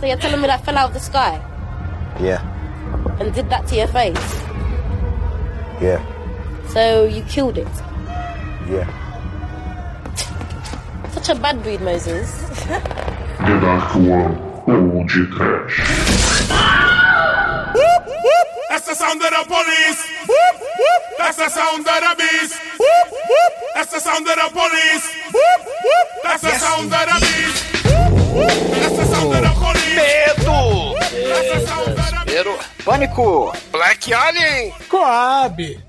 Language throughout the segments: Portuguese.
So you're telling me that fell out of the sky Yeah. and did that to your face? Yeah. So you killed it? Yeah. Such a bad breed, Moses. The Dark One Old Trash. That's the sound of the police. That's the sound of the beast. That's the sound of the police. That's the sound of the beast. That's the Medo! Desespero. Pânico! Black Alien! Coab!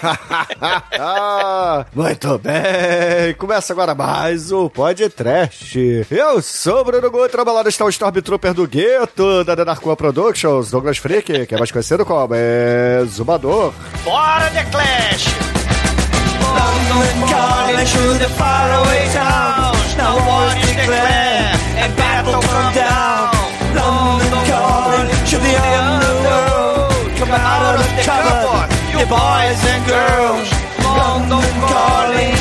Muito bem, começa agora mais o podcast. Eu sou o Bruno Guto, trabalhando está o Stormtrooper do Gueto, da Denarcoa Productions, Douglas Freak, que é mais conhecido como Zumbador. Bora, The Clash! calling through the faraway towns. Now war is declared and battle come down. Boys and girls. London calling.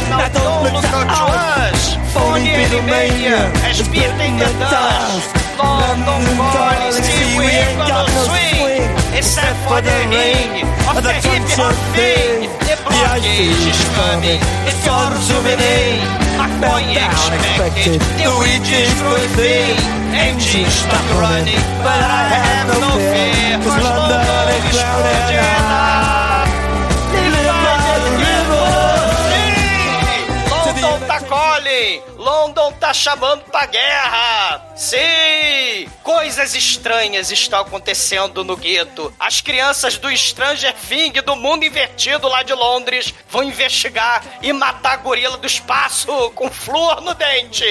Phony Beatlemania is beating the dust. London calling, see we ain't gonna swing. Except for the ring of the hip hop thing. The blockage is coming, it's all zooming Maconha expected, the witch is thing. Engine stop running, but I have no fear. Cause London is exploding. London tá chamando pra guerra! Sim! Coisas estranhas estão acontecendo no gueto. As crianças do Stranger Thing do mundo invertido lá de Londres vão investigar e matar a gorila do espaço com flor no dente.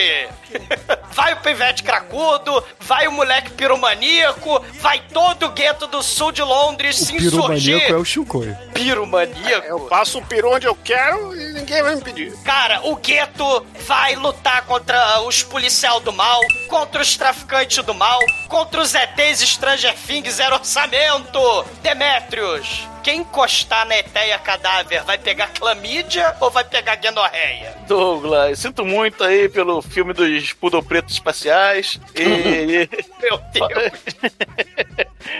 Vai o pivete cracudo, vai o moleque piromaníaco, vai todo o gueto do sul de Londres se insurgir. Piromaníaco é o Shukoi. Piromaníaco? Eu passo o peru onde eu quero e ninguém vai me pedir. Cara, o gueto vai lutar contra os policial do mal, contra os traficantes do mal, contra os ETs Stranger Things zero orçamento. Demetrius, quem encostar na eteia cadáver vai pegar clamídia ou vai pegar guenorreia? Douglas, sinto muito aí pelo filme dos Poodle Pretos Espaciais. E. Meu Deus.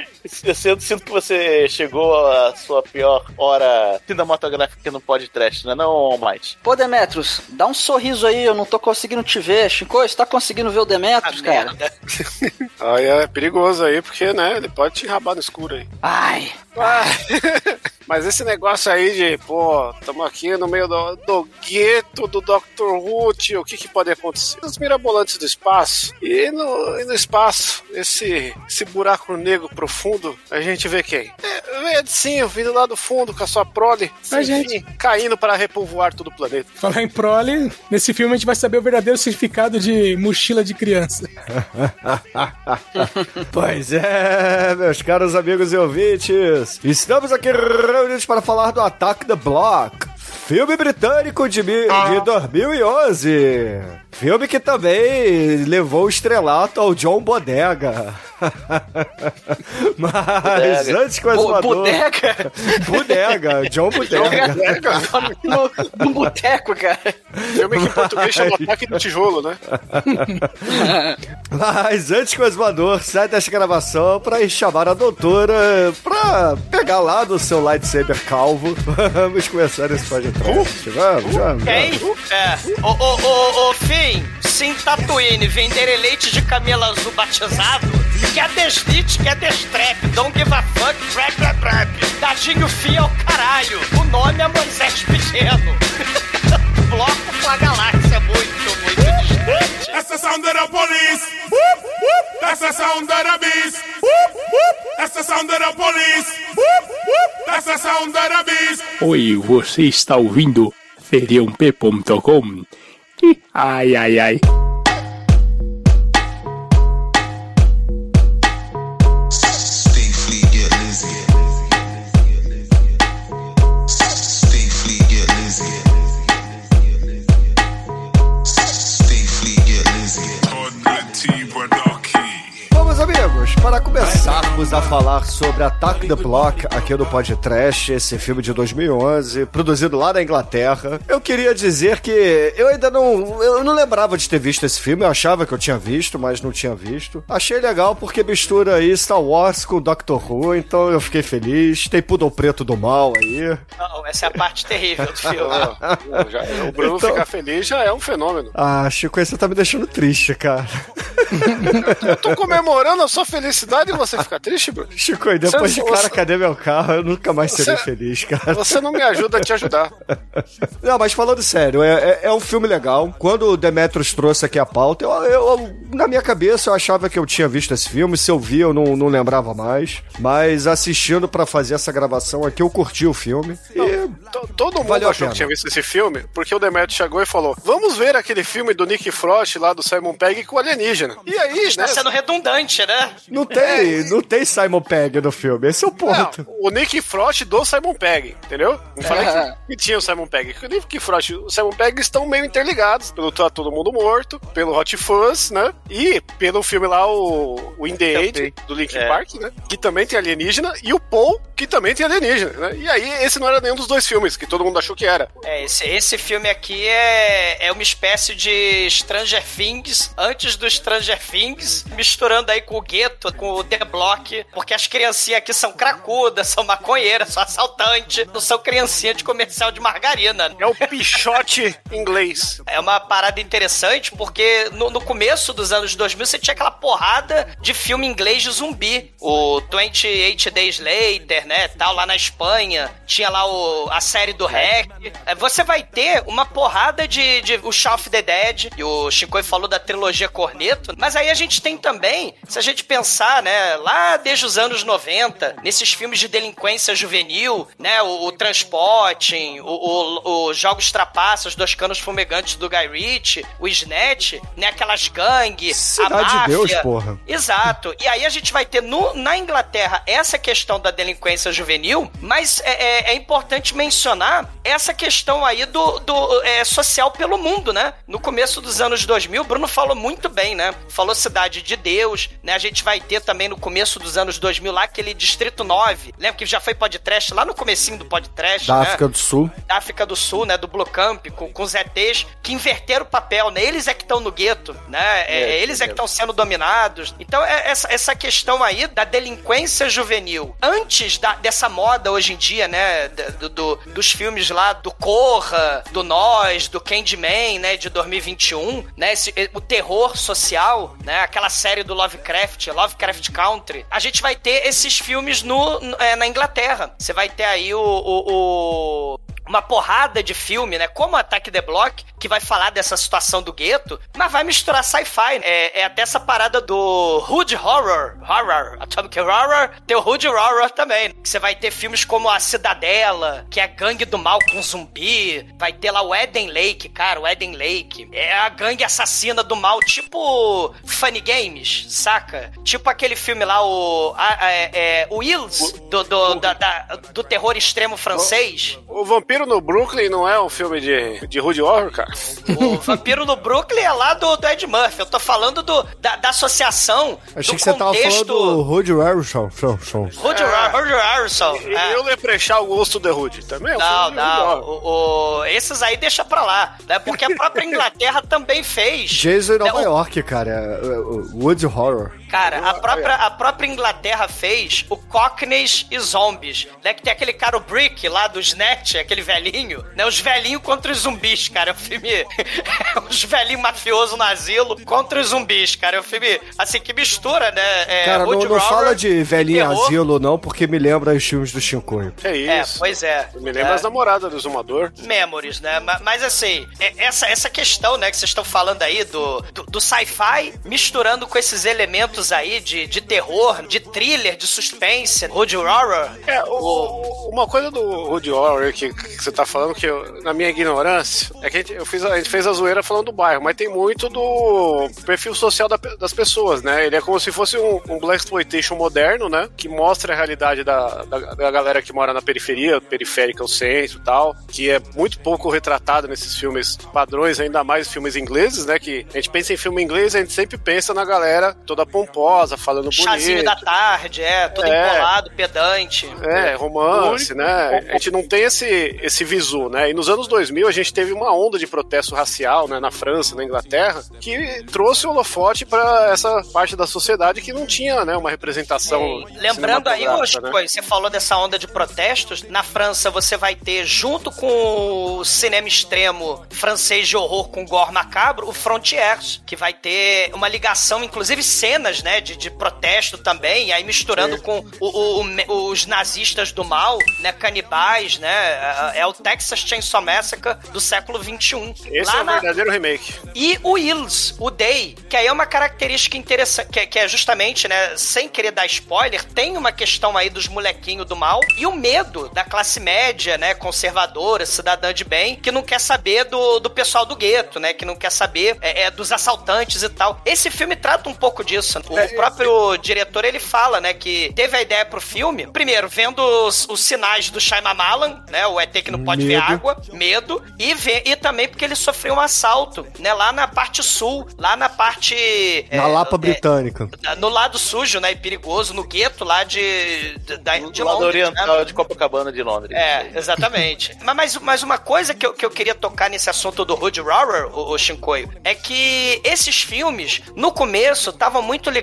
Eu sinto, sinto que você chegou à sua pior hora cinematográfica no podcast, não é não, mais? Pô, Demetrius, dá um sorriso aí, eu não tô conseguindo te ver. Chico, você tá conseguindo ver o Demetrius, Ah, cara? Aí é perigoso aí, porque, né, ele pode te enrabar no escuro aí. Ai, Ah, Mas esse negócio aí de, pô, estamos aqui no meio do, do gueto do Dr. Who, tio, o que, que pode acontecer? Os mirabolantes do espaço. E no, e no espaço, esse, esse buraco negro profundo, a gente vê quem? É, sim, vindo lá do fundo com a sua prole, sem gente. fim, caindo para repovoar todo o planeta. Falar em prole, nesse filme a gente vai saber o verdadeiro significado de mochila de criança. Pois é, meus caros amigos e ouvintes, estamos aqui reunidos para falar do Attack the Block, filme britânico de, de 2011. Filme que também levou o estrelato ao John Bodega. Mas Bodega. antes com a Bo- exumador... bodega? Bodega, John Bodega. no, no boteco, cara. Filme que em português chama Ataque do Tijolo, né? Mas antes que o exumador sai desta gravação pra ir chamar a doutora pra pegar lá do seu lightsaber calvo, vamos começar esse podcast. Vamos, vamos, vamos. É. Ô, ô, ô, ô, Fim, se em Tatooine venderem leite de camelo azul batizado, quer desnite, quer destrep, don't give a fuck, trap, trap, trap. Dadinho Fim é o caralho, o nome é Moisés Pequeno. Bloco com a galáxia muito, muito distante. That's the sound of the police. That's the sound of the beast. That's the sound of the police. That's the sound of the beast. Oi, você está ouvindo feriãop.com? Ai, ai, ai. Começarmos a falar sobre Attack the Block aqui no Podcast, esse filme de 2011, produzido lá na Inglaterra, eu queria dizer que eu ainda não, eu não lembrava de ter visto esse filme, eu achava que eu tinha visto, mas não tinha visto. Achei legal porque mistura aí Star Wars com Doctor Who, então eu fiquei feliz. Tem Poodle Preto do Mal aí. Não, essa é a parte terrível do filme. Já- o Bruno Então- ficar feliz já é um fenômeno. Ah, Chico, você tá me deixando triste, cara. Eu tô comemorando a sua felicidade e você fica triste, Bruno? Chico, e depois Você- de cara, você- cadê meu carro? Eu nunca mais serei Você- feliz, cara. Você não me ajuda a te ajudar. Não, mas falando sério, é, é- é um filme legal. Quando o Demetrius trouxe aqui a pauta, eu, eu- na minha cabeça eu achava que eu tinha visto esse filme. Se eu vi, eu não, não lembrava mais. Mas assistindo pra fazer essa gravação aqui, eu curti o filme. E To- Todo mundo achou pena. que tinha visto esse filme porque o Demetrio chegou e falou: Vamos ver aquele filme do Nick Frost lá do Simon Pegg com o alienígena. E aí, Está né? sendo redundante, né? não tem, não tem Simon Pegg no filme, esse é o Não, ponto. o Nick Frost do Simon Pegg, entendeu? Não falei que, que tinha o Simon Pegg. O Nick Frost e o Simon Pegg estão meio interligados pelo Tá Todo Mundo Morto, pelo Hot Fuzz, né? E pelo filme lá, o, o In The Age, do Linkin É. Park, né? Que também tem alienígena, e o Paul, que também tem alienígena, né? E aí, esse não era nenhum dos dois filmes, que todo mundo achou que era. É, esse, esse filme aqui é, é uma espécie de Stranger Things, antes do Stranger Things, misturando aí com o gueto, com o The Block, porque as criancinhas aqui são cracudas, são maconheiras, são assaltantes, não são criancinhas de comercial de margarina. É o pichote inglês. É uma parada interessante porque no, no começo dos anos 2000 você tinha aquela porrada de filme inglês de zumbi. O 28 Days Later, né, tal, lá na Espanha. Tinha lá o, a série do Hack. É, Você vai ter uma porrada de, de o Shaun of the Dead. E o Chico falou da trilogia Corneto. Mas aí a gente tem também, se a gente pensar, né, lá desde os anos 90, nesses filmes de delinquência juvenil, né, o, o Transporting, o, o, o Jogos Trapaças, Dois Canos Fumegantes do Guy Ritchie, o Snatch, né, aquelas gangues, a Cidade de máfia. Deus, porra. Exato. E aí a gente vai ter no, na Inglaterra essa questão da delinquência juvenil, mas é, é- é importante mencionar essa questão aí do, do é, social pelo mundo, né? No começo dos anos 2000, o Bruno falou muito bem, né? Falou Cidade de Deus, né? A gente vai ter também no começo dos anos 2000 lá aquele Distrito 9. Lembra que já foi podcast lá no comecinho do podcast, Da né? África do Sul. da África do Sul, né, do Blue Camp, com, com os ETs, que inverteram o papel, né? Eles é que estão no gueto, né? É, É, eles é que estão sendo dominados. Então, é essa, essa questão aí da delinquência juvenil, antes da- dessa moda hoje em dia, né, do, do- dos filmes lá do Corra, do Nós, do Candyman, né, de 2021, né, esse- o terror social, né, aquela série do Lovecraft, Lovecraft Country, a gente vai ter esses filmes no- é, na Inglaterra. Você vai ter aí o- o- o uma porrada de filme, né? Como Attack the Block, que vai falar dessa situação do gueto, mas vai misturar sci-fi. É, é até essa parada do Hood Horror. Horror. Atomic Horror. Tem o Hood Horror também. Que você vai ter filmes como A Cidadela, que é a gangue do mal com zumbi. Vai ter lá o Eden Lake, cara, o Eden Lake. É a gangue assassina do mal, tipo Funny Games, saca? Tipo aquele filme lá, o. a- a- é, é, o Wills, do, do, da- da- do terror extremo francês. O Vampiro no Brooklyn não é um filme de, de Rudy Horror, cara? O Vampiro no Brooklyn é lá do, do Ed Murphy. Eu tô falando do, da, da associação. Achei do que você tava falando contexto. do Rudy show. Rudy Har- Rudy Harrelson. E é. eu leprechar o gosto de Rudy também é um Não, filme de Rudy não. Horror. O, o- esses aí deixa pra lá. Né? Porque a própria Inglaterra também fez. Jason em né, Nova o- York, cara. é, é, Wood Horror. Cara, a própria, a própria Inglaterra fez o Cockneys e Zombies, né? Que tem aquele cara, o Brick, lá do Snatch, aquele velhinho, né? Os velhinhos contra os zumbis, cara. É um filme... os velhinhos mafiosos no asilo contra os zumbis, cara. É um filme, assim, que mistura, né? É, cara, não, não fala de velhinho terror. asilo, não, porque me lembra os filmes do Shinkoio. É É, isso. pois é. Me lembra É. as namoradas do Zumador. Memories, né? Ma- Mas, assim, é- essa, essa questão, né, que vocês estão falando aí do, do, do sci-fi misturando com esses elementos aí de, de terror, de thriller, de suspense, road horror. É, o- o- uma coisa do Rudy Horror que, que você tá falando, que eu- na minha ignorância, é que a gente, eu fiz, a, gente fez a zoeira falando do bairro, mas tem muito do perfil social da- das pessoas, né? Ele é como se fosse um, um Black Exploitation moderno, né? Que mostra a realidade da, da, da galera que mora na periferia, periférica, o centro e tal, que é muito pouco retratado nesses filmes padrões, ainda mais filmes ingleses, né? Que a gente pensa em filme inglês, a gente sempre pensa na galera toda pomposa, falando Chazinho bonito. da tarde, é, todo É. empolado, pedante. É, romance, né? A gente não tem esse, esse visu, né? E nos anos 2000 a gente teve uma onda de protesto racial, né? Na França, na Inglaterra, que trouxe o holofote para essa parte da sociedade que não tinha, né? Uma representação. Lembrando aí, Chico, né? você falou dessa onda de protestos. Na França, você vai ter, junto com o cinema extremo francês de horror com gore macabro, o Frontiers, que vai ter uma ligação, inclusive cenas, né, de, de protesto também, e aí misturando com o- o- os nazistas do mal, né, canibais, né, é o Texas Chainsaw Massacre do século XXI. Esse Lá é o na- verdadeiro remake. e o Wills, o Day, que aí é uma característica interessante, que, que é justamente, né, sem querer dar spoiler, tem uma questão aí dos molequinhos do mal e o medo da classe média, né, conservadora, cidadã de bem, que não quer saber do, do pessoal do gueto, né, que não quer saber é, é, dos assaltantes e tal. Esse filme trata um pouco disso. O próprio diretor, ele fala, né, que teve a ideia pro filme, primeiro, vendo os, os sinais do Shyamalan, né, o ET que não pode ver Medo. água, medo, e, vê, e também porque ele sofreu um assalto, né, lá na parte sul, lá na parte... Na é, Lapa é, Britânica. no lado sujo, né, e perigoso, no gueto lá de, de, da- de Do lado Londres, oriental né? de Copacabana de Londres. É, exatamente. mas, mas, mas uma coisa que eu, que eu queria tocar nesse assunto do Hood Rower, o, o Shinkoio, é que esses filmes, no começo, estavam muito ligados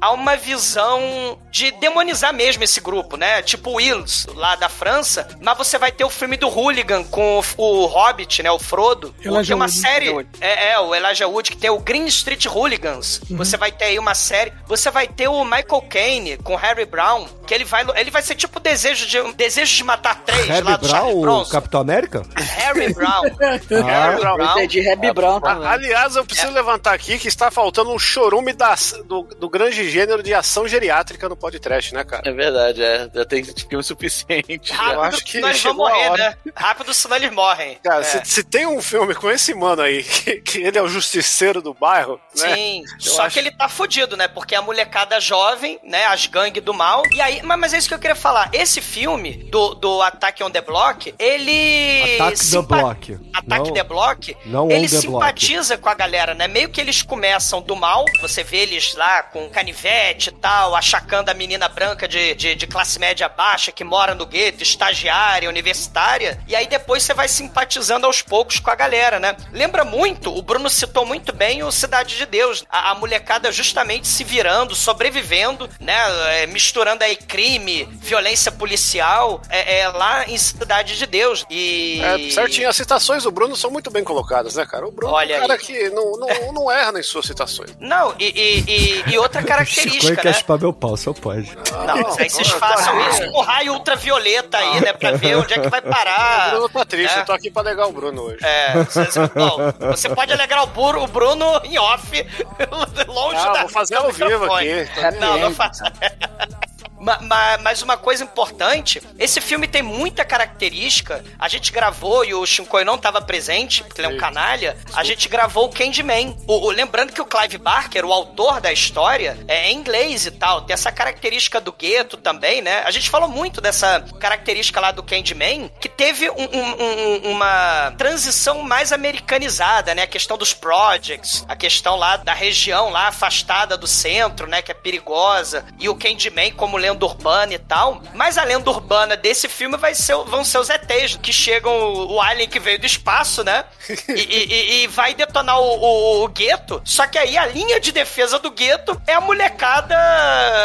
a uma visão de demonizar mesmo esse grupo, né? Tipo Wills, lá da França, mas você vai ter o filme do Hooligan com o, o Hobbit, né? O Frodo. Elijah é uma Wood. série. É, é, o Elijah Wood, que tem o Green Street Hooligans. Uhum. Você vai ter aí uma série. Você vai ter o Michael Caine com Harry Brown, que ele vai, ele vai ser tipo desejo de, desejo de matar três lá Harry do Charlie Brown, o Bronson. Capitão América? Harry Brown. Ah, Harry Brown. Entendi, Reb Brown também. Aliás, eu preciso levantar aqui que está faltando um chorume da, do, do grande gênero de ação geriátrica no podcast, né, cara? É verdade, é. Já tem filme suficiente. já. Eu acho que Nós vamos chegou a morrer, hora. né? Rápido, senão eles morrem. Cara, É. se, se tem um filme com esse mano aí, que, que ele é o justiceiro do bairro, né? Sim, Eu só acho- que ele tá fudido, né? Porque a molecada jovem, né? As gangues do mal. E aí, mas, mas é isso que eu queria falar. Esse filme do, do Attack on the Block, ele. Attack the simpa- Block. Ataque Não- the Block, não ele on the simpatiza com a galera, né? Meio que eles começam do mal, você vê eles lá com canivete e tal, achacando a menina branca de, de, de classe média baixa que mora no gueto, estagiária, universitária, e aí depois você vai simpatizando aos poucos com a galera, né? Lembra muito, o Bruno citou muito bem o Cidade de Deus, a, a molecada justamente se virando, sobrevivendo, né? É, misturando aí crime, violência policial, é, é, lá em Cidade de Deus. E. É, certinho, as citações do Bruno são muito bem colocadas, né, cara? O Bruno Olha é um cara aí. que não, não, não erra nas suas citações. Não, e, e, e- e outra Chico característica, quer né? chupar meu pau, só pode. Não, mas aí vocês façam não. isso com raio ultravioleta aí, né? Pra ver onde é que vai O parar. Bruno tá triste, É. eu tô aqui pra alegar o Bruno hoje. É, você, bom, você pode alegrar o, Bur- o Bruno em off, longe Ah, da vou fazer ao vivo aqui. Tá Não, não faça. Ma- ma- Mas uma coisa importante, esse filme tem muita característica. A gente gravou e o Shinkoi não estava presente, porque ele é um canalha. A gente gravou o Candyman. O, o- lembrando que o Clive Barker, o autor da história, é em inglês e tal. Tem essa característica do gueto também, né? A gente falou muito dessa característica lá do Candyman, que teve um- um- um- uma transição mais americanizada, né? A questão dos projects, a questão lá da região lá afastada do centro, né? Que é perigosa. E o Candyman como lenda urbana e tal. Mas a lenda urbana desse filme vai ser, vão ser os ETs, que chegam o, o alien que veio do espaço, né? E, e- e- vai detonar o, o- o gueto. Só que aí a linha de defesa do gueto é a molecada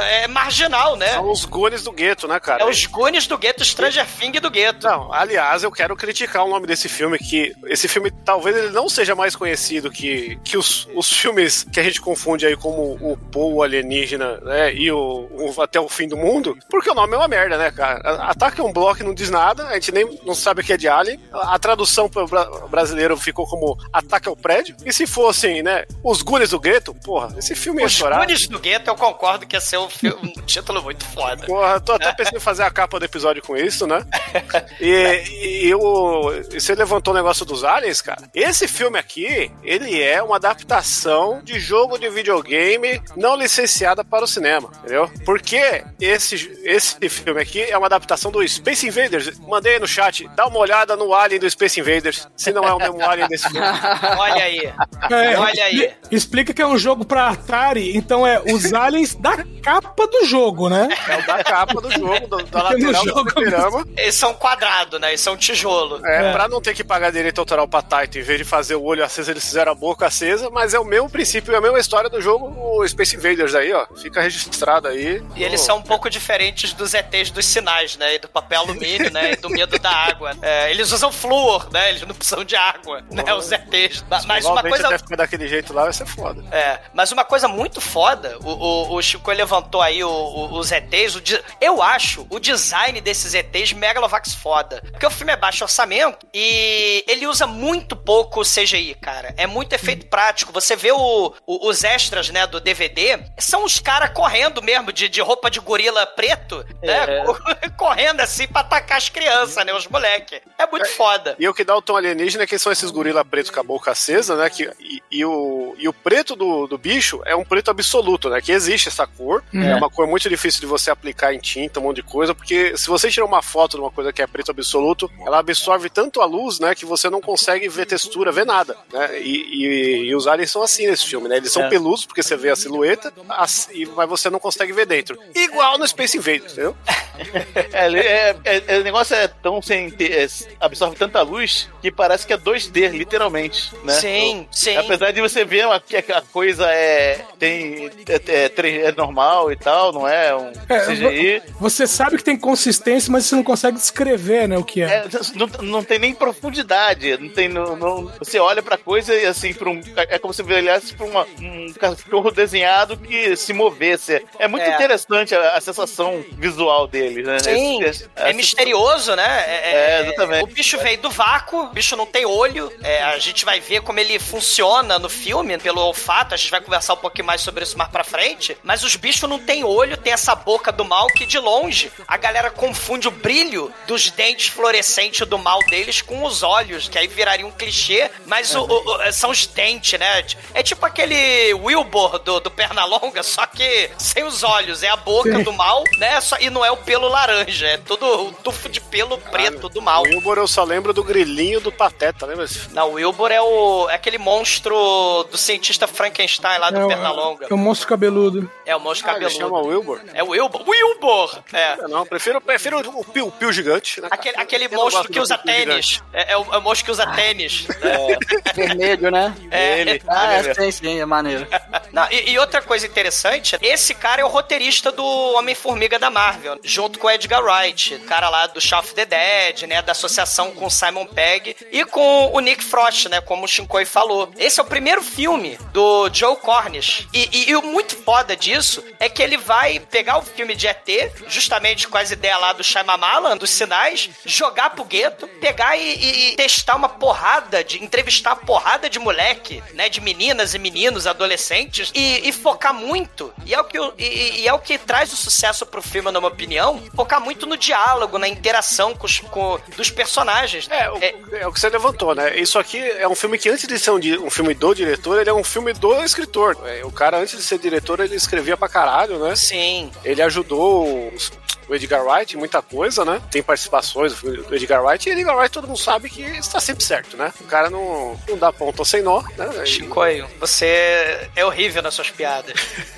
é, marginal, né? São os gones do gueto, né, cara? É os Goonies do gueto, Stranger Things do gueto. Não, aliás, eu quero criticar o nome desse filme, que esse filme talvez ele não seja mais conhecido que, que os, os filmes que a gente confunde aí como o o alienígena, né, e o, o Até o Fim do Mundo, porque o nome é uma merda, né, cara? Ataque é um bloco não diz nada, a gente nem não sabe o que é de Alien, a, tradução para o brasileiro ficou como Ataque ao Prédio, e se fossem, né, os Goonies do Gueto, porra, esse filme ia Os chorar. Goonies do gueto, eu concordo que ia ser um, filme, um título muito foda. Porra, tô até pensando em fazer a capa do episódio com isso, né? E, e, o, e você levantou o negócio dos aliens, cara. Esse filme aqui, ele é uma adaptação de jogo de videogame não licenciada para o cinema, entendeu? Porque esse, esse filme aqui é uma adaptação do Space Invaders. Mandei aí no chat, dá uma olhada no alien do Space Invaders, se não é o mesmo alien desse filme. Olha aí. É, Olha aí. expli- Explica que é um jogo pra Atari, então é os aliens da capa do jogo, né? É o da capa do jogo, do, da lateral do jogo- fliperama. Eles são quadrados, né? Eles são tijolo. É, pra não ter que pagar direito autoral pra Taito, em vez de fazer o olho aceso, eles fizeram a boca acesa, mas é o mesmo princípio, é a mesma história do jogo, o Space Invaders aí, ó. Fica registrado aí. E eles são pouco diferentes dos ETs dos sinais, né? E do papel alumínio, né? E do medo da água. É, eles usam flúor, né? Eles não precisam de água, né? Os ETs. Ma- Mas uma coisa... até ficar daquele jeito lá vai ser foda. É, mas uma coisa muito foda, o, o, o Chico levantou aí o- o- os ETs, o de- eu acho o design desses ETs Megalovax foda. Porque o filme é baixo orçamento e ele usa muito pouco CGI, cara. É muito efeito prático. Você vê o- o- os extras, né, do DVD, são os caras correndo mesmo, de, de roupa de gorila preto, né? correndo assim pra atacar as crianças, né, os moleque. É muito foda. E o que dá o tom alienígena é que são esses gorila pretos com a boca acesa, né? Que, e, e o, e o preto do, do bicho é um preto absoluto, né? Que existe essa cor. Uhum. É uma cor muito difícil de você aplicar em tinta, um monte de coisa, porque se você tirar uma foto de uma coisa que é preto absoluto, ela absorve tanto a luz, né? Que você não consegue ver textura, ver nada. Né? E, e- e os aliens são assim nesse filme, né? Eles são É. peludos, porque você vê a silhueta, as- e, mas você não consegue ver dentro. Igual no Space Invaders, entendeu? É, é, é- é- o negócio é tão sem ter, é, absorve tanta luz que parece que é 2D, literalmente, né? Sim, sim. Apesar de você ver que a coisa é tem é, é, três- é normal e tal, não é um É, CGI. vo- Você sabe que tem consistência, mas você não consegue descrever, né, o que é. É, não, não tem nem profundidade, não tem, não, não- você olha pra coisa e assim, pra um, é como se olhasse pra uma, um cachorro desenhado que se movesse. É muito É. interessante a, a sensação visual dele, né? Sim, Esse- é esse- misterioso, né? É, exatamente. O bicho veio do vácuo, o bicho não tem olho. é, a gente vai ver como ele funciona no filme, pelo olfato. A gente vai conversar um pouquinho mais sobre isso mais pra frente. Mas os bichos não têm olho, tem essa boca do mal que de longe a galera confunde o brilho dos dentes fluorescentes do mal deles com os olhos, que aí viraria um clichê. Mas o- o- são os dentes, né? É tipo aquele Wilbur do, do Pernalonga, só que sem os olhos. É a boca Sim. do mal, né? Só, e não é o pelo laranja, é todo o tufo de pelo preto do mal. O Wilbur eu só lembro do grilinho do Pateta, lembra? Não, o Wilbur é o é aquele monstro do cientista Frankenstein lá do É Pernalonga. É o monstro cabeludo. É o monstro Ah, ele cabeludo. chama Wilbur? É o Wilbur. Wilbur! É. Não, prefiro, prefiro o Pio, Pio gigante. Né? Aquele, aquele monstro que usa tênis. É, é o, é o monstro que usa tênis. Vermelho, né? É, Ele. Ah, Ele é, sim, sim, é maneiro. Não, e, e outra coisa interessante, esse cara é o roteirista do Homem-Formiga da Marvel, junto com o Edgar Wright, cara lá do Shaun of the Dead, né, da associação com o Simon Pegg e com o Nick Frost, né, como o Shinkoi falou. Esse é o primeiro filme do Joe Cornish. E, e- e o muito foda disso é que ele vai pegar o filme de ET, justamente com as ideias lá do Shyamalan, dos sinais, jogar pro gueto, pegar e, e- testar uma porrada de entrevistar uma porrada de moleque, né, de meninas e meninos, adolescentes e, e focar muito. E é o que o- e, e é o que traz o sucesso pro filme, na minha opinião, focar muito no diálogo, na interação com os com- dos personagens. É, o, é o que você levantou, né? Isso aqui é um filme que, antes de ser um, um filme do diretor, ele é um filme do escritor. É, o cara, antes de ser diretor, ele escrevia pra caralho, né? Sim. Ele ajudou os- o Edgar Wright em muita coisa, né? Tem participações do Edgar Wright, e Edgar Wright todo mundo sabe que está sempre certo, né? O cara não, não dá ponto sem nó, né? Chicoio, você é horrível nas suas piadas.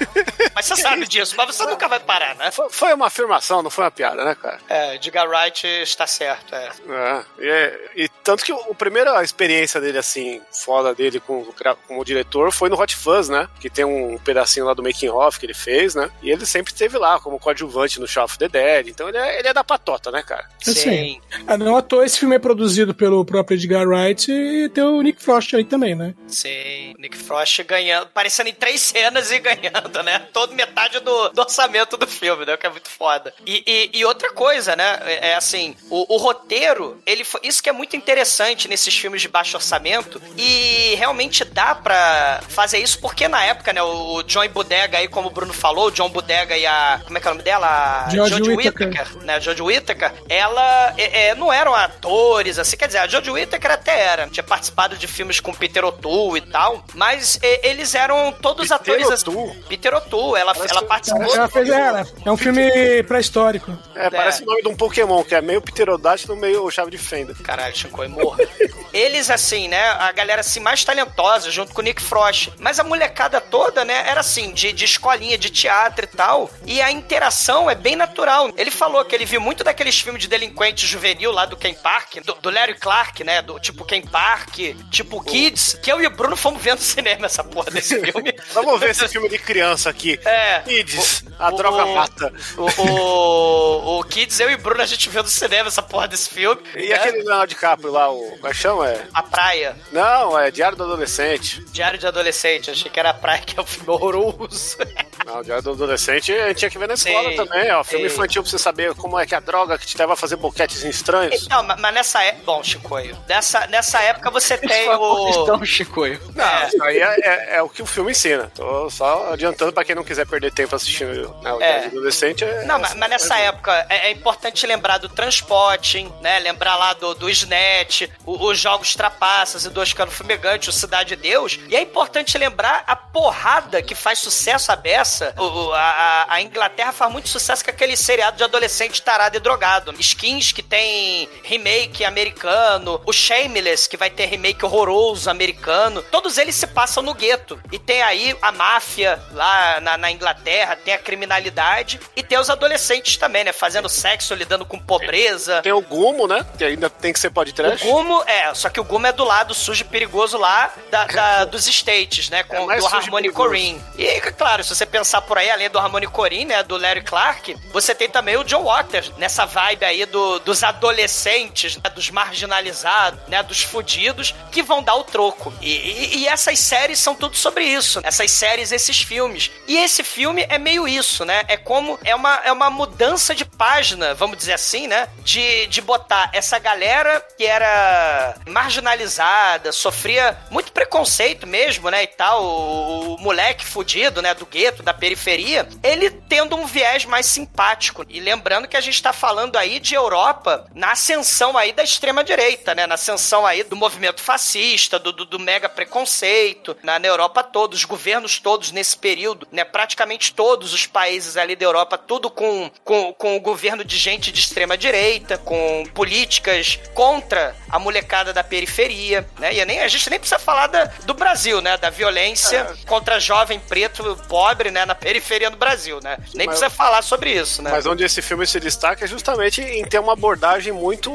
mas você sabe disso, mas você nunca vai parar, né? Foi- Foi uma afirmação, não foi uma piada, né, cara? É, Edgar Wright está certo, é. É, e, é- e tanto que o, a primeira experiência dele, assim, foda dele com, como diretor foi no Hot Fuzz, né? Que tem um pedacinho lá do making off que ele fez, né? E ele sempre esteve lá como coadjuvante no Shaun of the Dead Então ele é, ele é da patota, né, cara? Assim, ah, não à toa esse filme é produzido pelo próprio Edgar Wright e tem o Nick Frost aí também, né? Sim, Nick Frost ganhando, aparecendo em três cenas e ganhando, né? Todo metade do, do orçamento do filme, né? O que é muito foda. E, e, e outra coisa, né? É, é assim, o, o roteiro, ele foi, isso que é muito interessante nesses filmes de baixo orçamento e realmente dá pra fazer isso porque na época, né? O John Bodega aí, como o Bruno falou, o John Bodega e a, como é que é o nome dela? Jodie Whittaker. Whittaker, né? A Jodie Whittaker, ela é, é, não eram atores, assim, quer dizer, a Jodie Whittaker até era, tinha participado de filmes com Peter O'Toole e tal, mas é, eles eram todos atores... assim- Peter O'Toole, ela, ela participou... Ela fez ela. É um filme pré-histórico. É, parece o nome de um Pokémon, que é meio pterodátilo, meio chave de fenda. Caralho, Chico, morra. Eles, assim, né, a galera assim mais talentosa, junto com o Nick Frost. Mas a molecada toda, né, era assim, de, de escolinha, de teatro e tal. E a interação é bem natural. Ele falou que ele viu muito daqueles filmes de delinquente juvenil lá do Ken Park, do, do Larry Clark, né, do tipo Ken Park, tipo Kids, que eu e o Bruno fomos vendo no cinema essa porra desse filme. Vamos ver esse filme de criança aqui. É. Kids, a droga mata. O, o, o Kids, eu e o Bruno, a gente no cinema essa porra desse filme. E né? aquele Leonardo DiCaprio lá, o. Como é que chama? É? A Praia. Não, é Diário do Adolescente. Diário de Adolescente, achei que era a Praia, que é o filme horroroso. Não, o Diário do Adolescente a gente tinha que ver na escola Sim, também, ó. Filme sim. infantil pra você saber como é que a droga que te leva a fazer boquetes estranhos. Não, ma- mas nessa época. Bom, Chicoio. Nessa, nessa época você tem o. Então, Chicoio. Não, isso aí é, é- é o que o filme ensina. Tô só adiantando pra quem não quiser perder tempo assistindo né, o É. Diário do Adolescente. É, Não, mas, mas nessa época é, é importante lembrar do Transporting, né? Lembrar lá do, do Snatch, o- os Jogos Trapaças e do Oscar Fumegante, o Cidade de Deus. E é importante lembrar a porrada que faz sucesso a beça. O- a- a Inglaterra faz muito sucesso com aquele seriado de adolescente tarado e drogado. Skins, que tem remake americano. O Shameless, que vai ter remake horroroso americano. Todos eles se passam no gueto. E tem aí a máfia lá na, na Inglaterra, tem a criminalidade e tem os adolescentes também, né? Fazendo sexo, lidando com pobreza. Tem o Gumo, né? Que ainda tem que ser pode trash. O Gumo, é, só que o Gumo é do lado sujo e perigoso lá da, da- dos States, né? Com, É do Harmony. Corrine. E, claro, se você pensar por aí, além do Harmony Corrine, né? Do Larry Clark, você tem também o John Waters, nessa vibe aí do- dos adolescentes, né, dos marginalizados, né? Dos fudidos, que vão dar o troco. E, e- e essas séries são tudo sobre isso. Essas séries, esses filmes. E esse filme é meio isso, né? É como. É uma, é uma mudança de página, vamos dizer assim, né? De, de botar essa galera que era marginalizada, sofria muito preconceito mesmo, né? E tal. O, o moleque fudido, né? Do gueto, da periferia. Ele tendo um viés mais simpático. E lembrando que a gente tá falando aí de Europa na ascensão aí da extrema-direita, né? Na ascensão aí do movimento fascista, do, do, do mega preconceito, na, na Europa toda, os governos todos nesse período, né? Praticamente todos os países ali da Europa, tudo com, com, com o governo de gente de extrema-direita, com políticas contra a molecada da periferia, né? E nem, a gente nem precisa falar da, do Brasil, né? Da violência contra jovem preto pobre, né? Na periferia do Brasil, né? Nem Mas- precisa falar sobre isso, né? Mas onde esse filme se destaca é justamente em ter uma abordagem muito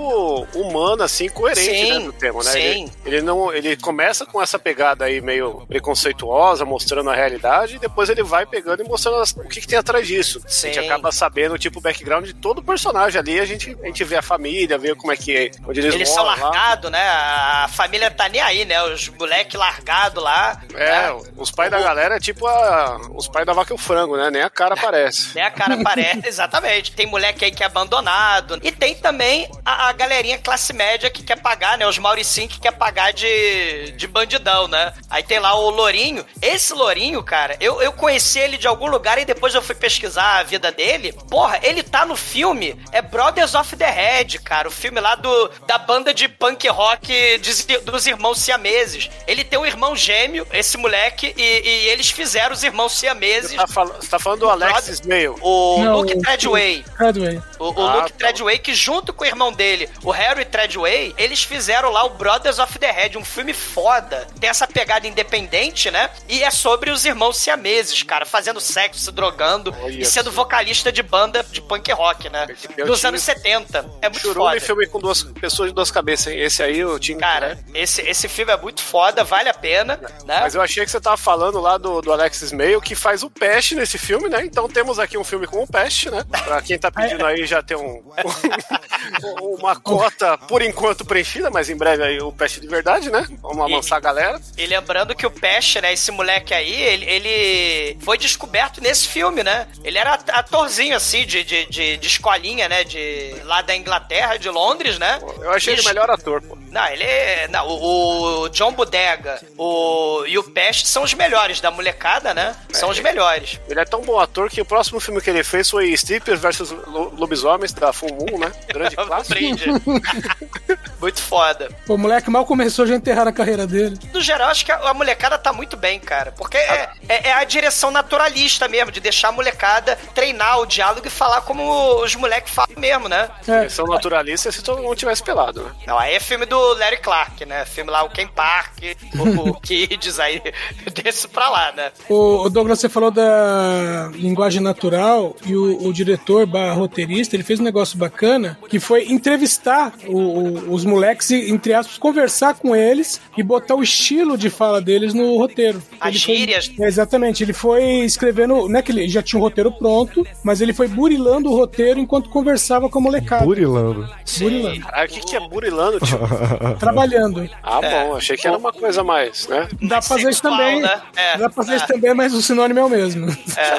humana, assim, coerente Sim, né, do tema, né? sim. Ele, ele não, ele começa com essa pegada aí meio preconceituosa, mostrando a realidade, e depois ele vai pegando e mostrando o que, que tem atrás disso. A gente Sim. acaba sabendo tipo o background de todo personagem ali, a gente, a gente vê a família, vê como é que é, onde eles, Eles são moram lá. largados, né? A família tá nem aí, né? Os moleque largado lá. É, né? os pais da galera é tipo a- os pais da vaca e o frango, né? Nem a cara aparece. Nem a cara aparece, exatamente. Tem moleque aí que é abandonado. E tem também a, a galerinha classe média que quer pagar, né? Os Mauricinho que quer pagar de, de bandidão, né? Aí tem lá o Lourinho. Esse Lourinho, cara, eu, eu conheci ele de algum lugar e depois eu fui pesquisar a vida dele. Porra, ele tá no filme, é Brothers of the Head, cara. O filme lá do, da banda de punk rock de- dos irmãos siameses. Ele tem um irmão gêmeo, esse moleque, e, e eles fizeram os irmãos siameses. Você tá, fal- você tá falando do Alexis Mail. O Não, Luke o- Treadway. Treadway. O, o Ah, Luke tá. Treadway, que junto com o irmão dele, o Harry Treadway, eles fizeram lá o Brothers of the Head, um filme foda. Tem essa pegada independente, né? E é sobre os irmãos siameses, cara, fazendo sexo, se drogando Olha e sendo vocalista de banda de punk rock, né? Dos anos 70. É muito Churume foda. filme com duas pessoas de duas cabeças, hein? Esse aí eu tinha. Cara, esse, esse filme é muito foda, vale a pena, né? Mas eu achei que você tava falando lá do, do Alexis Mail, que faz o peste nesse filme, né? Então temos aqui um filme com o peste, né? Pra quem tá pedindo aí já tem um, um- uma cota, por enquanto, preenchida, mas em breve aí o peste de verdade, né? Vamos E- lançar a galera. E lembrando que o Peste, né, esse moleque aí, ele, ele foi descoberto nesse filme, né? Ele era atorzinho, assim, de, de, de, de escolinha, né? De, lá da Inglaterra, de Londres, né? Eu achei ele o melhor ator, pô. Não, ele é. Não, o, o John Bodega o, e o Peste são os melhores da molecada, né? São os melhores. Ele é tão bom ator que o próximo filme que ele fez foi Strippers vs Lo- Lobisomens, da Full Moon, né? Grande clássico. Muito foda. Pô, o moleque mal começou, já enterraram a carreira dele. No geral, acho que a, a molecada tá muito bem, cara. Porque é, é- é a direção naturalista mesmo, de deixar a molecada treinar o diálogo e falar como os moleques falam mesmo, né? Eles são naturalistas se todo mundo tivesse pelado, né? Não, aí é filme do Larry Clark, né? Filme lá, o Ken Park, o, o Kids, aí desse pra lá, né? O, o Douglas, você falou da linguagem natural e o, o diretor barra roteirista, ele fez um negócio bacana que foi entrevistar o- o- os moleques e, entre aspas, conversar com eles e botar o estilo de fala deles no roteiro. As Ele foi- gírias. É, exatamente, ele foi escrevendo, não é que ele já tinha o roteiro pronto, mas ele foi burilando o roteiro enquanto conversava com a molecada. Burilando. Burilando. Caralho, o que, que é burilando, tio? Trabalhando. Ah, bom, achei que era uma coisa mais, né? Dá pra fazer isso também. né? É, Dá pra fazer é. isso também, mas o sinônimo é o mesmo.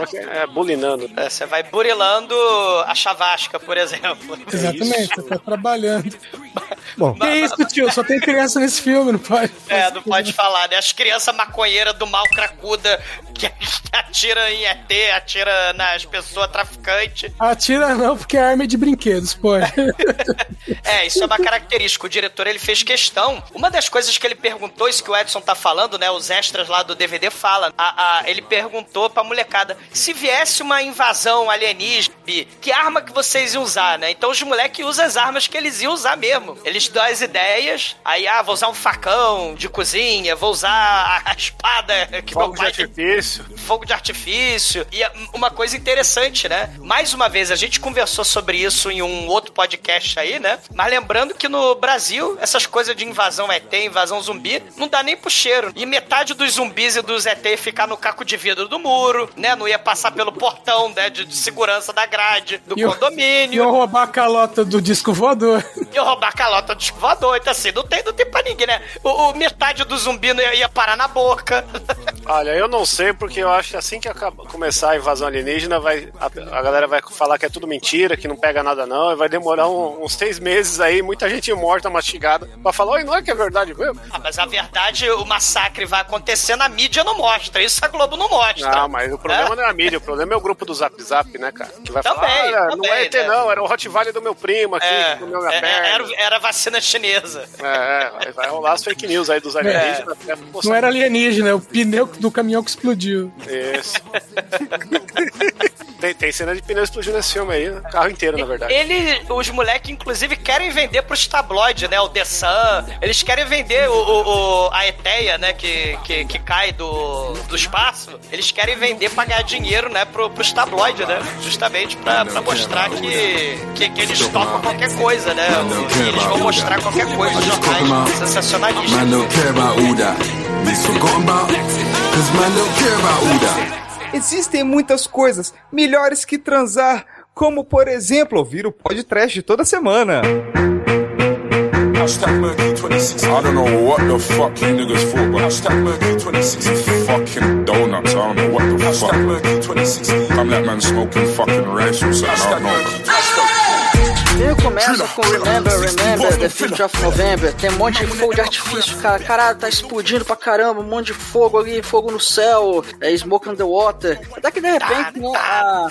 Que é bulinando. É, Você vai burilando a chavasca, por exemplo. Exatamente, você tá trabalhando. Bom. Que isso, tio? Só tem criança nesse filme, não pode. É, não pode falar, né? As crianças maconheiras do mal cracuda que atira em ET, atira nas pessoas traficantes. Atira não, porque a arma é de brinquedos, pode. É, isso é uma característica. O diretor, ele fez questão. Uma das coisas que ele perguntou, isso que o Edson tá falando, né? Os extras lá do DVD falam. A, a- ele perguntou pra molecada, se viesse uma invasão alienígena, que arma que vocês iam usar, né? Então os moleques usam as armas que eles iam usar mesmo. Eles dão as ideias, aí, ah, vou usar um facão de cozinha, vou usar a, espada que Fogo meu de pai artifício. fogo de artifício. E é uma coisa interessante, né? Mais uma vez, a gente conversou sobre isso em um outro podcast aí, né? Mas lembrando que no Brasil, essas coisas de invasão ET, invasão zumbi, não dá nem pro cheiro. E metade dos zumbis e dos ET ficar no caco de vidro do muro, né? Não ia passar pelo portão, né? De, de segurança da grade, do E condomínio. Iam roubar a calota do disco voador. E roubar a calota do disco voador. Então, assim, não tem, não tem pra ninguém, né? O, o metade do zumbi não ia, ia parar na boca. Olha, eu não sei, porque eu acho que assim que acaba- começar a invasão alienígena, vai, a, a galera vai falar que é tudo mentira, que não pega nada não, e vai demorar um- uns seis meses aí, muita gente morta, mastigada, pra falar, oi, não é que é verdade mesmo? Ah, mas a verdade, o massacre vai acontecer na mídia não mostra. Isso a Globo não mostra. Não, mas o problema não é a mídia, o problema é o grupo do Zap Zap, né, cara? Que vai Também, falar, não também, é ET né? não, era o Hot Valley do meu primo aqui, É, que comeu minha é, perna. era, era vacina chinesa. É, é, vai- rolar as fake news aí dos alienígenas. postar- Não era alienígena, é o pneu do caminhão que explodiu. Isso. tem, tem cena de pneu explodindo nesse filme aí, né? carro inteiro, na verdade. Ele, os moleques, inclusive, querem vender pros tabloides, né? O The Sun. Eles querem vender o, o- o- a Eteia, né? Que, que, que cai do, do espaço. Eles querem vender pra ganhar dinheiro, né? Pro, pros tabloides, né? Justamente pra, pra mostrar que, que, que eles topam qualquer coisa, né? E eles vão mostrar qualquer coisa nos jornais sensacionalistas. Existem muitas coisas melhores que transar, como por exemplo ouvir o podcast toda semana. Hashtag Mercury 26. I don't know what the fuck you niggas thought, but hashtag Mercury 26 is fucking donuts. I don't know what the fuck. Hashtag Mercury 26. Come that man smoking fucking rice or something. I don't know. O filme começa com Remember, Remember, The 5th of November. Tem um monte de fogo de artifício, cara. Caralho, tá explodindo pra caramba. Um monte de fogo ali, fogo no céu. É Smoke on the Water. Até que de repente, né? A...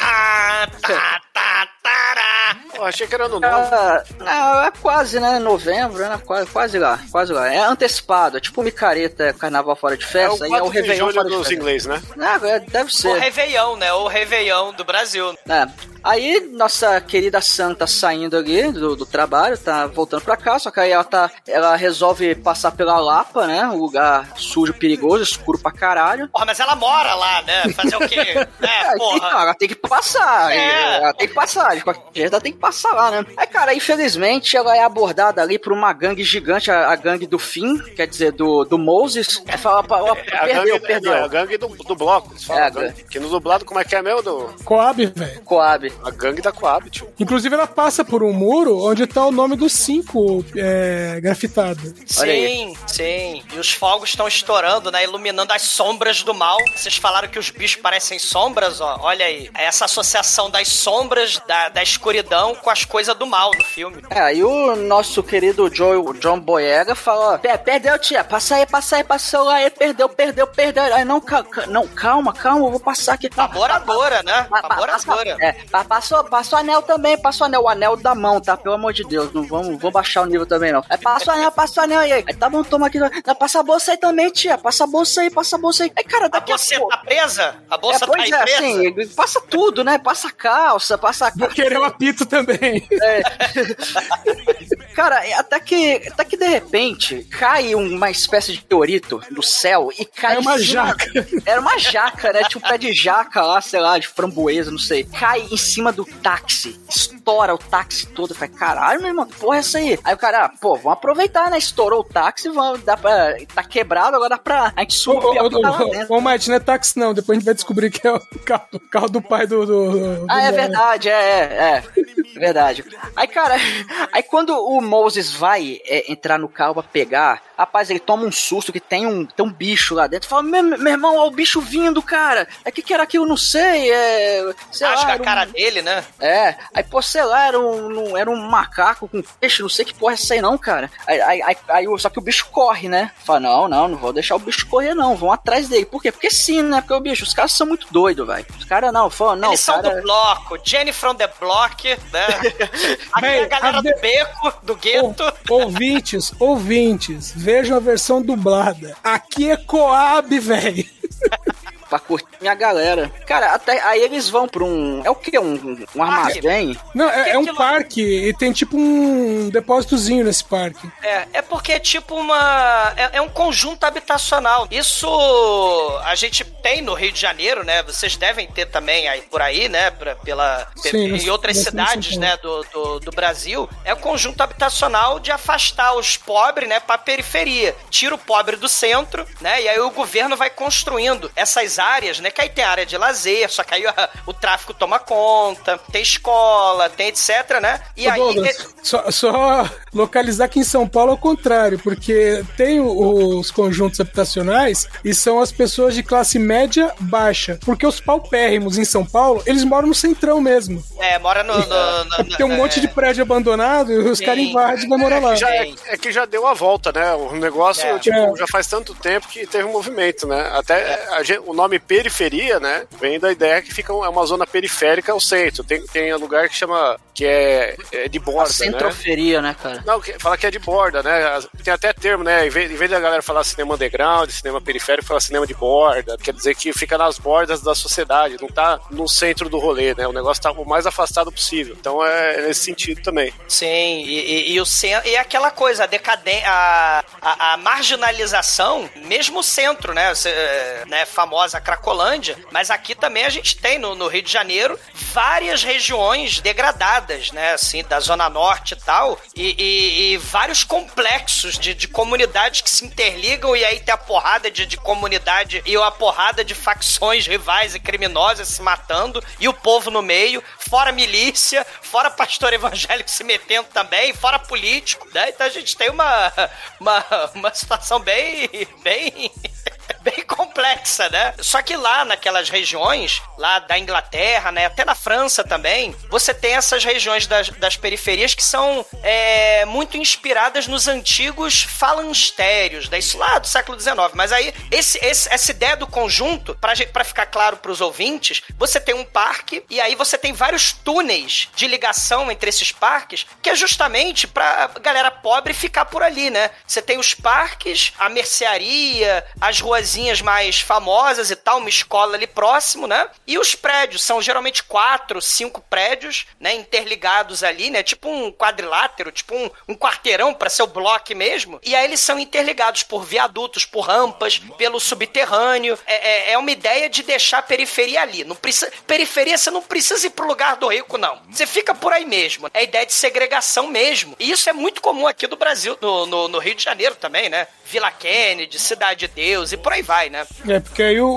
Eu achei que era no Ah, não, é quase, né? Novembro, né? Quase, quase lá, quase lá. É antecipado, é tipo micareta, é carnaval fora de É festa, o e é o 4 de Réveillon fora de dos festa. ingleses, né? Não, é, deve O ser. Réveillon, né? O Réveillon do Brasil. É. Aí, nossa querida Santa saindo ali do, do trabalho, tá voltando pra cá, só que aí ela tá. Ela resolve passar pela Lapa, né? Um lugar sujo, perigoso, escuro pra caralho. Porra, mas ela mora lá, né? Fazer o quê? É, porra. ela tem que passar. É. Ela tem que passar. De qualquer jeito, ela tem que passar lá, né? Aí, cara, infelizmente, ela é abordada ali por uma gangue gigante, a, a gangue do Finn, quer dizer, do, do Moses. Aí fala, pra- ó, É a perdeu, gangue, perdeu. não, é a gangue do, do bloco. eles falam, É, gangue. Que no dublado, como é que é meu? Do... Coab, velho. Coab. A gangue da Coab, tio. Inclusive, ela passa por um muro onde tá o nome dos cinco é, grafitado. Sim, sim. E os fogos estão estourando, né? Iluminando as sombras do mal. Vocês falaram que os bichos parecem sombras, ó. Olha aí. É essa associação das sombras, da, da escuridão com as coisas do mal no filme. É, aí o nosso querido Joe, John Boyega fala, ó, "Pé, perdeu, tia, passa aí, passa aí, passou aí, perdeu, perdeu, perdeu. Aí, não, ca- ca- não, calma, calma, eu vou passar aqui. Laboradora, né? Pa- pa- Laboradora. passa- É, pa- passou, passou anel também, passou anel, o anel da mão, tá? Pelo amor de Deus, não vamos, vou baixar o nível também, não. É, passou anel, passou anel aí. Aí, tá bom, toma aqui. Não, passa a bolsa aí também, tia, passa a bolsa aí, passa a bolsa aí. Aí, cara, A daqui a bolsa pouco... tá presa? A bolsa é, tá é, aí presa? assim, passa tudo, né? Passa a calça, passa a Vou querer o apito também. É. Cara, até que, até que de repente cai uma espécie de teorito do céu e cai. É uma cima- jaca. Era uma jaca, né? Tinha um pé de jaca lá, sei lá, de framboesa, não sei. Cai em cima do táxi. Estoura o táxi todo. Eu falei, caralho, meu irmão, que porra é essa aí? Aí o cara, ah, pô, vamos aproveitar, né? Estourou o táxi, vamos, dá pra. Tá quebrado, agora dá pra. A gente Ô, subir ô, ô, dentro. ô, Mate, não é táxi não. Depois a gente vai descobrir que é o carro, o carro do pai do... do, do- Ah, é do- verdade, é, é, é. Verdade. Aí, cara, aí quando o Moses vai é, entrar no carro pra pegar, rapaz, ele toma um susto que tem um, tem um bicho lá dentro. Fala, meu, meu irmão, ó o bicho vindo, cara. É que que era aquilo? Não sei, é. Sei Rasga lá, a era um- cara dele, né? É, aí, pô, sei lá, era um, um- era um macaco com peixe, não sei que porra é essa aí não, cara. Aí, aí, aí, aí o- só que o bicho corre, né? Fala, não, não, não vou deixar o bicho correr, não. Vão atrás dele. Por quê? Porque sim, né? Porque o bicho, os caras são muito doidos, velho. Os caras não, falam, não, Eles são cara... do bloco, Jenny from the Block, né? Aqui é a galera a do beco, do gueto. Ouvintes, ouvintes, vejam a versão dublada. Aqui é Coab, velho. pra curtir minha galera. Cara, até aí eles vão pra um. É o que? Um, um armazém? Não, é, é um parque e tem tipo um depósitozinho nesse parque. É, é porque é tipo uma. É, é um conjunto habitacional. Isso a gente tem no Rio de Janeiro, né? Vocês devem ter também aí por aí, né? Pra, pela, Sim, em outras cidades, né? Do, do, do Brasil. É um conjunto habitacional de afastar os pobres, né? Pra periferia. Tira o pobre do centro, né? E aí o governo vai construindo essas áreas, né? Que aí tem área de lazer, só que aí a- o tráfico toma conta, tem escola, tem etc, né? E Ô, aí. Douglas, só, só localizar que em São Paulo é o contrário, porque tem os conjuntos habitacionais e são as pessoas de classe média baixa. Porque os paupérrimos em São Paulo, eles moram no centrão mesmo. É, mora no. no- no- Tem um monte de prédio abandonado e os caras invadem e vai morar lá. Já é, é que já deu a volta, né? O negócio, É. tipo, É. já faz tanto tempo que teve um movimento, né? Até a gente- o nome periferia, né? Vem da ideia que fica um- é uma zona periférica ao centro. Tem, tem lugar que chama. que é, é de A borda, né? centroferia, né, cara? Não, que- fala que é de borda, né? Tem até termo, né? Em vez, em vez da galera falar cinema underground, cinema periférico, fala cinema de borda. Quer dizer que fica nas bordas da sociedade, não tá no centro do rolê, né? O negócio tá o mais afastado possível. Então é nesse sentido também. Sim, e, e- e o centro. E aquela coisa, a decadência. A, a, a marginalização, mesmo o centro, né? Cê, é, né famosa Cracolândia, mas aqui também a gente tem no, no Rio de Janeiro várias regiões degradadas, né? Assim, da Zona Norte e tal, e, e- e vários complexos de, de comunidades que se interligam, e aí tem a porrada de, de comunidade e a porrada de facções rivais e criminosas se matando, e o povo no meio, fora milícia, fora pastor evangélico se metendo também, fora político, né? Então a gente tem uma, uma, uma situação bem, bem complexa, né? Só que lá naquelas regiões, lá da Inglaterra, né? Até na França também, você tem essas regiões das, das periferias que são é, muito inspiradas nos antigos falancérios, né? Isso lá do século XIX. Mas aí, esse, esse- essa ideia do conjunto, pra ficar claro pros ouvintes, você tem um parque e aí você tem vários túneis de ligação entre esses parques, que é justamente pra galera pobre ficar por ali, né? Você tem os parques, a mercearia, as ruazinhas mais famosas e tal, uma escola ali próximo, né? E os prédios são geralmente quatro, cinco prédios, né? Interligados ali, né? Tipo um quadrilátero, tipo um, um quarteirão para ser o bloco mesmo. E aí eles são interligados por viadutos, por rampas, pelo subterrâneo. É, é, é uma ideia de deixar a periferia ali. Não precisa, periferia você não precisa ir pro lugar do rico, não. Você fica por aí mesmo. É a ideia de segregação mesmo. E isso é muito comum aqui do Brasil, no, no, no Rio de Janeiro também, né? Vila Kennedy, Cidade de Deus e por aí vai, né? É, porque aí o,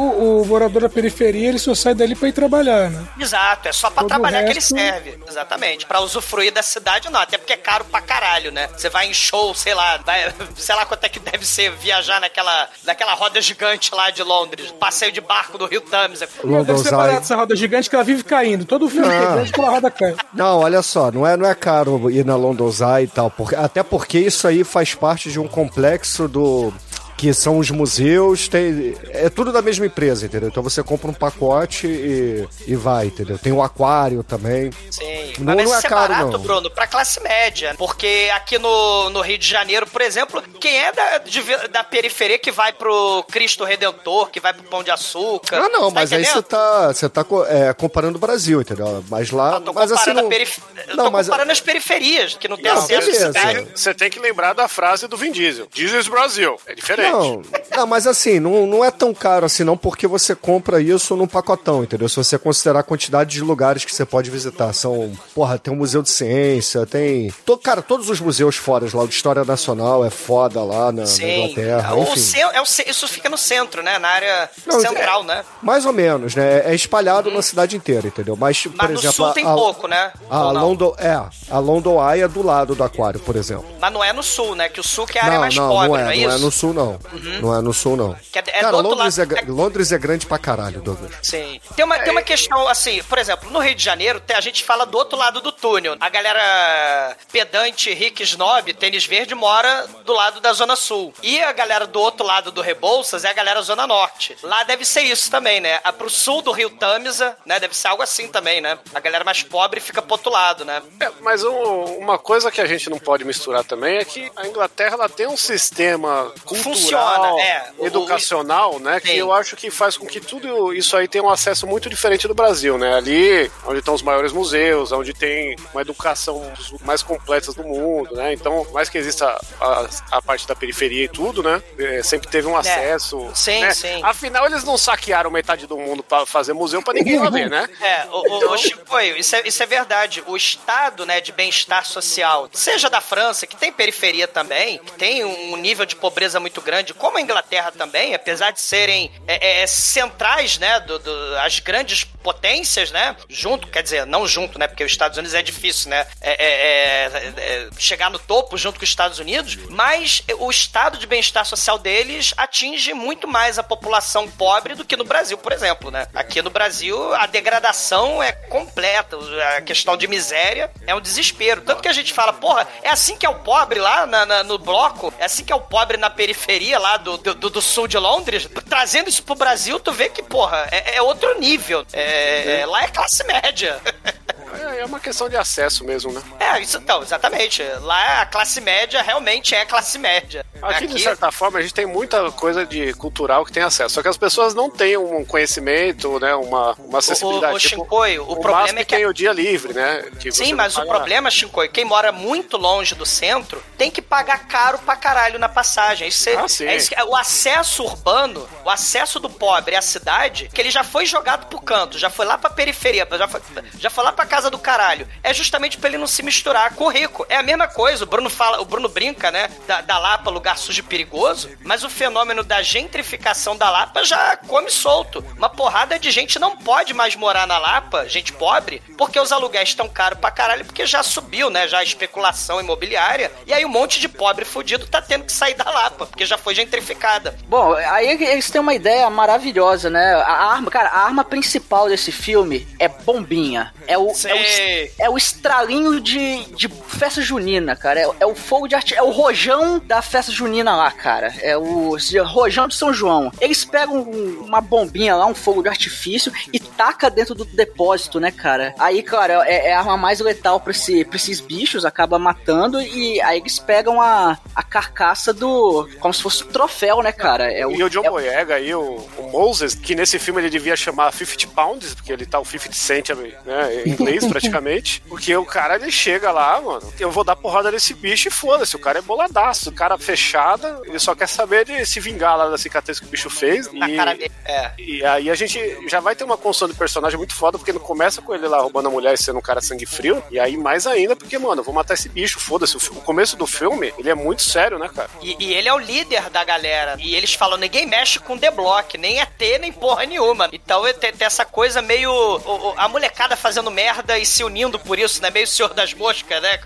o morador da periferia ele só sai dali pra ir trabalhar, né? Exato, é só pra Todo trabalhar o que ele resto- serve. Exatamente. Pra usufruir da cidade, não. Até porque é caro pra caralho, né? Você vai em show, sei lá, vai, sei lá quanto é que deve ser viajar naquela, naquela roda gigante lá de Londres. Passeio de barco do Rio Thames. Deve ser barato essa roda gigante que ela vive caindo. Todo filme que Ah. é grande, roda cai. Não, olha só, não é, não é caro ir na London Eye e tal, porque, até porque isso aí faz parte de um complexo do que são os museus, tem, é tudo da mesma empresa, entendeu? Então você compra um pacote e, e vai, entendeu? Tem o aquário também. Sim. Não, Mas não é é caro, barato, não. Bruno, pra classe média. Porque aqui no, no Rio de Janeiro, por exemplo, quem é da, de- da periferia que vai pro Cristo Redentor, que vai pro Pão de Açúcar. Ah, não, Você tá mas aí você tá, você tá é, comparando o Brasil, entendeu? Mas lá. Tô mas assim, comparando, não, a perif... Eu não, tô mas- comparando as periferias, que não tem Não, acesso à beleza. cidade. Você tem que lembrar da frase do Vin Diesel. Diesel's Brasil. É diferente. Não, não, mas assim, não, não é tão caro assim, não, porque você compra isso num pacotão, entendeu? Se você considerar a quantidade de lugares que você pode visitar. São, porra, tem um museu de ciência, tem. to- cara, todos os museus fora lá, o de História Nacional é foda lá na, na. Inglaterra. O enfim. cen- é o isso fica no centro, né? Na área Não, central, né? Mais ou menos, né? É espalhado na cidade inteira, entendeu? Mas, por Mas no exemplo. sul a- tem a, pouco, né? A? London, é, a London Eye é do lado do aquário, por exemplo. Mas não é no sul, né? Que o sul que é a área não, mais não, pobre, não não é, é, não isso? é no sul, não. Não é no sul, não. É- é Cara, Londres, lado- é, Londres é grande pra caralho, Douglas. Sim. Tem uma, tem uma questão, assim, por exemplo, no Rio de Janeiro, tem- a gente fala do outro lado do túnel. A galera pedante, rica, snob, tênis verde, mora do lado da Zona Sul. E a galera do outro lado do Rebouças é a galera Zona Norte. Lá deve ser isso também, né? A, pro sul do Rio Tamisa, né? Deve ser algo assim também, né? A galera mais pobre fica pro outro lado, né? É, mas um- uma coisa que a gente não pode misturar também é que a Inglaterra ela tem um sistema cultural, Funciona, é. Educacional, né? Que Sim. eu acho que faz com que tudo isso aí tenha um acesso muito diferente do Brasil, né? Ali, onde estão os maiores museus, onde tem uma educação mais completas do mundo, né? Então, mais que exista a, a parte da periferia e tudo, né? é, sempre teve um acesso. Sim, né? sim. Afinal, eles não saquearam metade do mundo pra fazer museu pra ninguém lá ver, né? É, o, o, o Chicoio, isso é, isso é verdade. O estado né, de bem-estar social, seja da França, que tem periferia também, que tem um nível de pobreza muito grande, como a Inglaterra também, apesar de serem é, é, centrais, né, do, do- as grandes potências, né, junto, quer dizer, não junto, né, porque os Estados Unidos é difícil, né, é, é, é, é, chegar no topo junto com os Estados Unidos, mas o estado de bem-estar social deles atinge muito mais a população pobre do que no Brasil, por exemplo, né? Aqui no Brasil a degradação é completa, a questão de miséria é um desespero. Tanto que a gente fala, porra, é assim que é o pobre lá na- na- no bloco, é assim que é o pobre na periferia lá do, do, do sul de Londres. Trazendo isso pro Brasil, tu vê que, porra, é, é outro nível. É- é- lá é classe média. É, é uma questão de acesso mesmo, né? É, isso então, exatamente. Lá a classe média realmente é classe média. Aqui, de certa forma, a gente tem muita coisa de cultural que tem acesso. Só que as pessoas não têm um conhecimento, né? Uma, uma acessibilidade. o tipo, Shinkoio, o problema MASP é que- tem o dia livre, né? Sim, mas o problema, Shinkoi, quem mora muito longe do centro tem que pagar caro pra caralho na passagem. Isso é, Ah, sim. é isso que- o acesso urbano, o acesso do pobre à cidade, que ele já foi jogado pro canto, já foi lá pra periferia, já foi, já foi lá pra casa do caralho. É justamente pra ele não se misturar com o rico. É a mesma coisa, o Bruno fala, o Bruno brinca, né, da, da Lapa, lugar sujo e perigoso, mas o fenômeno da gentrificação da Lapa já come solto. Uma porrada de gente não pode mais morar na Lapa, gente pobre, porque os aluguéis estão caros pra caralho, porque já subiu, né, já a especulação imobiliária, e aí um monte de pobre fudido tá tendo que sair da Lapa, porque já foi gentrificada. Bom, aí eles têm uma ideia maravilhosa, né? A arma, cara, a arma principal desse filme é bombinha. É o, é o, Sei. é o estralinho de, de festa junina, cara. É, é o fogo de arte, é o rojão da festa junina lá, cara. É o Rojão de São João. Eles pegam um- uma bombinha lá, um fogo de artifício e taca dentro do depósito, né, cara? Aí, cara, é, é a arma mais letal pra, esse, pra esses bichos, acaba matando e aí eles pegam a, a carcaça do. como se fosse um troféu, né, cara? É E o John é Boyega aí, o, o Moses, que nesse filme ele devia chamar 50 Pounds, porque ele tá o 50 Cent né, em inglês praticamente. Porque o cara ele chega lá, mano, eu vou dar porrada nesse bicho e foda-se, o cara é boladaço, o cara fechado, ele só quer saber de se vingar lá da cicatriz que o bicho fez. Na e, cara dele. É. e aí a gente já vai ter uma construção de personagem muito foda, porque não começa com ele lá roubando a mulher e sendo um cara sangue frio, e aí mais ainda, porque, mano, eu vou matar esse bicho, foda-se. O, começo do filme, ele é muito sério, né, cara? E, e ele é o líder da galera. E eles falam, ninguém mexe com The Block, nem ET, nem porra nenhuma. Então tem, tem essa coisa meio. o- o- a molecada fazendo merda e se unindo por isso, né? Meio Senhor das Moscas, né?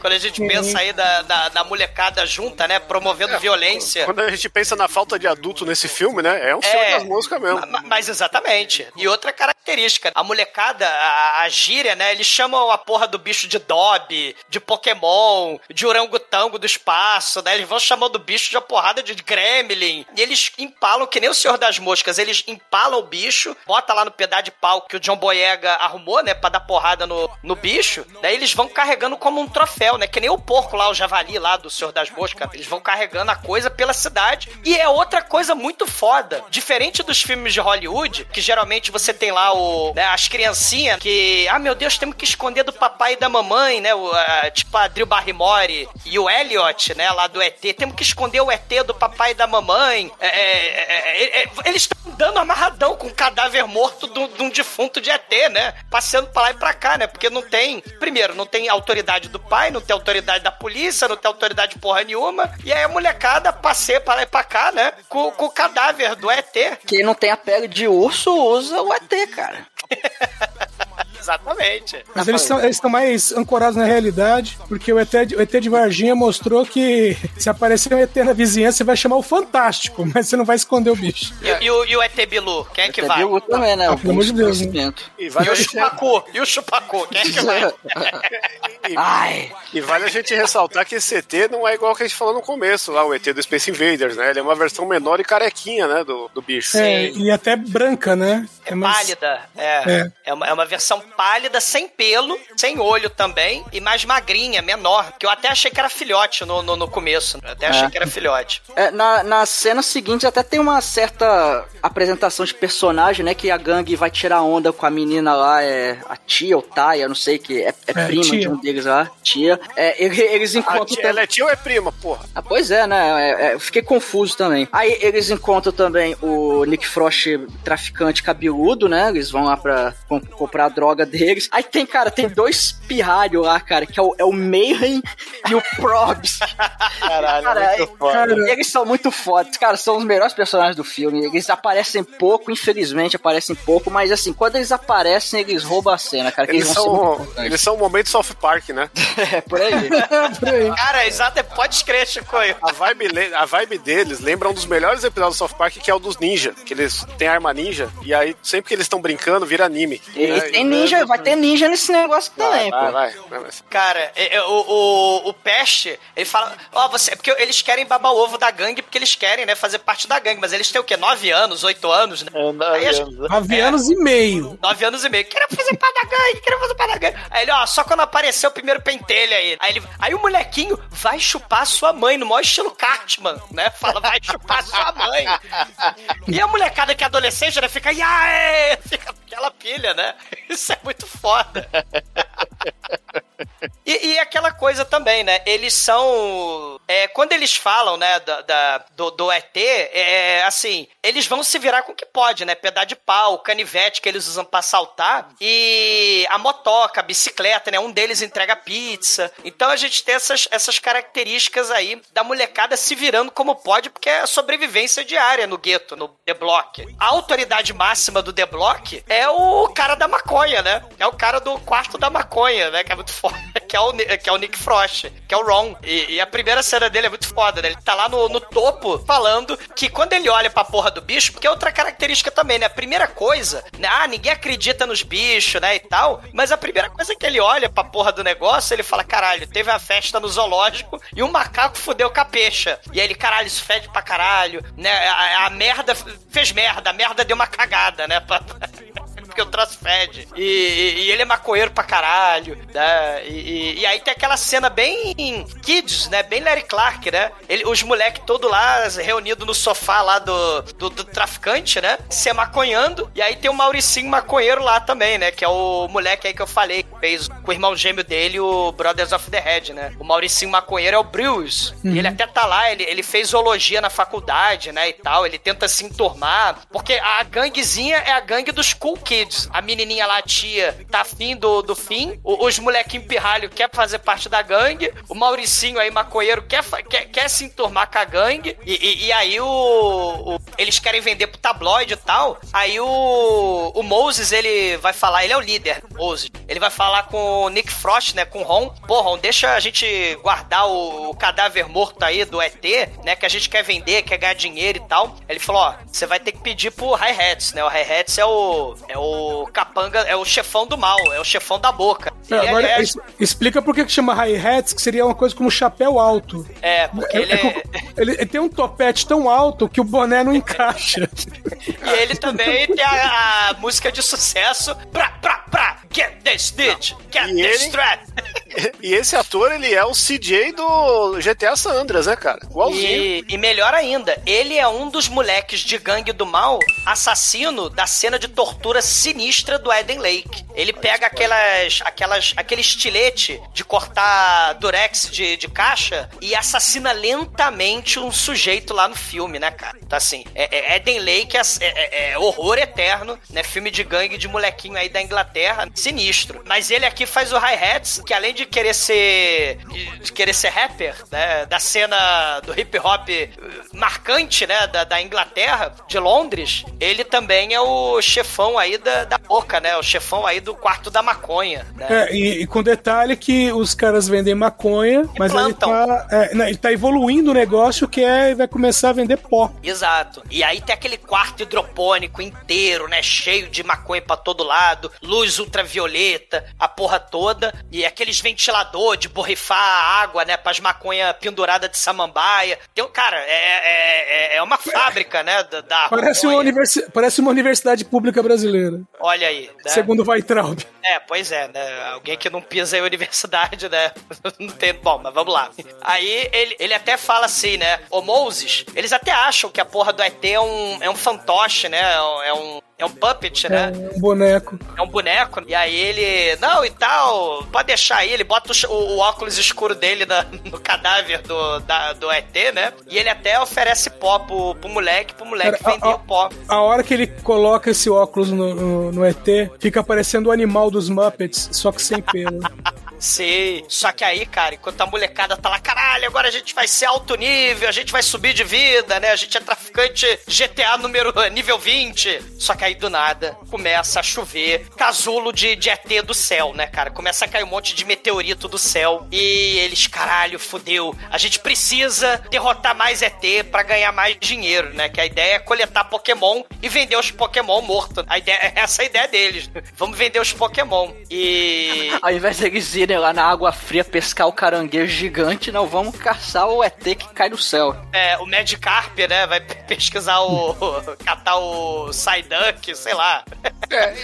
Quando, a gente pensa aí da, da, da molecada junta, né? Promovendo violência. Quando a gente pensa na falta de adulto nesse filme, né, é um senhor das moscas mesmo. Ma- Mas exatamente. E outra característica, a molecada, a, a gíria, né? Eles chamam a porra do bicho de Dobby, de Pokémon, de orangotango do espaço, né? Eles vão chamando o bicho de uma porrada de Gremlin. E eles empalam, que nem o Senhor das Moscas, eles empalam o bicho, bota lá no pedaço de pau que o John Boyega arrumou, né? Pra dar porrada no, no bicho. Daí eles vão carregando como um troféu, né? Que nem o porco lá, o javali lá do Senhor das Moscas. Eles vão carregando a coisa pela cidade. E é outra coisa muito foda. Diferente dos filmes de Hollywood, que geralmente você tem lá o, né, as criancinhas que, ah, meu Deus, temos que esconder do papai e da mamãe, né? O, a- tipo a Drew Barrymore e o Elliot, né? Lá do ET. Temos que esconder o ET do papai e da mamãe. É, é, é, é, é, eles estão dando amarradão com um cadáver morto de um defunto de ET, né? Passeando pra lá e pra cá, né? Porque não tem. Primeiro, não tem autoridade do pai, não tem autoridade da polícia, não tem autoridade porra nenhuma. E aí a molecada passeia pra lá e pra cá, né? Com, com o cadáver do ET. Quem não tem a pele de urso usa o ET, cara. Exatamente. Mas eles estão eles estão mais ancorados na realidade, porque o ET, de- o ET de Varginha mostrou que se aparecer um ET na vizinhança, você vai chamar o Fantástico, mas você não vai esconder o bicho. E, e o, e o ET Bilu? Quem é que vai? Bilu também, né? Ah, pelo amor de Deus, né? Conhecimento. E E vale, o a gente, Chupacu? E o Chupacu? Quem é que vai? Ai, e vale a gente ressaltar que esse ET não é igual que a gente falou no começo, lá, o ET do Space Invaders, né? Ele é uma versão menor e carequinha, né, do, do bicho. É, e até branca, né? É mais- pálida, é. É. É. uma, é uma versão pálida, sem pelo, sem olho também, e mais magrinha, menor. Que eu até achei que era filhote no, no, no começo. Eu até achei É. que era filhote. É, na, na cena seguinte até tem uma certa apresentação de personagem, né? Que a gangue vai tirar onda com a menina lá, é a tia ou Taia, não sei, que é, é É, prima tia. de um deles lá, tia. É, ele- eles A encontram... tia, ela é tia ou é prima, porra? Ah, pois é, né? É, é, eu fiquei confuso também. Aí eles encontram também o Nick Frost, traficante cabeludo, né? Eles vão lá pra com- comprar a droga deles. Aí tem, cara, tem dois pirralhos lá, cara, que é o, é o Mayhem e o Probs. Caralho, Cara, muito foda. Cara, eles são muito fodas, cara, são os melhores personagens do filme. Eles aparecem pouco, infelizmente aparecem pouco, mas assim, quando eles aparecem, eles roubam a cena, cara. que Eles Eles, são, eles são o momento South Park, né? É, por aí. por aí. Cara, exato, pode escrever, Chicoio. A vibe, a vibe deles lembra um dos melhores episódios do South Park, que é o dos ninja. Que eles têm arma ninja, e aí sempre que eles estão brincando, vira anime. E, né? tem ninja, vai ter ninja nesse negócio Vai, também, vai, pô. vai, vai. Cara, é- é, o, o, o Peste, ele fala, ó, você, porque eles querem babar o ovo da gangue, porque eles querem, né, fazer parte da gangue, mas eles têm o quê? Nove anos, oito anos, né? Aí as- Nove anos e meio. Nove anos e meio. Quero fazer parte da gangue, quero fazer parte da gangue. Aí ele, ó, só quando aparecer o primeiro pentelho aí. Aí, ele, aí o molequinho vai chupar sua mãe, no maior estilo Cartman, né? Fala, vai chupar sua mãe. E a molecada que é adolescente, né? Fica, yaê! Fica aquela pilha, né? Isso é muito foda. E, e aquela coisa também, né? Eles são. é, quando eles falam, né, da, da- do, do ET, é, assim, eles vão se virar com o que pode, né? Pedaço de pau, canivete que eles usam pra saltar e a motoca, a bicicleta, né? Um deles entrega pizza. Então a gente tem essas, essas características aí da molecada se virando como pode, porque é a sobrevivência diária no gueto, no The Block. A autoridade máxima do The Block é o cara da maconha, né? É o cara do quarto da maconha, né? Que é muito foda. Que é o, que é o Nick Frost, que é o Ron. E, e a primeira cena cena dele é muito foda, né? Ele tá lá no, no topo falando que quando ele olha pra porra do bicho, porque é outra característica também, né? A primeira coisa, né? Ah, ninguém acredita nos bichos, né? E tal. Mas a primeira coisa que ele olha pra porra do negócio, ele fala: caralho, teve uma festa no zoológico e um macaco fudeu com a peixa. E aí ele, caralho, isso fede pra caralho, né? A, a merda fez merda, a merda deu uma cagada, né? Pra- porque o troço fede. E, e- e ele é maconheiro pra caralho, né? E, e- aí tem aquela cena bem kids, né? Bem Larry Clark, né? Ele, os moleques todos lá reunidos no sofá lá do, do, do traficante, né? Se maconhando. E aí tem o Mauricinho maconheiro lá também, né? Que é o moleque aí que eu falei, que fez com o irmão gêmeo dele, o Brothers of the Head, né? O Mauricinho maconheiro é o Bruce. Uhum. E ele até tá lá, ele, ele fez zoologia na faculdade, né? E tal. Ele tenta se enturmar. Porque a ganguezinha é a gangue dos cool kids. A menininha lá, a tia, tá afim do, do fim. O- os molequinhos pirralho quer fazer parte da gangue. O Mauricinho aí, maconheiro, quer, quer, quer se enturmar com a gangue. E, e- e aí o, o- Eles querem vender pro tabloide e tal. Aí o. O Moses, ele vai falar, ele é o líder, Moses. Ele vai falar com o Nick Frost, né? Com o Ron. Pô, Ron, deixa a gente guardar o, o cadáver morto aí do ET, né? Que a gente quer vender, quer ganhar dinheiro e tal. Ele falou: ó, você vai ter que pedir pro Hi-Hats, né? O Hi-Hats é o. É o capanga, é o chefão do mal, é o chefão da boca. É, Ele agora, é- es- explica por que chama hi-hats, que seria uma coisa como chapéu alto. É, porque É- ele é é. como- ele, ele tem um topete tão alto que o boné não encaixa. E ele também tem a, a música de sucesso pra, pra, pra, get this stitch, get E this ele- strap. E esse ator, ele é o CJ do GTA San Andreas, né, cara? Igualzinho. E, e melhor ainda, ele é um dos moleques de gangue do mal, assassino da cena de tortura sinistra do Eden Lake. Ele pega aquelas, aquelas, aquele estilete de cortar durex de, de caixa e assassina lentamente um sujeito lá no filme, né, cara? Então, assim, é, é- Eden Lake é, é- é horror eterno, né? Filme de gangue de molequinho aí da Inglaterra, sinistro. Mas ele aqui faz o Hi-Hats, que além de querer ser de, querer ser rapper, né, da cena do hip hop marcante, né, da, da Inglaterra, de Londres, ele também é o chefão aí da, da boca, né? O chefão aí do quarto da maconha, né? É, e, e com detalhe que os caras vendem maconha, mas ele tá, é, ele tá evoluindo o negócio que é vai começar a vender pó. Exato. E aí tem aquele quarto hidropônico inteiro, né? Cheio de maconha pra todo lado, luz ultravioleta, a porra toda. E aqueles ventilador de borrifar água, né? Pras maconha pendurada de samambaia. Tem, cara, é, é, é- é uma fábrica, né? Da, da Parece uma, universi- parece uma universidade pública brasileira. Olha aí. Né? Segundo Weitraub. É, pois é, né? Alguém que não pisa em universidade, né? Não tem. Bom, mas vamos lá. Aí ele, ele até fala assim, né? Ô Moses, eles até acham que a porra do ET é um, é um fantoche, né? É um, é um puppet, né? É um boneco. É um boneco. E aí ele, não, e tal, pode deixar aí. Ele bota o, o- óculos escuro dele na- no cadáver do, da- do ET, né? E ele até oferece pó pro, pro moleque, pro moleque Cara, vender o pó. A hora que ele coloca esse óculos no, no, no ET, fica parecendo o animal dos Muppets, só que sem pelo. Sim. Só que aí, cara, enquanto a molecada tá lá, caralho, agora a gente vai ser alto nível, a gente vai subir de vida, né? A gente é traficante GTA número nível 20. Só que aí do nada começa a chover casulo de, de ET do céu, né, cara? Começa a cair um monte de meteorito do céu. E eles, caralho, fudeu. A gente precisa derrotar mais ET pra ganhar mais dinheiro, né? Que a ideia é coletar Pokémon e vender os Pokémon mortos. A ideia, essa é a ideia deles. Vamos vender os Pokémon. E. Ao invés deles irem lá na água fria pescar o caranguejo gigante, não, vamos caçar o ET que cai do céu. É, o Magikarp, né? Vai pesquisar o. catar o Psyduck, sei lá. É,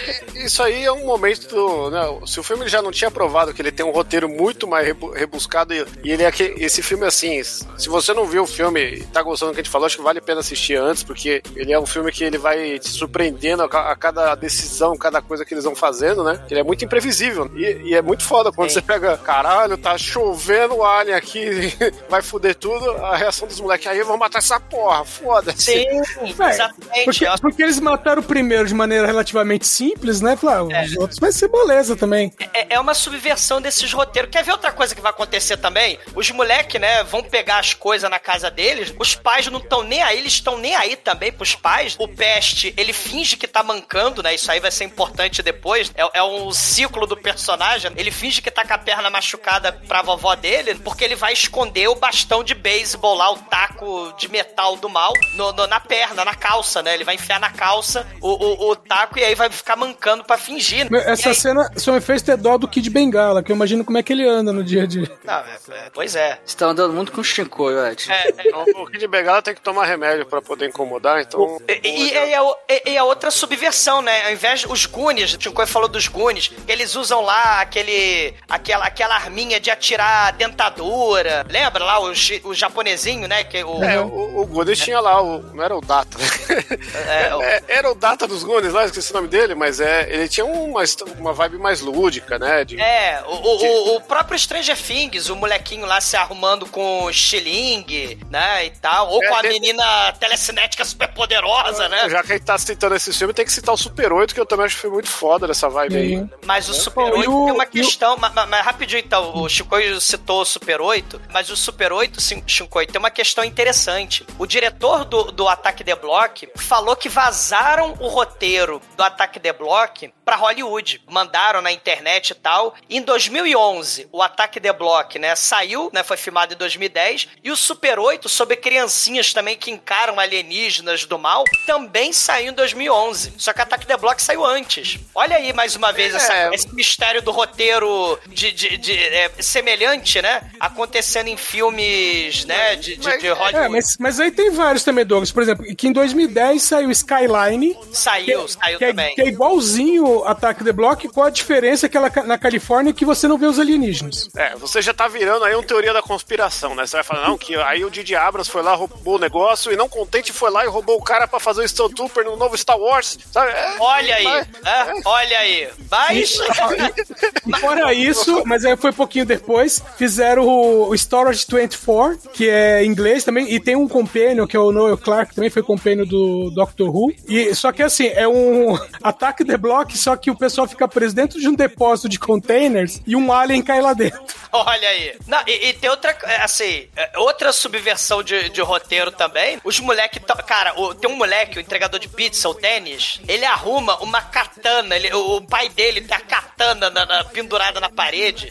isso aí é um momento. Né, se o filme já não tinha provado que ele tem um roteiro muito mais rebu- rebuscado e, e ele é que esse filme assim, se você não viu o filme e tá gostando do que a gente falou, acho que vale a pena assistir antes, porque ele é um filme que ele vai te surpreendendo a cada decisão, cada coisa que eles vão fazendo, né? Ele é muito imprevisível e, e é muito foda quando você pega, caralho, tá chovendo alien aqui, vai foder tudo, a reação dos moleques aí, vamos matar essa porra, foda-se. Sim, É, porque, porque eles mataram o primeiro de maneira relativamente simples, né? Falaram, ah, os outros vai ser moleza também. É, é uma subversão desses roteiros. Quer ver outra coisa que vai acontecer também? Os moleques, né, vão pegar as coisas na casa deles, os pais não estão nem aí, eles estão nem aí também pros pais. O Peste, ele finge que tá mancando, né? Isso aí vai ser importante depois. É, é um ciclo do personagem. Ele finge que tá com a perna machucada pra vovó dele, porque ele vai esconder o bastão de beisebol lá, o taco de metal do mal, no- no- na perna, na calça, né? Ele vai enfiar na calça o, o, o taco e aí vai ficar mancando pra fingir. Essa cena só me fez ter dó do Kid Bengala, que eu imagino como é que ele anda no dia a dia. Não, é- é- pois é. Você tá andando muito com Shinkoi, Ed. Então, o Kid Bengala tem que tomar remédio pra poder incomodar, então... E, e- e a, e- e a outra subversão, né? Ao invés os Goonies, o Chico falou dos Goonies, eles usam lá aquele, aquela, aquela arminha de atirar dentadura. Lembra lá o, o japonesinho, né? Que o, É, o, o Goonies tinha lá, o, não era o Data, né? É, era o Data dos Goonies lá, esqueci o nome dele, mas é, ele tinha uma, uma vibe mais lúdica, né? De, É, o, o, o- o próprio Stranger Things, o molequinho lá se arrumando com estilingue, né, e tal, ou É, com a tem- menina telecinética super poderosa, né? Já que a gente tá citando esse filme, tem que citar o Super 8, que eu também acho que foi muito foda dessa vibe aí. Mas o Super 8 tem uma questão. Mas, mas- mas rapidinho então, o Chico citou o Super 8, mas o Super 8, Sim- Chico, tem uma questão interessante. O diretor do, do Ataque The Block falou que vazaram o roteiro do Ataque The Block pra Hollywood. Mandaram na internet e tal. Em 2011, o Ataque The Block, né, saiu, né, foi filmado em 2010. E o Super 8, sobre criancinhas também que encaram alienígenas do mal, também saiu em 2011. Só que Ataque The Block saiu antes. Olha aí, mais uma vez, essa- É. esse mistério do roteiro de, de- de- é, semelhante, né? Acontecendo em filmes, né, de, de, de Hollywood. É, mas, mas aí tem vários também, Douglas. Por exemplo, que em 2010 saiu Skyline. Saiu, que, saiu que é, também. que é igualzinho Ataque The Block, qual a diferença que ela, na Califórnia que você não vê os alienígenas. É, você já tá virando aí uma teoria da conspiração, né? Você vai falar, não, que aí o Didi Abrams foi lá, roubou o negócio e não contente foi lá e roubou o cara pra fazer o Stone Trooper no novo Star Wars, sabe? É, Olha aí, mas- é, olha aí. Mas. E fora isso, mas aí foi pouquinho depois, fizeram o, Storage 24, que é em inglês também, e tem um companion, que é o Noel Clark, também foi companion do Doctor Who. E, só que assim, é um ataque The Block, só que o pessoal fica preso dentro de um depósito de containers e um alien cai lá dentro. Olha aí. Não, e, e tem outra, é, assim, é, outra subversão de, de roteiro também. Os moleques. Cara, o- tem um moleque, o entregador de pizza, o Dennis, ele arruma uma katana. Ele, o, o pai dele tem a katana na- na- pendurada na parede.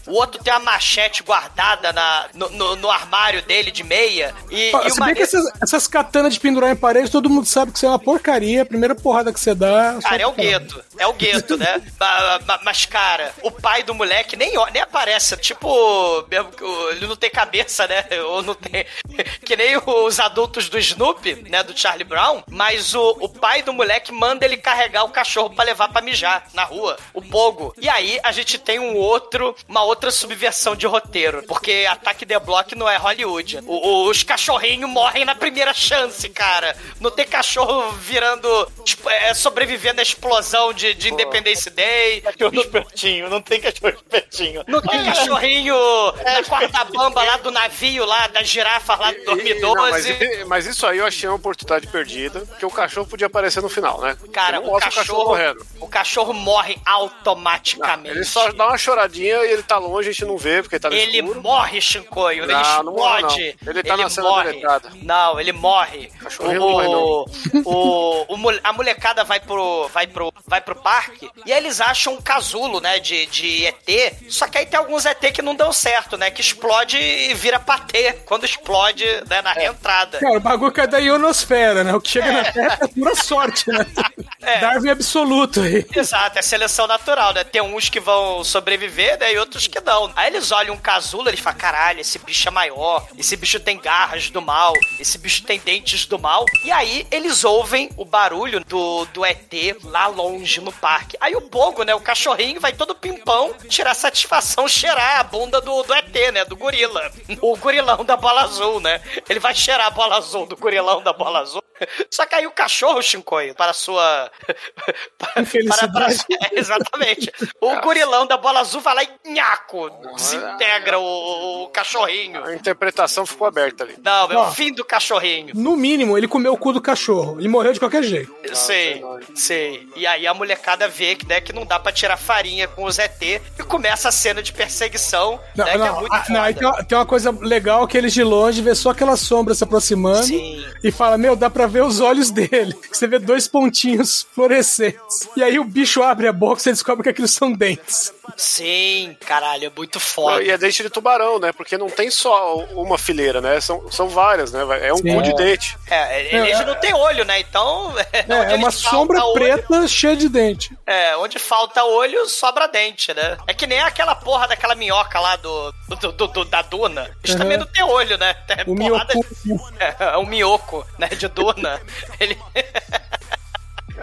O outro tem a machete guardada na, no, no- no armário dele de meia. E, Ó, e Se bem que essas, essas katanas de pendurar em parede, todo mundo sabe que isso é uma porcaria. A primeira porrada que você dá. só Cara, é o gueto. É o gueto, né? Ma- ma- Mas, cara, o pai do moleque nem, nem aparece. Tipo, ele não tem cabeça, né? Ou não tem. Que nem os adultos do Snoopy, né? Do Charlie Brown. Mas o, o pai do moleque manda ele carregar o cachorro pra levar pra mijar na rua. O Pogo. E aí a gente tem um outro, uma outra subversão de roteiro. Porque Ataque The Block não é Hollywood. O- o- os cachorrinhos morrem na primeira chance, cara. Não tem cachorro virando. tipo, é, sobrevivendo à explosão de, de Independence Day. Cachorro espertinho, não tem cachorro espertinho. Não tem cachorrinho na corda bamba lá do navio, lá da girafa lá do Não, mas, 2012. mas isso aí eu achei uma oportunidade perdida, porque o cachorro podia aparecer no final, né? Cara, Não o mostra cachorro, correndo. o cachorro morre automaticamente. Ele só dá uma choradinha e ele tá longe, a gente não vê, porque tá no Ele escuro. morre, Shinkoio. Ele Não, não morre, explode. não. Ele tá na cena morre. deletada. Não, ele morre. O, não morre, não. o, o mole- a molecada vai pro, vai, pro, vai pro parque e aí eles acham um casulo, né, de, de ET. Só que aí tem alguns ET que não dão certo, né? Que explode e vira patê quando explode né, na reentrada. Cara, o bagulho cai da ionosfera, né? O que chega na Terra é pura sorte, né? Darwin absoluto aí. Exato, é seleção natural, né? Tem uns que vão sobreviver, né? E outros que não. Aí eles olham um casulo e eles falam: caralho, esse bicho é maior, esse bicho tem garras do mal, esse bicho tem dentes do mal. E aí eles ouvem o barulho do, do ET lá longe no parque. Aí o Pogo, né? O cachorrinho vai todo pimpão tirar satisfação, cheirar a bunda do, do ET, né? Do gorila. O gorilão da bola azul, né? Ele vai cheirar a bola azul do gorilão da bola azul. Só que aí o cachorro, Shinkoio, para a sua. para, para, exatamente. O gorilão da bola azul vai lá e nhaco, desintegra o, o cachorrinho. A interpretação ficou aberta ali. Não, é o fim do cachorrinho. No mínimo, ele comeu o cu do cachorro. Ele morreu de qualquer jeito. Sei, sei. E aí a molecada vê que, né, que não dá pra tirar farinha com os ET e começa a cena de perseguição Não, né, que é não, muito ah, não, aí tem, uma, tem uma coisa legal que eles de longe vê só aquela sombra se aproximando e fala: Meu, dá pra ver os olhos dele. Você vê dois pontinhos fluorescentes. E aí o bicho abre a boca e você descobre que aqueles são dentes. Sim, caralho, é muito Não, foda. E é dente de tubarão, né? Porque não tem só uma fileira, né? São, são várias, né? É um Sim. cu de dente. É, eles não têm olho, né? Então. É, onde é uma sombra olho- preta cheia de dente. É, onde falta olho, sobra dente, né? É que nem aquela porra daquela minhoca lá do, do, do- do- da Duna. Eles Uhum. também não tem olho, né? É O porrada minhoco. de- É, o minhoco, né? De Duna. Ele.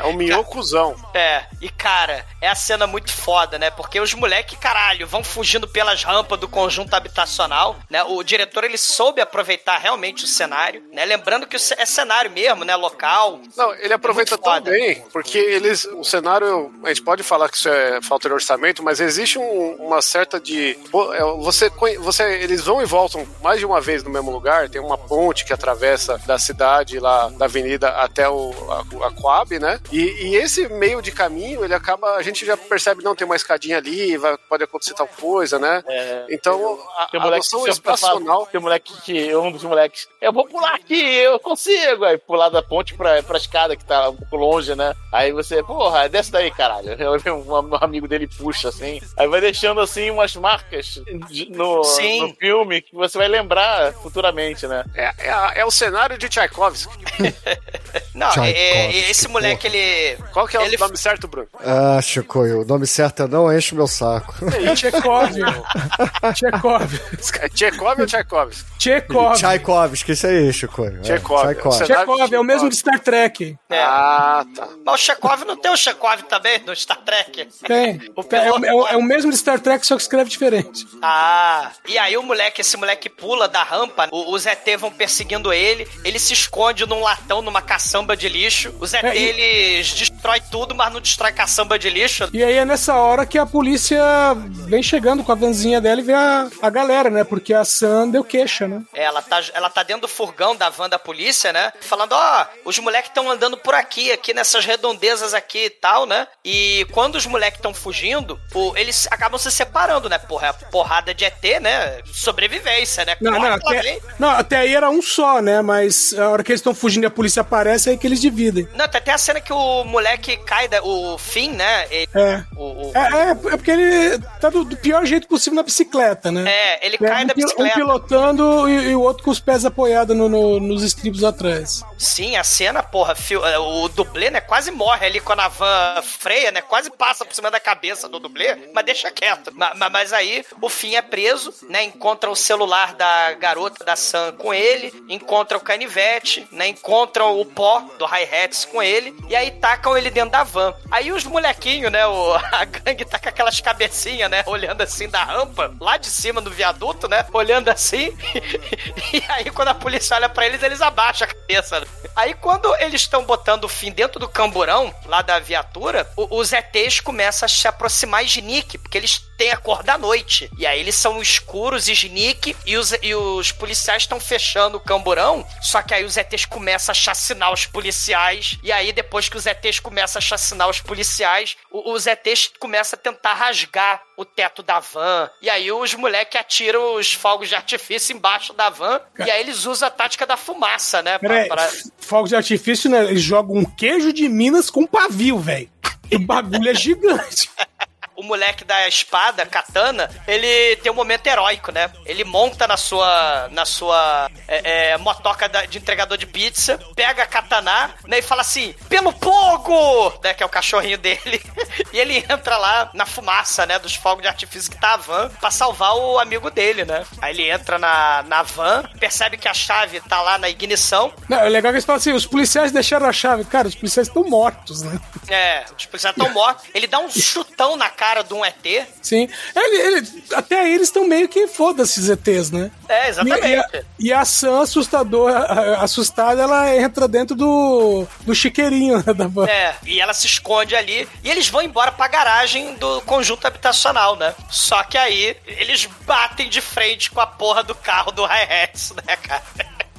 É um minhocuzão. É, e cara, é a cena muito foda, né? Porque os moleques, caralho, vão fugindo pelas rampas do conjunto habitacional, né? O diretor, ele soube aproveitar realmente o cenário, né? Lembrando que é cenário mesmo, né? Local. Não, ele aproveita tão bem, porque eles. O cenário. A gente pode falar que isso é falta de orçamento, mas existe um- uma certa de. é, Você, você, eles vão e voltam mais de uma vez no mesmo lugar. Tem uma ponte que atravessa da cidade lá, da avenida até o, a, a Coab, né? E, e esse meio de caminho, ele acaba. A gente já percebe, não, tem uma escadinha ali, vai- pode acontecer tal coisa, né? Então, a, Tem a moleque noção espacional. Tem moleque que, um dos moleques, eu vou pular aqui, eu consigo. Aí pular da ponte pra, pra escada que tá um pouco longe, né? Aí você, porra, desce daí, caralho. Um, um amigo dele puxa assim. Aí vai deixando assim umas marcas de- no, Sim. no filme que você vai lembrar futuramente, né? É, é, é o cenário de Tchaikovsky. Não, é- Tchaikovsky, é- esse moleque, ele. Qual que é ele o nome certo, Bruno? Ah, Chico, o nome certo é não enche o meu saco. Tchekov. Tchekov. É Tchekov ou Tchaikovsky? Tchekov. Tchaikovsky, isso aí, Chico. É, Tchekov. Tchaikovsky. Tchekov, é o mesmo de Star Trek. Ah, tá. Mas o Chekhov não tem o Chekhov também no Star Trek? Tem. É, o- é o- é o mesmo de Star Trek, só que escreve diferente. Ah, e aí o moleque, esse moleque pula da rampa, o- os ET vão perseguindo ele, ele se esconde num latão, numa caçamba de lixo. Os ET, É, e- eles destrói tudo, mas não destrói caçamba de lixo. E aí é nessa hora que a polícia vem chegando com a vanzinha dela e vê a, a galera, né? Porque a Sam deu queixa, né? Ela tá, ela tá dentro do furgão da van da polícia, né? Falando, ó, os moleques estão andando por aqui, aqui nessas redondezas aqui e tal, né? E quando os moleques estão fugindo, o- eles acabam se separando, né? Porra, é porrada de ET, né? Sobrevivência, né? Não, Corre, não, até, não, até aí era um só, né? Mas a hora que eles estão fugindo e a polícia aparece, é aí que eles dividem. Não, tem até a cena que o moleque cai, da, o Finn, né? Ele- É. o- o- É, é, é porque ele tá do, do pior jeito possível na bicicleta, né? É, ele cai um da bicicleta. Um pilotando e, e o outro com os pés apoiados no- no- nos estribos atrás. Sim, a cena, porra, fio- é, o dublê, né, quase morre ali quando a van freia, né, quase passa por cima da cabeça do dublê, mas deixa quieto. Ma- ma- Mas, aí o Finn é preso, né, encontra o celular da garota da Sam com ele, encontra o canivete, né, encontra o pó do Hi-Hats com ele, e aí tacam ele dentro da van. Aí os molequinhos, né, o, a gangue tá com aquelas cabecinhas, né, olhando assim da rampa, lá de cima do viaduto, né, olhando assim, e aí quando a polícia olha pra eles, eles abaixam a cabeça. né? Aí quando eles estão botando o fim dentro do camburão, lá da viatura, o- os ETs começam a se aproximar de Nick, porque eles têm a cor da noite. E aí eles são escuros e Nick, e os, e os policiais estão fechando o camburão, só que aí os ETs começam a chacinar os policiais, e aí depois que os ETs começam a chacinar os policiais, o- os ETs começam a tentar rasgar o teto da van, e aí os moleques atiram os fogos de artifício embaixo da van, e aí eles usam a tática da fumaça, né? pra- pra- fogos de artifício, né? Eles jogam um queijo de Minas com pavio, velho. O bagulho é gigante. o moleque da espada, katana, ele tem um momento heróico, né? Ele monta na sua na sua é, é, motoca de entregador de pizza, pega a katana, né, e fala assim, pelo pogo, né, que é o cachorrinho dele, e ele entra lá na fumaça, né, dos fogos de artifício que tá a van, pra salvar o amigo dele, né? Aí ele entra na, na van, percebe que a chave tá lá na ignição, Não, é legal que eles falam assim: os policiais deixaram a chave. Cara, os policiais estão mortos, né? é, os policiais estão mortos, ele dá um chutão na cara de um ET, Sim. Ele, ele- até aí eles estão meio que foda-se os ETs, né? é, exatamente. E, e a, e a Sam, assustadora, a- assustada, ela entra dentro do, do chiqueirinho né, da van. É, e ela se esconde ali e eles vão embora pra garagem do conjunto habitacional, né? Só que aí eles batem de frente com a porra do carro do Hi-Hats, né, cara?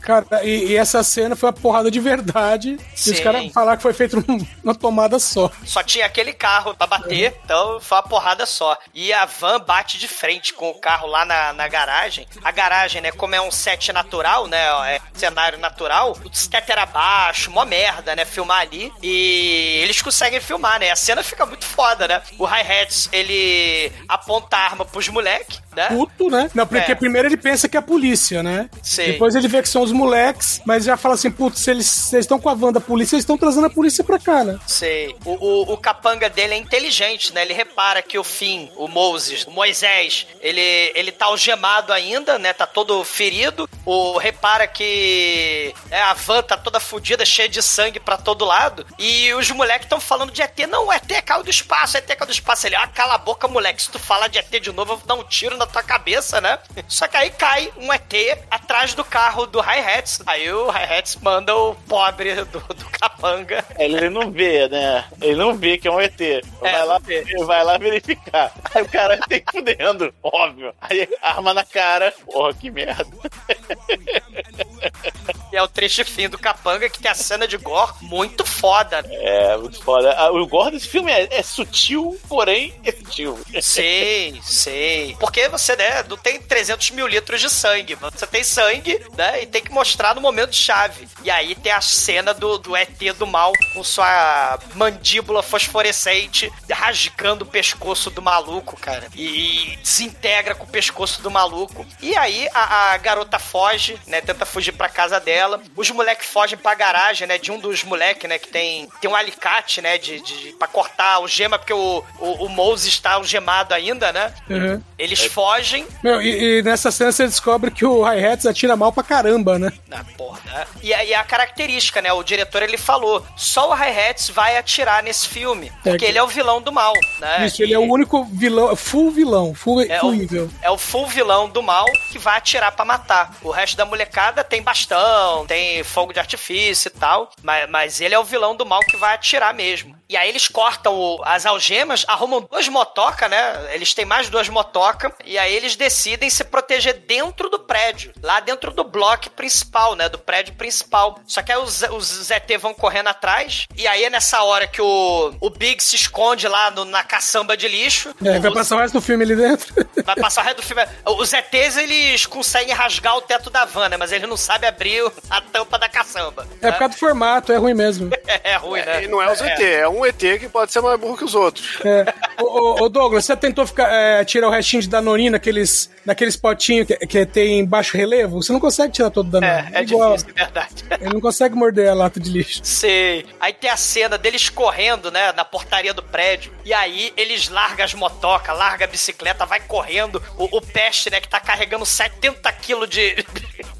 Cara, e, e essa cena foi uma porrada de verdade. E os Sim. caras falaram que foi feito num- numa tomada só. Só tinha aquele carro pra bater, então foi uma porrada só. E a van bate de frente com o carro lá na, na garagem. A garagem, né, como é um set natural, né, é cenário natural, o teto era baixo, mó merda, né, filmar ali. E eles conseguem filmar, né, a cena fica muito foda, né. O Hi-Hats, ele aponta a arma pros moleques, né. Puto, né? Não, porque É. primeiro ele pensa que é a polícia, né? Sim. Depois ele vê que são os moleques, mas já fala assim, putz, se eles estão com a van da polícia, eles estão trazendo a polícia pra cá, né? Sei. O, o, o capanga dele é inteligente, né? Ele repara que o Finn, o Moses, o Moisés, ele, ele tá algemado ainda, né? Tá todo ferido. O repara que é, a van tá toda fodida, cheia de sangue pra todo lado. E os moleques estão falando de ET. Não, o ET caiu do espaço, ET caiu do espaço. Ele, ah, cala a boca, moleque. Se tu falar de ET de novo, eu vou dar um tiro na tua cabeça, né? Só que aí cai um ET atrás do carro do Hi-Hats. Aí o Hi-Hats manda o pobre do, do capanga Ele não vê, né? Ele não vê que é um ET. Vai, lá, vai lá verificar. Aí o cara tem fudendo, óbvio. Aí arma na cara. Porra, que merda. E é o trecho fim do Capanga que tem a cena de gore muito foda. É, muito foda. Ah, O gore desse filme é, é sutil, porém efetivo. Sei, sei. Porque você, né, não tem 300 mil litros de sangue. Você tem sangue, né, e tem que mostrar no momento chave. E aí tem a cena do, do ET do mal com sua mandíbula fosforescente rasgando o pescoço do maluco, cara. E desintegra com o pescoço do maluco. E aí a, a garota foge, né, tenta fugir pra casa dela. Os moleques fogem pra garagem, né, de um dos moleques, né, que tem, tem um alicate, né, de, de, pra cortar a algema, porque o, o, o Moses está algemado ainda, né? Uhum. Eles fogem. Meu, e, e nessa cena você descobre que o Hi-Hats atira mal pra caramba, né? Ah, porra, né? E aí a característica, né? O diretor ele falou: só o Hi-Hats vai atirar nesse filme. Porque É, ele é o vilão do mal, né? Isso, ele é o único vilão, full vilão, full, É full o, evil. é o full vilão do mal que vai atirar pra matar. O resto da molecada tem bastão, tem fogo de artifício e tal. Mas, mas ele é o vilão do mal que vai atirar mesmo. E aí eles cortam o- as algemas, arrumam duas motocas, né? Eles têm mais duas motocas. E aí eles decidem se proteger dentro do prédio. Lá dentro do bloco principal, né? Do prédio principal. Só que aí os, os ZT vão correndo atrás. E aí é nessa hora que o, o Big se esconde lá no- na caçamba de lixo. É, vai passar o resto do filme ali dentro. Vai passar o resto do filme. Os ETs, eles conseguem rasgar o teto da van, né? Mas eles não sabem abrir o- a tampa da caçamba. É por causa do formato, é ruim mesmo. É, ruim, né? E não é os ET, é um ET que pode ser mais burro que os outros. É. Ô, ô, ô, Douglas, você tentou ficar, é, tirar o restinho de Danone naqueles, naqueles potinhos que, que tem baixo relevo? Você não consegue tirar todo o Danone. É, é igual. difícil, é verdade. Ele não consegue morder a lata de lixo. Sei. Aí tem a cena deles correndo, né, na portaria do prédio. E aí eles largam as motocas, largam a bicicleta, vai correndo. O, o peste, né, que tá carregando 70 quilos de,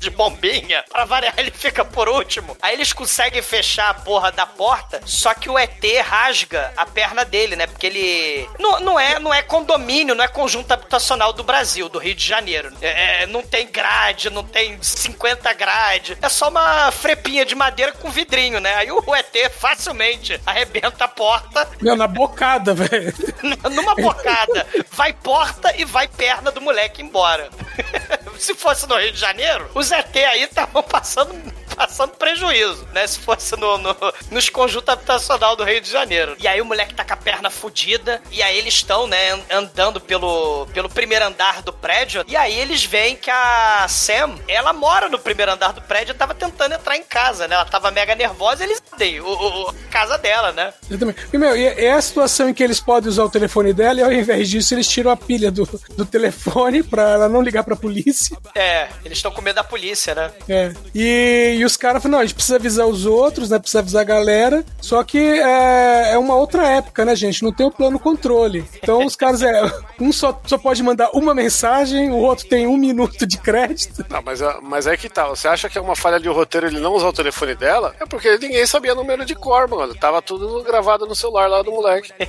de bombinha. Pra variar, ele fica por último. Aí eles conseguem fechar a porra da porta, só que o ET rasga a perna dele, né? Porque ele. Não, não, é, não é condomínio, não é conjunto habitacional do Brasil, do Rio de Janeiro. É, é, não tem grade, não tem 50 grade. É só uma frepinha de madeira com vidrinho, né? Aí o ET facilmente arrebenta a porta Meu, na bocada, velho. numa bocada. Vai porta e vai perna do moleque embora. Se fosse no Rio de Janeiro, os ET aí estavam passando, passando prejuízo, né? Se fosse no, no- nos conjuntos habitacional do Rio de Janeiro. E aí o moleque tá com a perna fudida, e aí eles estão, né, an- andando pelo, pelo primeiro andar do prédio, e aí eles veem que a Sam, ela mora no primeiro andar do prédio e tava tentando entrar em casa, né? Ela tava mega nervosa, eles dei o, o- a casa dela, né? Exatamente. E, meu, e é a situação em que eles podem usar o telefone dela e ao invés disso eles tiram a pilha do, do telefone pra ela não ligar pra polícia. É, eles estão com medo da polícia, né? É. E, e os caras falam, não, a gente precisa avisar os outros, né? Precisa avisar a galera. Só que é, é uma outra época, né, gente? Não tem o plano controle. Então os caras, é, um só, só pode mandar uma mensagem, o outro tem um minuto de crédito. Não, mas, ah, mas é que tá. Você acha que é uma falha de roteiro ele não usar o telefone dela? É porque ninguém sabia número de cor, mano. Tava tudo gravado no celular lá do moleque.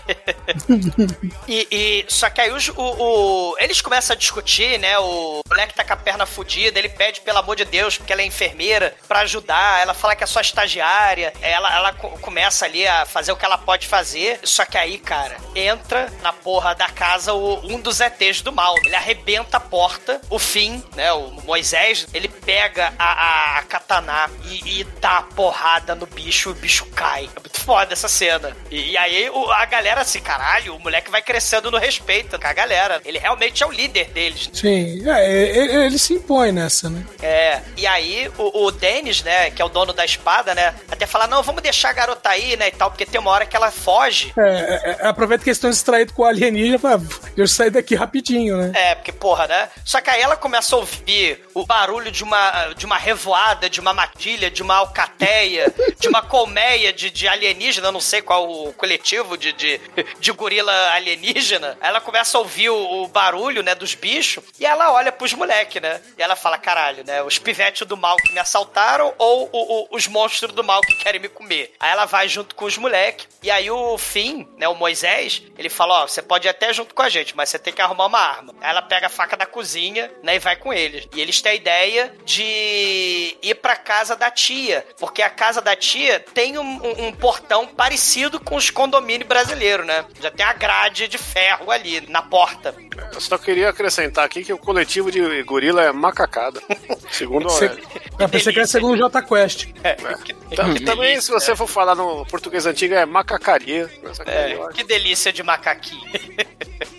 E, e- só que aí os- o, o- eles começam a discutir, né? O, moleque tá com a perna fudida, ele pede, pelo amor de Deus, porque ela é enfermeira, pra ajudar. Ela fala que é só estagiária. Ela, ela co- começa ali a fazer o que ela pode fazer. Só que aí, cara, entra na porra da casa o- um dos ETs do mal. Ele arrebenta a porta, o fim, né? O Moisés, ele pega a, a, a katana e, e dá a porrada no bicho, o bicho cai. É muito foda essa cena. E, e aí o- a galera assim, caralho, o moleque vai crescendo no respeito com a galera. Ele realmente é o líder deles. Sim, é, ele, ele se impõe nessa, né? É, e aí o, o Dennis, né, que é o dono da espada, né, até fala, não, vamos deixar a garota aí, né, e tal, porque tem uma hora que ela foge. É, é, é, aproveita que eles estão distraídos com o alienígena fala, "Ah, deixa eu sair daqui rapidinho, né? É, porque, porra, né? Só que aí ela começa a ouvir o barulho de uma, de uma revoada, de uma matilha, de uma alcateia, de uma colmeia de, de alienígena, eu não sei qual o coletivo de, de, de gorila alienígena. Aí ela começa a ouvir o, o barulho, né, dos bichos, e ela olha pros moleques, né? E ela fala, caralho, né? Os pivetes do mal que me assaltaram ou o- o- os monstros do mal que querem me comer. Aí ela vai junto com os moleques, e aí o Finn, né, o Moisés, ele fala, ó, você pode ir até junto com a gente, mas você tem que arrumar uma arma. Aí ela pega a faca da cozinha, né, e vai com eles. E eles têm a ideia de ir pra casa da tia, porque a casa da tia tem um, um- um portão parecido com os condomínios brasileiros, né? Já tem a grade de ferro ali na porta. Eu só queria acrescentar aqui que o coletivo de gorila é macacada. Segundo o Você-. Eu pensei que era segundo o Jota Quest. É, Tam- Também, se você for falar no português antigo, é macacaria. É, que delícia de macaquinho.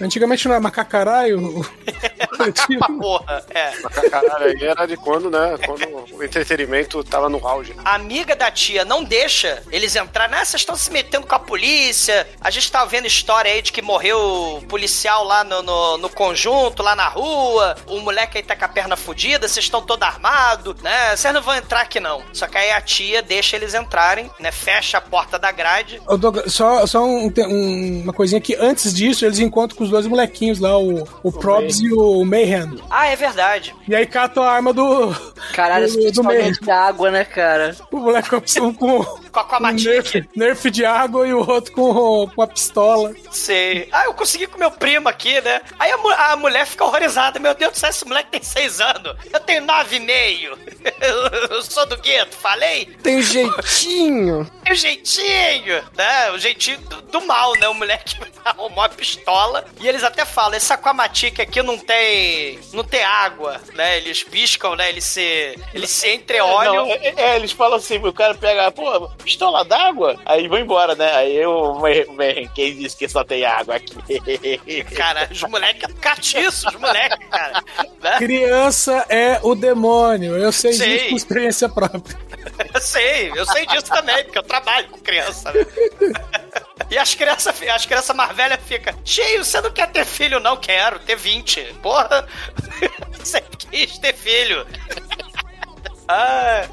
Antigamente não era macacaralho? Porra, é. Macacaralho aí era de quando, né? Quando o entretenimento tava no auge. A amiga da tia não deixa eles entrar. Né? Vocês estão se metendo com a polícia. A gente tá vendo história aí de que morreu policial lá no, no, no conjunto, lá na rua. O moleque aí tá com a perna fudida. Vocês estão todo armado, né? Vocês não vão entrar aqui não. Só que aí a tia deixa eles entrarem, né? Fecha a porta da grade. Ô, Douglas, só só um- um- uma coisinha que antes disso eles encontram com os dois molequinhos lá, o, o Probs e o Mayhem. Ah, é verdade. E aí catam a arma do. Caralho, do, do Mayhem. principalmente da água, né, cara? O moleque com, um com, Com a, com a um matinha. nerf, nerf de água e o outro com, com a pistola. Sei. Ah, eu consegui com meu primo aqui, né? Aí a, a mulher fica horrorizada. Meu Deus do céu, esse moleque tem seis anos. Eu tenho nove e meio. Eu sou do gueto, falei? Tem jeitinho. Tem o jeitinho, né? O jeitinho do, do mal, né? O moleque arrumou a pistola. E eles até falam, esse aquamatica aqui não tem. não tem água, né? Eles piscam, né? Eles se. Eles se entreolham. Não, é, é, eles falam assim, o cara pega, pô, pistola d'água? Aí vão embora, né? Aí eu, quem disse que só tem água aqui? Cara, os moleques catiços, os moleques, cara. Né? Criança é o demônio. Eu sei Sei. disso com experiência própria. Eu sei, eu sei disso também, porque eu trabalho com criança, né? E as crianças, as crianças mais velhas ficam, cheio, você não quer ter filho? Não quero, ter 20. Porra, você quis ter filho. Ah,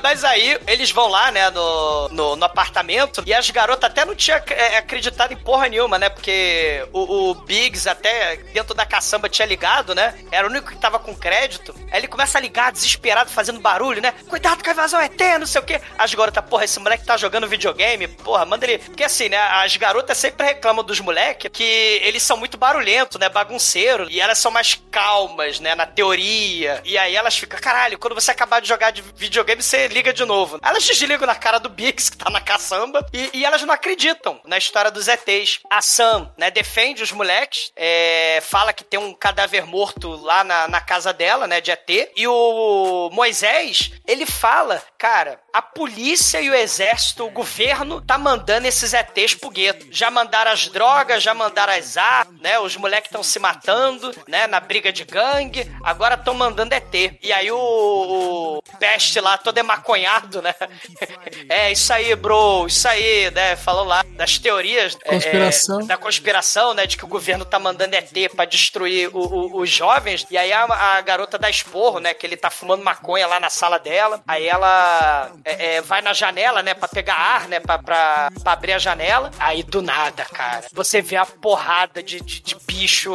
mas aí eles vão lá, né, no, no, no apartamento e as garotas até não tinham é, acreditado em porra nenhuma, né? Porque o, o Biggs até dentro da caçamba tinha ligado, né? Era o único que tava com crédito. Aí ele começa a ligar, desesperado, fazendo barulho, né? Cuidado com a invasão ET, não sei o quê. As garotas, porra, esse moleque tá jogando videogame, porra, manda ele. Porque assim, né? As garotas sempre reclamam dos moleques que eles são muito barulhentos, né? Bagunceiros. E elas são mais calmas, né? Na teoria. E aí elas ficam, caralho, quando você acabar de jogar de videogame, você liga de novo. Elas desligam na cara do Biggs, que tá na caçamba, e, e elas não acreditam na história dos ETs. A Sam, né, defende os moleques, é, fala que tem um cadáver morto lá na, na casa dela, né, de ET, e o Moisés, ele fala, cara, a polícia e o exército, o governo, tá mandando esses ETs pro gueto. Já mandaram as drogas, já mandaram as armas, né, os moleques estão se matando, né, na briga de gangue, agora estão mandando ET. E aí o, o Peste lá, todo emaconhado, né? É, isso aí, bro, isso aí, né? Falou lá das teorias. é, Conspiração. é, da conspiração, né? De que o governo tá mandando ET pra destruir o- o- os jovens. E aí a, a garota dá esporro, né? Que ele tá fumando maconha lá na sala dela. Aí ela é, é, vai na janela, né? Pra pegar ar, né? Pra, pra, pra abrir a janela. Aí do nada, cara, você vê a porrada de, de, de bicho.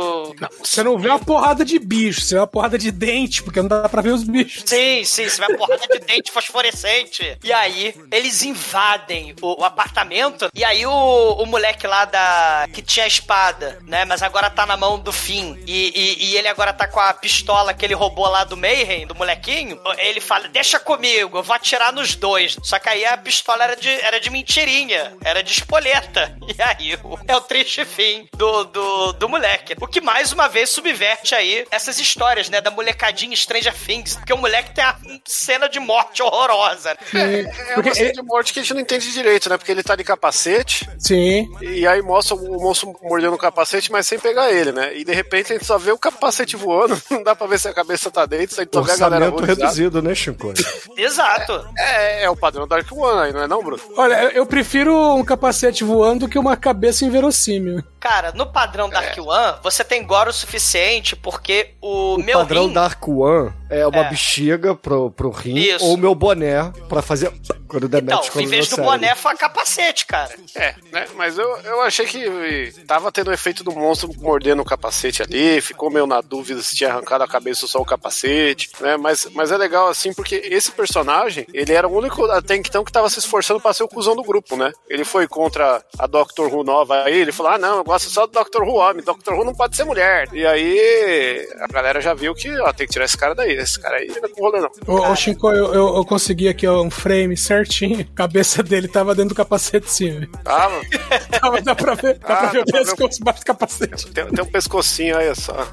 Você não vê uma porrada de bicho, você vê uma porrada de dente, porque não dá pra ver os bichos. Sim, sim, você vai porrada de dente fosforescente. E aí, eles invadem o, o apartamento, e aí o, o moleque lá da. que tinha a espada, né? Mas agora tá na mão do fim. E, e, e ele agora tá com a pistola que ele roubou lá do Mayhem, do molequinho. Ele fala: Deixa comigo, eu vou atirar nos dois. Só que aí a pistola era de, era de mentirinha, era de espoleta. E aí o- é o triste fim do, do, do moleque. O que mais uma vez subverte aí essas histórias, né? Da molecadinha Stranger Things. Porque o moleque tem a cena de morte horrorosa. É uma cena de morte que a gente não entende direito, né? Porque ele tá de capacete. Sim. E aí mostra o monstro mordendo o capacete, mas sem pegar ele, né? E de repente a gente só vê o capacete voando, não dá pra ver se a cabeça tá dentro, a gente só vê a galera horrorizada. reduzido, né, Chico? Exato. É, é o padrão Dark One aí, não é não, Bruno? Olha, eu- prefiro um capacete voando do que uma cabeça inverossímil. Cara, no padrão Dark One, você tem gore o suficiente porque o, O meu padrão rim... Dark One é uma É. bexiga pro, pro rim Isso. ou meu boné pra fazer quando der Então, match em vez do boné, foi capacete, cara. É, né? Mas eu, eu achei que tava tendo o efeito do monstro mordendo o capacete ali, ficou meio na dúvida se tinha arrancado a cabeça ou só o capacete, né? Mas, mas é legal assim, porque esse personagem, ele era o único até então que tava se esforçando pra ser o cuzão do grupo, né? Ele foi contra a Doctor Who nova aí, ele falou: ah, não, eu gosto só do Doctor Who homem, Doctor Who não pode ser mulher. E aí a galera já viu que, ó, tem que tirar esse cara daí, esse cara aí não é com rolê não. Ô, ô Shinko, eu, eu, eu consegui aqui ó, um frame certinho. A cabeça dele tava dentro do capacete, sim. velho. Tava. Tava, dá pra ver, dá Ah, pra ver o ver. pescoço embaixo do capacete. Tem, tem um pescocinho aí só.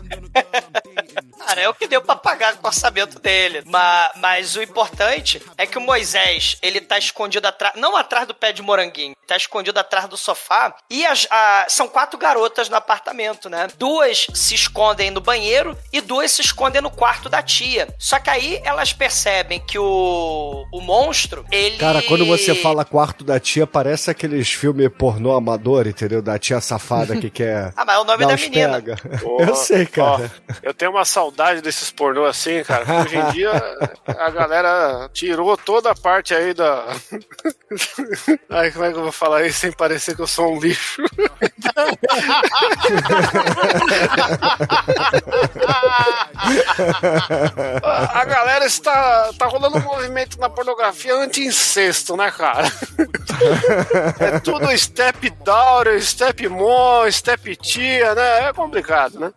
Cara, é o que deu pra pagar com o orçamento dele. Mas, mas o importante é que o Moisés, ele tá escondido atrás, não atrás do pé de moranguinho, tá escondido atrás do sofá. E as, a- são quatro garotas no apartamento, né? Duas se escondem no banheiro e duas se escondem no quarto da tia. Só que aí elas percebem que o, o monstro, ele. Cara, quando você fala quarto da tia, parece aqueles filmes pornô amador, entendeu? Da tia safada que quer. Ah, mas é o nome da menina. pega. Eu sei, cara. ó, eu tenho uma saudade desses pornô assim, cara. Hoje em dia a galera tirou toda a parte aí da. Ai, como é que eu vou falar isso sem parecer que eu sou um lixo? a galera está tá rolando um movimento na pornografia anti-incesto, né, cara? É tudo step daughter, step mom, step tia, né? É complicado, né?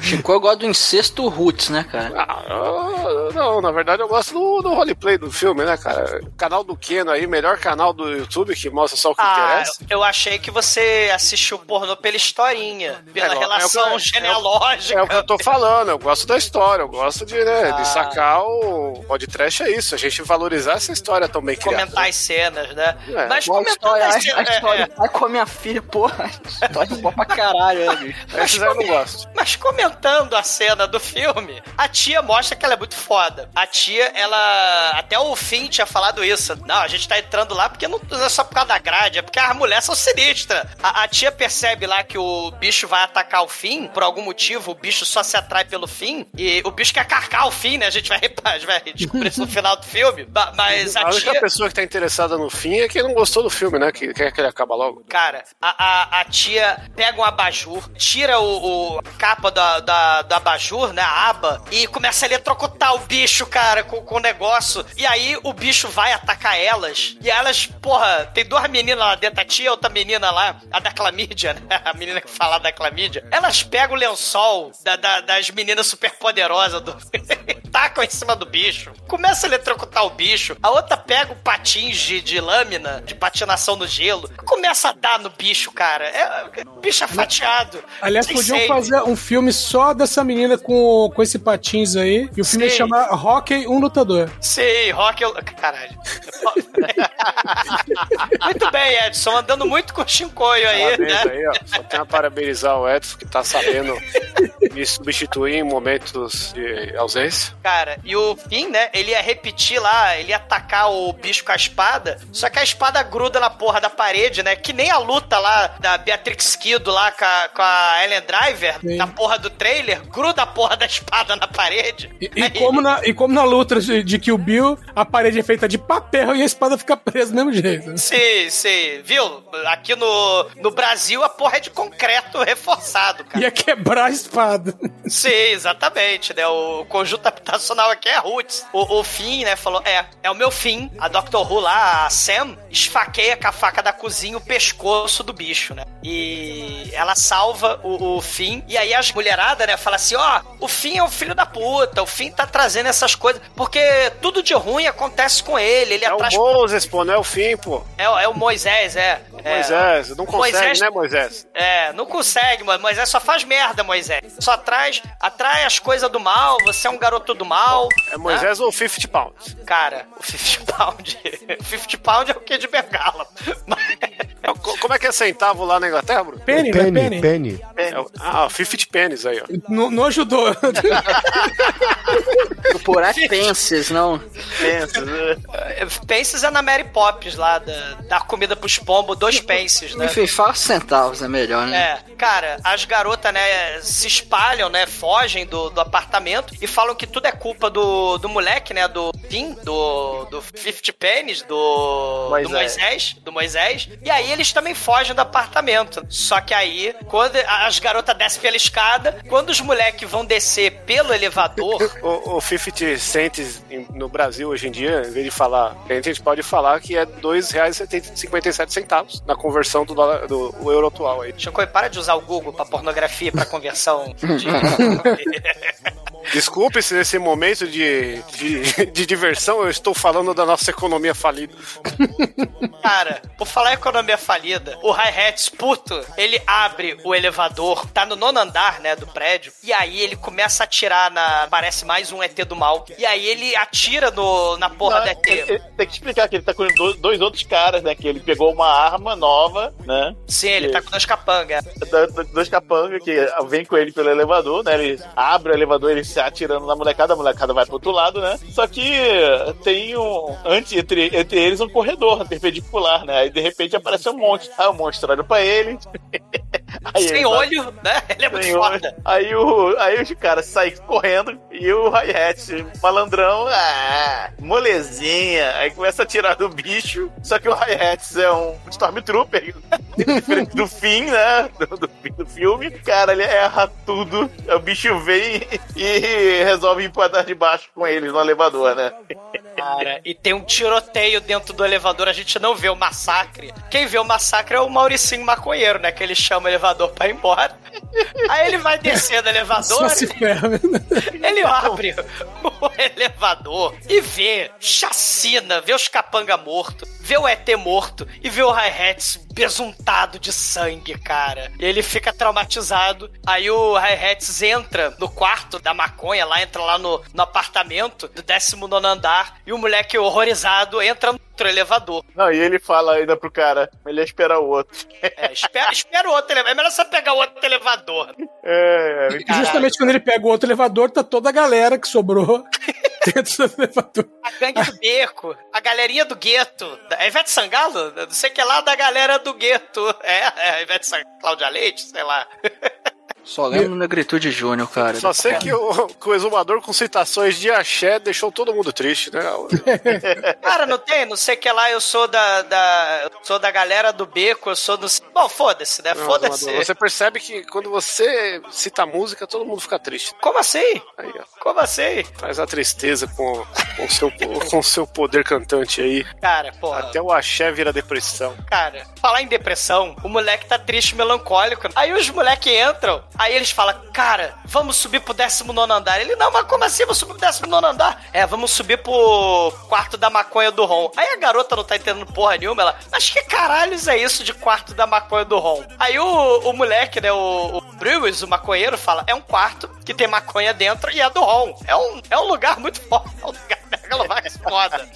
Chico, eu gosto do incesto roots, né, cara? Ah, eu- não, na verdade eu gosto do, do roleplay do filme, né, cara? Canal do Keno aí, melhor canal do YouTube que mostra só o que Ah, interessa. eu achei que você assistiu pornô pela historinha, pela É, relação é o que- genealógica. É o que eu tô falando, eu gosto da história, eu gosto de, né, Ah. de sacar o podcast, é isso, a gente valorizar essa história tão bem criada. comentar as cenas, né? É, Mas história, as a, a cenas. história é, com a minha filha, porra. História boa pra caralho, né, bicho? Eu não gosto. Mas comentando a cena do filme, a tia mostra que ela é muito foda. A tia, ela. Até o fim tinha falado isso. Não, a gente tá entrando lá porque não é só por causa da grade, é porque as mulheres são sinistras. A, a tia percebe lá que o bicho vai atacar o fim, por algum motivo, o bicho só se atrai pelo fim. E o bicho quer carcar o fim, né? A gente vai, a gente vai descobrir isso no final do filme. Mas a A única tia. pessoa que tá interessada no fim é quem não gostou do filme, né? Que quer que ele acaba logo. Cara, a, a, a tia pega um abajur, tira o, o- a capa da, da, do abajur, né, a aba, e começa a eletrocutar o bicho, cara, com, com o negócio. E aí o bicho vai atacar elas. E elas, porra, tem duas meninas lá dentro, a tia outra menina lá, a da clamídia, né? A menina que fala da clamídia. Elas pegam o lençol da- da- das meninas superpoderosas do. Tacam em cima do bicho. Começa a eletrocutar o bicho. A outra pega o patins de, de lâmina, de patinação no gelo. Começa a dar no bicho, cara. É, o bicho é fatiado. Aliás, Sem podiam save. fazer um filme só dessa menina com, com esse patins aí. E o filme ia Sim. chamar Hockey, um lutador. Sim, rock. eu- Caralho. muito bem, Edson. Andando muito com o Shinkoio aí, Parabéns né? aí, ó. Só tenho a parabenizar o Edson, que tá sabendo me substituir em momentos de ausência. Cara, e o Finn, né? Ele ia repetir lá, ele ia atacar o bicho com a espada, só que a espada gruda na porra da parede, né? Que nem a luta lá da Beatrix Kido lá com a, com a Ellen Driver, Sim. na porra do trailer, gruda a porra da espada na parede. E, e como na, e como na luta de, de Kill Bill, a parede é feita de papel e a espada fica presa do mesmo jeito. Sim, sim, viu? Aqui no, no Brasil a porra é de concreto reforçado, cara. Ia quebrar a espada. Sim, exatamente, né? O conjunto internacional aqui é Roots. O, o Finn, né, falou: é, é o meu Finn. A Dr. Who lá, a Sam, esfaqueia com a faca da cozinha o pescoço do bicho, né? E ela salva o, o Finn. E aí as mulheradas, né, falam assim: ó, o Finn é o filho da puta, o Finn tá trazendo essas coisas. Porque tudo de ruim acontece com ele. Ele É o atrás. Moses, pô, não é o fim, pô. É, o- é o Moisés, é. É. Moisés, não consegue, Moisés- né, Moisés? É, não consegue, mano. Moisés só faz merda, Moisés. Só traz, atrai as coisas do mal, você é um garoto do mal. É Moisés ou 50 pounds? Cara, o 50 pound. 50 pound é o que de bengala. Co- Como é que é centavo lá na Inglaterra, Bruno? Penny, não é penny? penny. É Ah, 50 pennies aí, ó. Não, não ajudou. Por é pences, não. Pensa, né? Pences é na Mary Poppins lá, da, da comida pros pombos, dois pences, né? Enfim, fala centavos, é melhor, né? É, cara, as garotas, né, se espalham, né, fogem do, do apartamento e falam que tudo é culpa do, do moleque, né, do Tim, do, do 50 Pennies, do Moisés. do Moisés, do Moisés, e aí eles também fogem do apartamento. Só que aí, quando as garotas descem pela escada, quando os moleques vão descer pelo elevador, O, o 50 cents no Brasil hoje em dia, em vez de falar, a gente pode falar que é R$ 2,57 na conversão do, dólar, do euro atual aí. Chico, para de usar o Google pra pornografia, pra conversão de... Desculpe se nesse momento de, de, de diversão eu estou falando da nossa economia falida. Cara, por falar em economia falida, o Hi-Hats puto, ele abre o elevador, tá no nono andar, né, do prédio, e aí ele começa a atirar na. Parece mais um ET do mal. E aí ele atira no, na porra Não, do ET. ele- ele tem que explicar que ele tá com do- dois outros caras, né? Que ele pegou uma arma nova, né? Sim, ele tá com dois capangas. Da- da- Dois capangas que vem com ele pelo elevador, né? Ele abre o elevador, ele se atirando na molecada, a molecada vai pro outro lado, né? Só que tem um. Antes, entre, entre eles, um corredor perpendicular, né? Aí de repente aparece um monstro. Aí o monstro olha pra ele. Aí Sem ele- olho, né? Ele é muito Sem foda. Aí, o, aí os caras saem correndo e o Hi-Hat, malandrão, ah, molezinha. Aí começa a tirar do bicho. Só que o Hi-Hat é um Stormtrooper, diferente do fim, né? Do, do fim do filme. Cara, ele erra tudo. O bicho vem e resolve ir pra andar de baixo com eles no elevador, né? Cara, e tem um tiroteio dentro do elevador, a gente não vê o massacre. Quem vê o massacre é o Mauricinho Maconheiro, né? Que ele chama o elevador pra ir embora. Aí ele vai descer do elevador. Só se ferra. Ele abre o elevador e vê chacina, vê os capanga morto, vê o ET morto e vê o Hi-Hats besuntado de sangue, cara. E ele fica traumatizado. Aí o Hi-Hats entra no quarto da maconha, lá entra lá no, no apartamento do 19 andar e o moleque horrorizado entra no outro elevador. Não, e ele fala ainda pro cara, melhor esperar o outro. É, espera, espera o outro elevador. É melhor você pegar o outro elevador. É, E justamente quando ele pega o outro elevador, tá toda a galera que sobrou dentro do elevador. A gangue do beco, a galerinha do gueto. É Ivete Sangalo? Não sei que é lá da galera do gueto. É, é a Ivete Sangalo, Cláudia Leite, sei lá. Só lembro do Negritude Júnior, cara. Só sei que o, que o exumador com citações de axé deixou todo mundo triste, né? Cara, não tem, não sei que lá, eu sou da, da eu sou da galera do beco, eu sou do... Bom, foda-se, né? Não, Foda-se. Você percebe que quando você cita música, todo mundo fica triste. Como assim? Aí, ó. Como assim? Traz a tristeza com o seu, com seu poder cantante aí. Cara, porra. Até o axé vira depressão. Cara, falar em depressão, o moleque tá triste, melancólico. Aí os moleques entram, aí eles falam, cara, vamos subir pro 19 andar. Ele, não, mas como assim? Vamos subir pro 19 andar? É, vamos subir pro quarto da maconha do Ron. Aí a garota não tá entendendo porra nenhuma, ela, mas que caralhos é isso de quarto da maconha do Ron? Aí o, o moleque, né, o, o Brewers, o maconheiro, fala, é um quarto que tem maconha dentro e é do Ron. É um, é um lugar muito foda, é um lugar mega mais foda,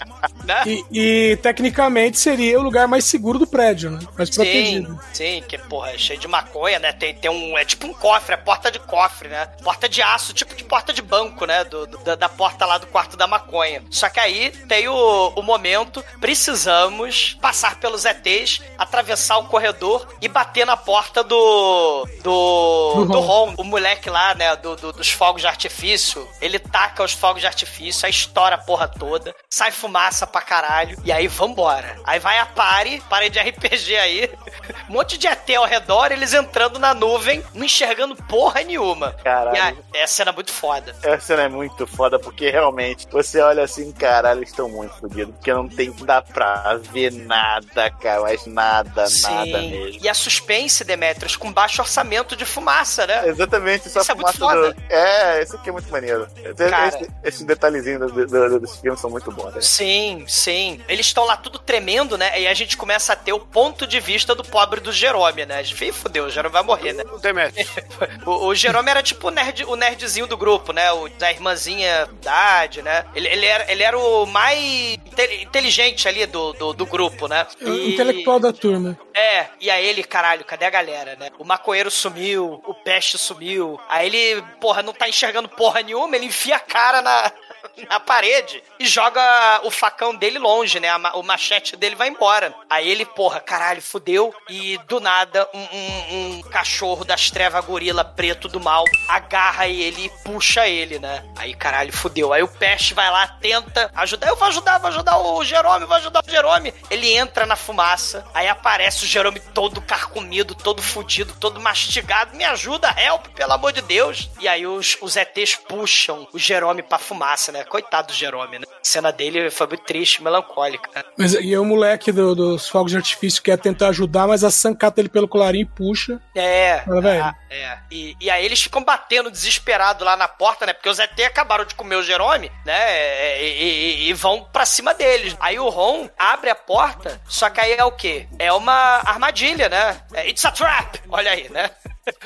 né? E, e, tecnicamente seria o lugar mais seguro do prédio, né? Mais protegido. Sim, que, porra, é cheio de maconha, né? Tem, tem um. É tipo um cofre, é porta de cofre, né? Porta de aço, tipo de porta de banco, né? Do, do- da, da porta lá do quarto da maconha. Só que aí tem o, o momento, precisamos passar pelos ETs, atravessar o corredor e bater na porta do. Do. Do Do. Ron. O moleque lá, né? Do, do- dos fogos de artifício. Ele taca os fogos de artifício, aí estoura a porra porra toda, sai fumaça pra caralho, e aí vambora. Aí vai a pare, pare de RPG aí, um monte de ET ao redor, eles entrando na nuvem, não enxergando porra nenhuma. Caralho. E aí, é cena muito foda. Essa cena é muito foda, porque realmente você olha assim, caralho, eles estão muito fodidos, porque não tem que dar pra ver nada, cara, mas nada, nada mesmo. E a suspense, Demetrius, com baixo orçamento de fumaça, né? Exatamente, só Isso é muito fumaça foda. do... É, esse aqui é muito maneiro. Esse, Cara. esse, esses detalhezinhos do, do, desse filme são muito bons, né? Sim, sim. Eles estão lá tudo tremendo, né? E a gente começa a ter o ponto de vista do pobre do Jerome, né? A gente, "Ih, fudeu, o Jerome vai morrer, né? O. O, o Jerome era tipo o, nerd, o nerdzinho do grupo, né? O da irmãzinha da idade, né? Ele, ele, era, ele era o mais inte- inteligente ali do, do, do grupo, né? O intelectual da turma. É, e aí ele, caralho, cadê a galera, né? O maconheiro sumiu, o peste sumiu. Aí ele, porra, não tá enxergando porra nenhuma, ele enfia a cara na, na parede e joga o facão dele longe, né? O machete dele vai embora. Aí ele, porra, caralho, fudeu. E do nada, um, um- um cachorro das trevas gorila preto do mal agarra ele e puxa ele, né? Aí, caralho, fudeu. Aí o peste vai lá, tenta ajudar. Eu vou ajudar, vou ajudar o Jerome, vou ajudar o Jerome. Ele entra na fumaça, aí aparece o Jerome todo carcomido, todo fudido, todo mastigado. Me ajuda, help, pelo amor de Deus. E aí os, os ETs puxam o Jerome pra fumaça, né? Coitado do Jerome, né? A cena dele foi muito triste, melancólica. né? Mas, e aí o moleque do- dos fogos de artifício quer tentar ajudar, mas a Sam cata ele pelo colarinho e puxa. É, Fala, ah, é. E, e aí eles ficam batendo desesperado lá na porta, né? Porque os ET acabaram de comer o Jerome, né? E, e- e vão pra cima deles. Aí o Ron abre a porta, só que aí é o quê? É uma armadilha, né? É, It's a trap! Olha aí, né?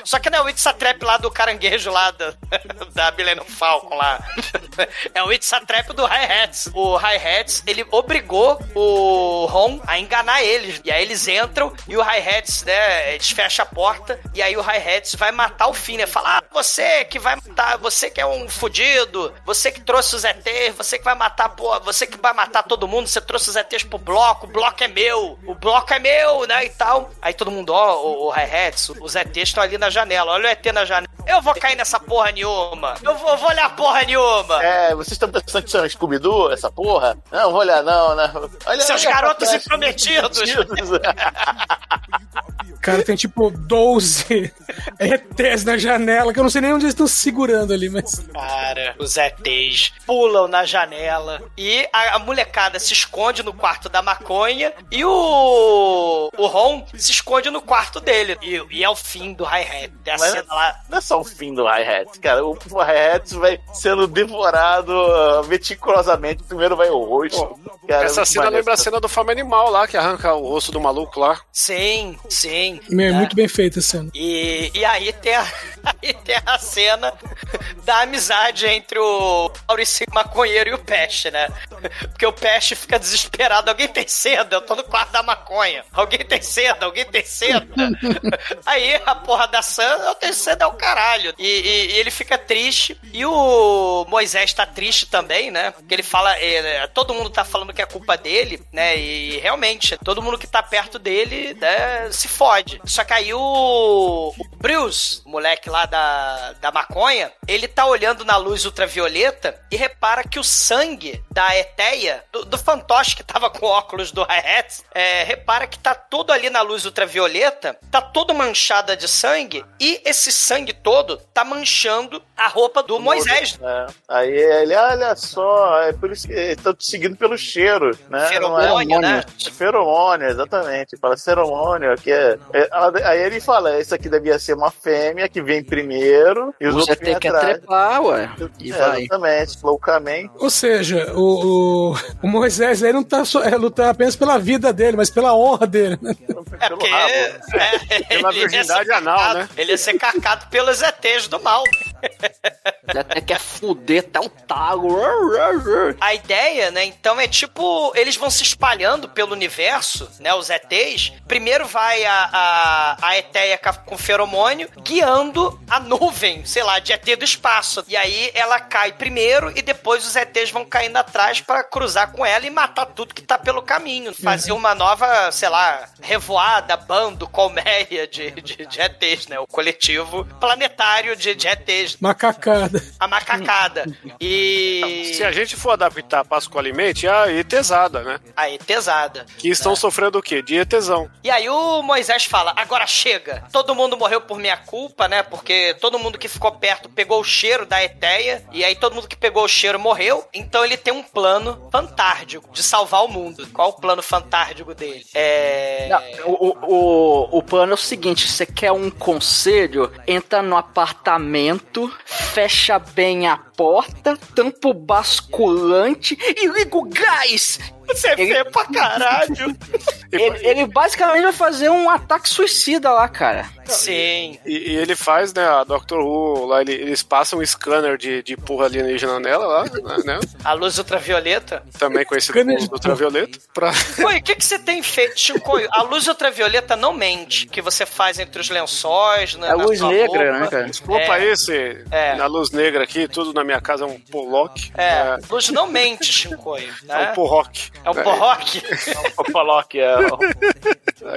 Só que não é o It's a Trap lá do caranguejo lá da, da Millennium Falcon lá. É o It's a Trap do Hi-Hats. O Hi-Hats, ele obrigou o Ron a enganar eles. E aí eles entram e o Hi-Hats, né, eles fecham a porta e aí o Hi-Hats vai matar o Finn, né? Fala, ah, você que vai matar, você que é um fudido, você que trouxe os ETs, você que vai matar, pô, você que vai matar todo mundo, você trouxe os ETs pro bloco, o bloco é meu, o bloco é meu, né, e tal. Aí todo mundo, ó, o, o Hi-Hats, os ETs estão ali na janela, olha o ET na janela. Eu vou cair nessa porra nenhuma. Eu vou, vou olhar porra nenhuma. É, vocês estão pensando que um Scooby-Doo, essa porra? Não, vou olhar não, né? Olha, Seus olha garotos comprometidos. Cara, tem tipo 12 ETs na janela, que eu não sei nem onde eles estão se segurando ali, mas. Cara, os ETs pulam na janela e a, a molecada se esconde no quarto da maconha e o, o Ron se esconde no quarto dele. E, e é o fim do hi-hat. Tem a Mas cena lá. Não é só o fim do Hi-Hat, cara. O Hi-Hat vai sendo devorado uh, meticulosamente. Primeiro vai o rosto. Cara, Essa é cena lembra a cena do Fome Animal lá, que arranca o osso do maluco lá. Sim, sim. Meu, é né? muito bem feita a cena. E, e aí, tem a, aí tem a cena da amizade entre o Maurício Maconheiro e o Peste, né? Porque o Peste fica desesperado. Alguém tem seda? Eu tô no quarto da maconha. Alguém tem seda? Alguém tem seda? aí a porra da Sam, eu tenho seda é o caralho. E, e- e ele fica triste. E o Moisés tá triste também, né? Porque ele fala, eh, todo mundo tá falando que é culpa dele, né? E realmente, todo mundo que tá perto dele, né, se fode. Só que aí o, o Bruce, o moleque lá da, da maconha, ele tá olhando na luz ultravioleta e repara que o sangue da Eteia, do, do fantoche que tava com óculos do Hi-Hat, é, repara que tá todo ali na luz ultravioleta, tá todo manchada de sangue e esse sangue todo tá manchando a roupa do Moisés. É. Aí ele, olha só, é por isso que estão te seguindo pelo cheiro, né? Feromônio, é- né? Feromônio, exatamente. Fala feromônio, que é, é- Aí ele fala, isso aqui devia ser uma fêmea que vem primeiro e os Você outros vêm tem que atrás. trepar, ué. E É, vai. Exatamente, loucamente. Ou seja, o, o, o Moisés aí não tá só, é, lutando apenas pela vida dele, mas pela honra dele. né? É porque é, Pela virgindade anal, né? Ele ia ser carcado pelos ETs do mal. Até quer fuder até o tago. A ideia, né, então é tipo, eles vão se espalhando pelo universo, né, os ETs. Primeiro vai a, a, a Eteia com feromônio, guiando a nuvem, sei lá, de ET do espaço. E aí ela cai primeiro e depois os ETs vão caindo atrás pra cruzar com ela e matar tudo que tá pelo caminho. Fazer uma nova, sei lá, revoada, bando, colmeia de, de, de ETs, né, o coletivo planetário de, de ETs. Macacada. A macacada. E. Se a gente for adaptar pascoalmente, é a etesada, né? A etesada. Que estão sofrendo o quê? De etesão. E aí o Moisés fala: agora chega. Todo mundo morreu por minha culpa, né? Porque todo mundo que ficou perto pegou o cheiro da Eteia. E aí todo mundo que pegou o cheiro morreu. Então ele tem um plano fantárdico de salvar o mundo. Qual o plano fantárdico dele? É. Não, o, o, o, plano é o seguinte: você quer um conselho, entra no apartamento, fecha bem a porta, tampa o basculante e liga o gás. Você vê pra caralho. Ele, ele basicamente vai fazer um ataque suicida lá, cara. Sim. E, e ele faz, né, a Doctor Who, lá, ele- eles passam um scanner de, de porra alienígena nela lá, né? A luz ultravioleta. Também conhecido como de ultravioleta. Pra... Oi, o que, que você tem feito, Chicoio? A luz ultravioleta não mente. Que você faz entre os lençóis, na, É na luz negra, roupa. né, cara? Opa, É. esse, É. na luz negra aqui, tudo na minha casa é um Pollock. É, luz não mente, Chicoio. É, Né? um Porrock. É um porroque. O Pollock é.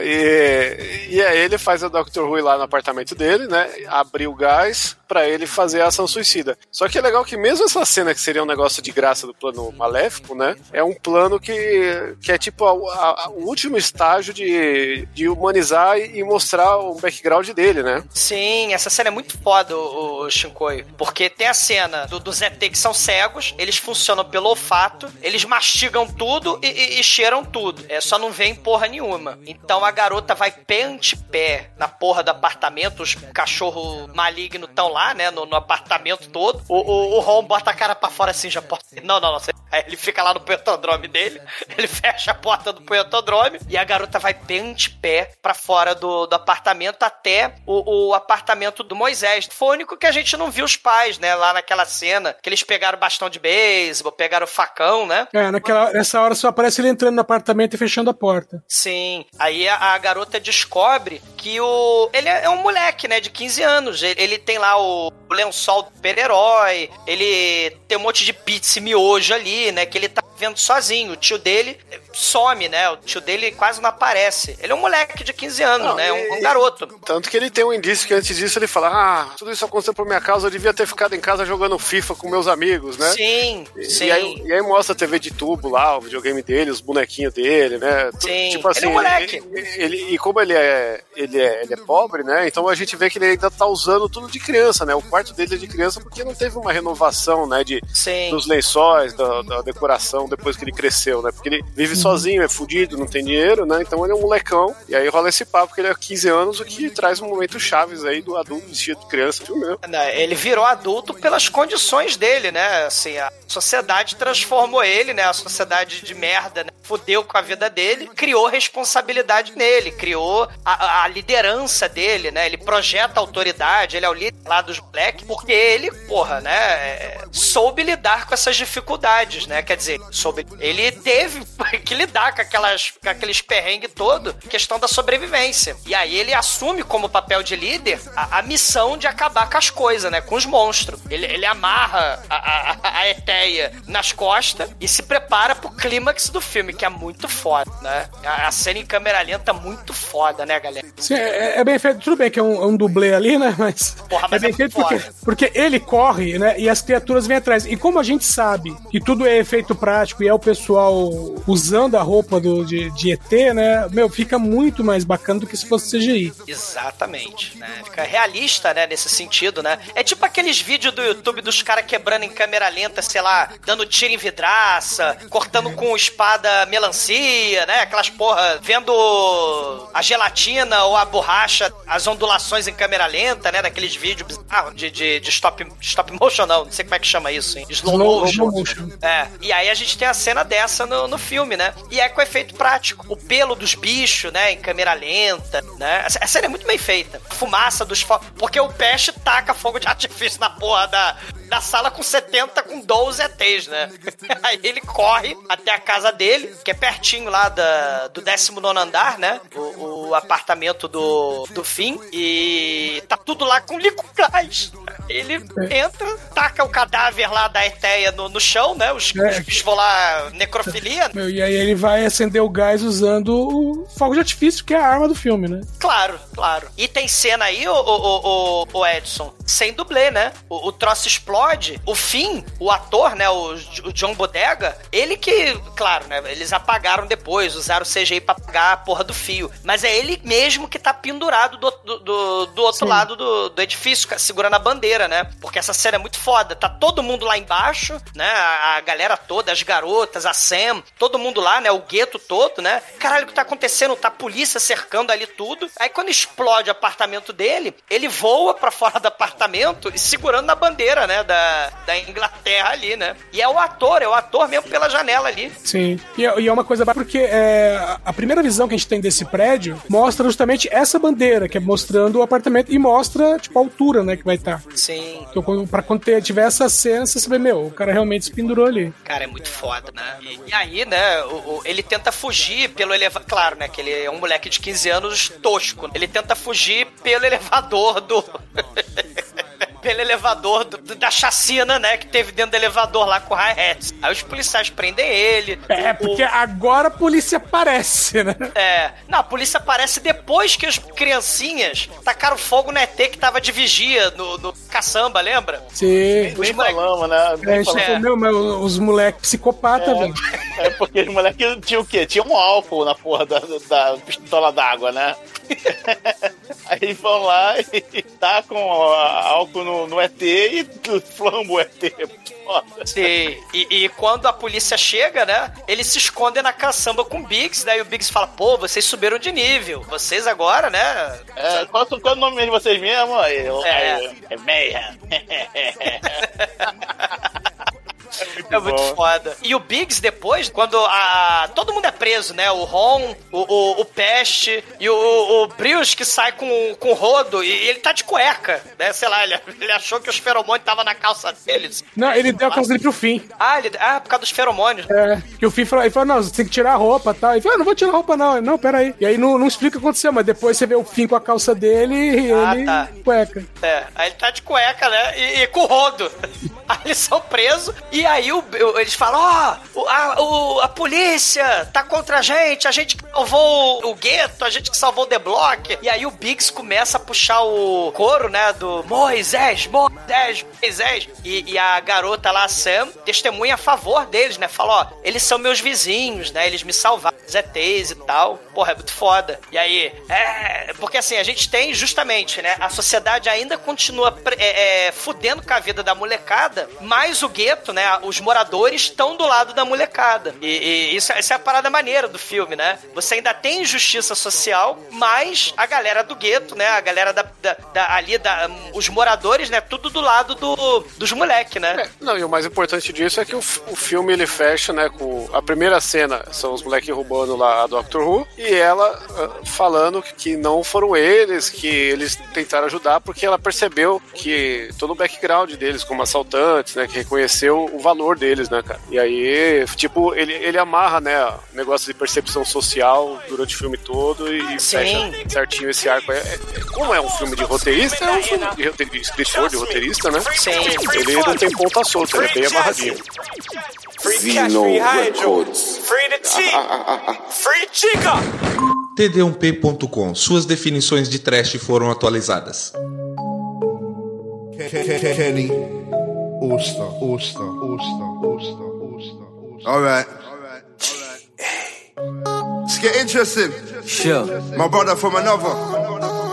E, e aí ele faz a Dr. Ir lá no apartamento dele, né? Abrir o gás pra ele fazer a ação suicida. Só que é legal que mesmo essa cena que seria um negócio de graça do plano maléfico, né? É um plano que, que é tipo a- a- a- o último estágio de, de humanizar e, e mostrar o background dele, né? Sim, essa cena é muito foda, o, o Shinkoi. Porque tem a cena do, dos ET que são cegos, eles funcionam pelo olfato, eles mastigam tudo e, e- e cheiram tudo. É, só não vem porra nenhuma. Então a garota vai pé ante pé na porra do apartamento, os cachorro maligno estão lá, né, no, no apartamento todo. O, o, o Ron bota a cara pra fora assim, já pode... Não, não, não. Aí ele fica lá no poetodrome dele, ele fecha a porta do poetodrome e a garota vai pé ante pé pra fora do, do apartamento até o, o apartamento do Moisés. Foi o único que a gente não viu os pais, né? Lá naquela cena, que eles pegaram bastão de beisebol, pegaram o facão, né? É, naquela, nessa hora só aparece ele entrando no apartamento e fechando a porta. Sim. Aí a, a garota descobre que o. Ele é, é um moleque, né? De 15 anos. Ele, ele tem lá o, o lençol do super-herói. Ele tem um monte de pizza e miojo ali, né? Que ele tá vendo sozinho. O tio dele some, né? O tio dele quase não aparece. Ele é um moleque de 15 anos, Não, né? Um, um garoto. Tanto que ele tem um indício que antes disso ele fala: Ah, tudo isso aconteceu por minha causa, eu devia ter ficado em casa jogando FIFA com meus amigos, né? Sim, E, sim. e aí, e aí mostra a TV de tubo lá, o videogame dele, os bonequinhos dele, né? Sim, Tipo assim, ele é um moleque. ele- ele- e como ele é, ele é, ele é pobre, né? Então a gente vê que ele ainda tá usando tudo de criança, né? O quarto dele é de criança porque não teve uma renovação, né? De, Sim. dos lençóis, da, da decoração depois que ele cresceu, né? Porque ele vive sozinho, é fudido, não tem dinheiro, né? Então ele é um molecão. E aí rola esse papo que ele é 15 anos, o que traz um momento chaves aí do adulto vestido de criança, mesmo? Ele virou adulto pelas condições dele, né? Assim, a sociedade transformou ele, né? A sociedade de merda, né? Fudeu com a vida dele, criou responsabilidade nele, criou a, a liderança dele, né? Ele projeta autoridade, ele é o líder lá dos moleques, porque ele, porra, né? é, soube lidar com essas dificuldades, né? Quer dizer, soube. Ele teve que lidar com, aquelas, com aqueles perrengues todo, questão da sobrevivência. E aí ele assume como papel de líder a, a missão de acabar com as coisas, né? Com os monstros. Ele, ele amarra a, a, a Eteia nas costas e se prepara pro clímax do filme, que é muito foda, né? A, a cena em câmera lenta muito foda, né, galera? Sim, é, é bem feito. Tudo bem que é um, é um dublê ali, né? Mas, Porra, mas é bem é feito porque, porque ele corre, né? E as criaturas vêm atrás. E como a gente sabe que tudo é efeito prático e é o pessoal usando a roupa do, de, de ET, né? Meu, fica muito mais bacana do que se fosse CGI. Exatamente, né? Fica realista, né, nesse sentido, né? É tipo aqueles vídeos do YouTube dos caras quebrando em câmera lenta, sei lá, dando tiro em vidraça, cortando com espada melancia, né? Aquelas porra, vendo a gelatina ou a borracha, as ondulações em câmera lenta, né? Daqueles vídeos bizarros de, de, de stop, stop motion, não, não sei como é que chama isso, hein? Slow, Slow- motion. motion. É, e aí a gente tem a cena dessa no, no filme, né? E é com efeito prático. O pelo dos bichos, né? Em câmera lenta, né? A, a cena é muito bem feita. Fumaça dos fogos. Porque o Peste taca fogo de artifício na porra da, da sala com 70, com 12 ETs, né? aí ele corre até a casa dele, que é pertinho lá da, do 19 andar, né? O, o apartamento do, do Finn. E tá tudo lá com gás. Ele entra, taca o cadáver lá da Eteia no, no chão, né? Os, os bichos vão lá, necrofilia. Meu, e aí ele vai acender o gás usando o fogo de artifício, que é a arma do filme, né? Claro, claro. E tem cena aí, o, o, o, o Edson, sem dublê, né? O, o troço explode. O Finn, o ator, né? O, o John Bodega, ele que, claro, né? Eles apagaram depois, usaram o CGI pra apagar a porra do fio. Mas é ele mesmo que tá pendurado do, do, do, do outro Sim. lado do, do edifício, segurando a bandeira, né? Porque essa cena é muito foda. Tá todo mundo lá embaixo, né? A, a galera toda, as garotas, a Sam, todo mundo lá, né? O gueto todo, né? Caralho, o que tá acontecendo? Tá a polícia cercando ali tudo. Aí quando explode o apartamento dele, ele voa pra fora do apartamento e segurando na bandeira, né? Da, da Inglaterra ali, né? E é o ator, é o ator mesmo pela janela ali. Sim. E é, e é uma coisa porque é, a- primeira visão que a gente tem desse prédio mostra justamente essa bandeira, que é mostrando o apartamento e mostra, tipo, a altura, né, que vai estar. Sim. Então, quando, pra quando tiver essa cena, você vê, meu, o cara realmente se pendurou ali. Cara, é muito foda, né? E, e aí, né, o- o- ele tenta fugir pelo elevador. Claro, né, que ele é um moleque de 15 anos tosco. Ele tenta fugir pelo elevador do. excited. Pelo elevador do- do- da chacina, né, que teve dentro do elevador lá com o Hi-Hats. Aí os policiais prendem ele. É, porque agora a polícia aparece, né? É. Não, a polícia aparece depois que as criancinhas tacaram fogo no ET que tava de vigia no, no caçamba, lembra? Sim. Os falamos, né? É, a gente É. falou, meu, mas os moleques psicopatas, velho. É porque os moleques tinham o quê? Tinha um álcool na porra da, da pistola d'água, né? Aí vão lá e tá com álcool no, no ET e flamba o ET. Foda. Sim. E, e quando a polícia chega, né? Eles se escondem na caçamba com o Biggs, daí o Biggs fala, pô, vocês subiram de nível. Vocês agora, né? É, qual, qual é o nome de vocês mesmo? Eu- É. aí, é Mayhem. É muito foda. E o Biggs depois, quando a. Todo mundo é preso, né? O Ron, o, o, o Peste e o, o, o Brios que sai com, com o rodo e ele tá de cueca, né? Sei lá, ele, ele achou que os feromônios estavam na calça deles. Não, ele deu a calça dele pro fim. Ah, ele, ah, por causa dos feromônios. É, que o Fim falou, ele falou, não, você tem que tirar a roupa e tal. Ele falou, ah, não vou tirar a roupa não. Ele, não, pera aí. E aí não, não explica o que aconteceu, mas depois você vê o Fim com a calça dele e Ah, ele tá. cueca. É, aí ele tá de cueca, né? E, e com o rodo. Aí eles são presos e aí o- eles falam: Ó, o- a, a polícia tá contra a gente, a gente que salvou o gueto, a gente que salvou o The Block. E aí o Biggs começa a puxar o coro, né? Do Moisés, Moisés, Moisés. E, e a garota lá, Sam, testemunha a favor deles, né? Fala: Ó, eles são meus vizinhos, né? Eles me salvaram, os ETs e tal. Porra, é muito foda. E aí, é. Porque assim, a gente tem justamente, né? A sociedade ainda continua é, é, fudendo com a vida da molecada, mas o gueto, né? Os moradores estão do lado da molecada. E, e isso, essa é a parada maneira do filme, né? Você ainda tem injustiça social, mas a galera do gueto, né? A galera da, da- da- ali, da, os moradores, né? Tudo do lado do, dos moleque, né? Não, e o mais importante disso é que o, o filme ele fecha, né, com a primeira cena são os moleques roubando lá a Doctor Who e ela ah, falando que não foram eles, que eles tentaram ajudar porque ela percebeu que todo o background deles como assaltantes, né, que reconheceu o valor deles, né, cara. E aí, tipo, ele, ele amarra, né, o negócio de percepção social durante o filme todo e Sim. fecha certinho esse arco. É, é- como é um filme de roteirista, é um filme de, rote- de escritor, de roteirista, né? Sim. Ele não tem ponta solta, ele é bem amarradinho. Vino Records. Free the tea. Free chica. td1p.com. Suas definições de trash foram atualizadas. Kenny. Oster, Oster, Oster, Oster, Oster, Oster. Alright. Let's get interesting. Sure. My brother from another.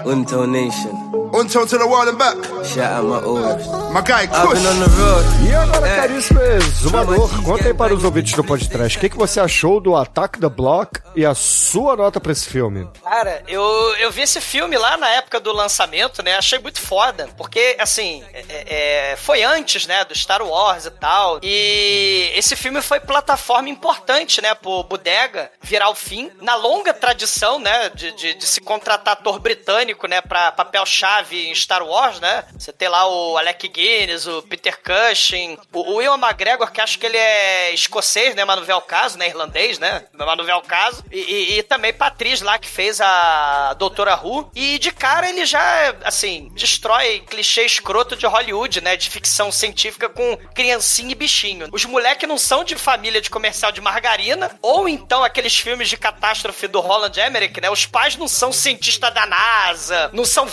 Unto Nation. Until to the world and back. Shout out my oldest. My guy, I've Kush. been on the road. E agora, caríssimo exumador, conta aí para os ouvintes do podcast, o que, que você achou do Attack the Block e a sua nota pra esse filme? Cara, eu, eu vi esse filme lá na época do lançamento, né? Achei muito foda. Porque, assim, é- é, foi antes, né? Do Star Wars e tal. E esse filme foi plataforma importante, né? Pro Bodega virar o fim. Na longa tradição, né? De, de, de se contratar ator britânico, né? Pra papel-chave em Star Wars, né? Você tem lá o Alec McGuinness, o Peter Cushing, o, o Will McGregor, que acho que ele é escocês, né? Mas não vê o caso, né? Irlandês, né? Mas não vê o caso. E, e, e também Patriz lá, que fez a Doutora Who. E de cara ele já, assim, destrói clichê escroto de Hollywood, né? De ficção científica com criancinha e bichinho. Os moleques não são de família de comercial de margarina, ou então aqueles filmes de catástrofe do Roland Emmerich, né? Os pais não são cientistas da NASA, não são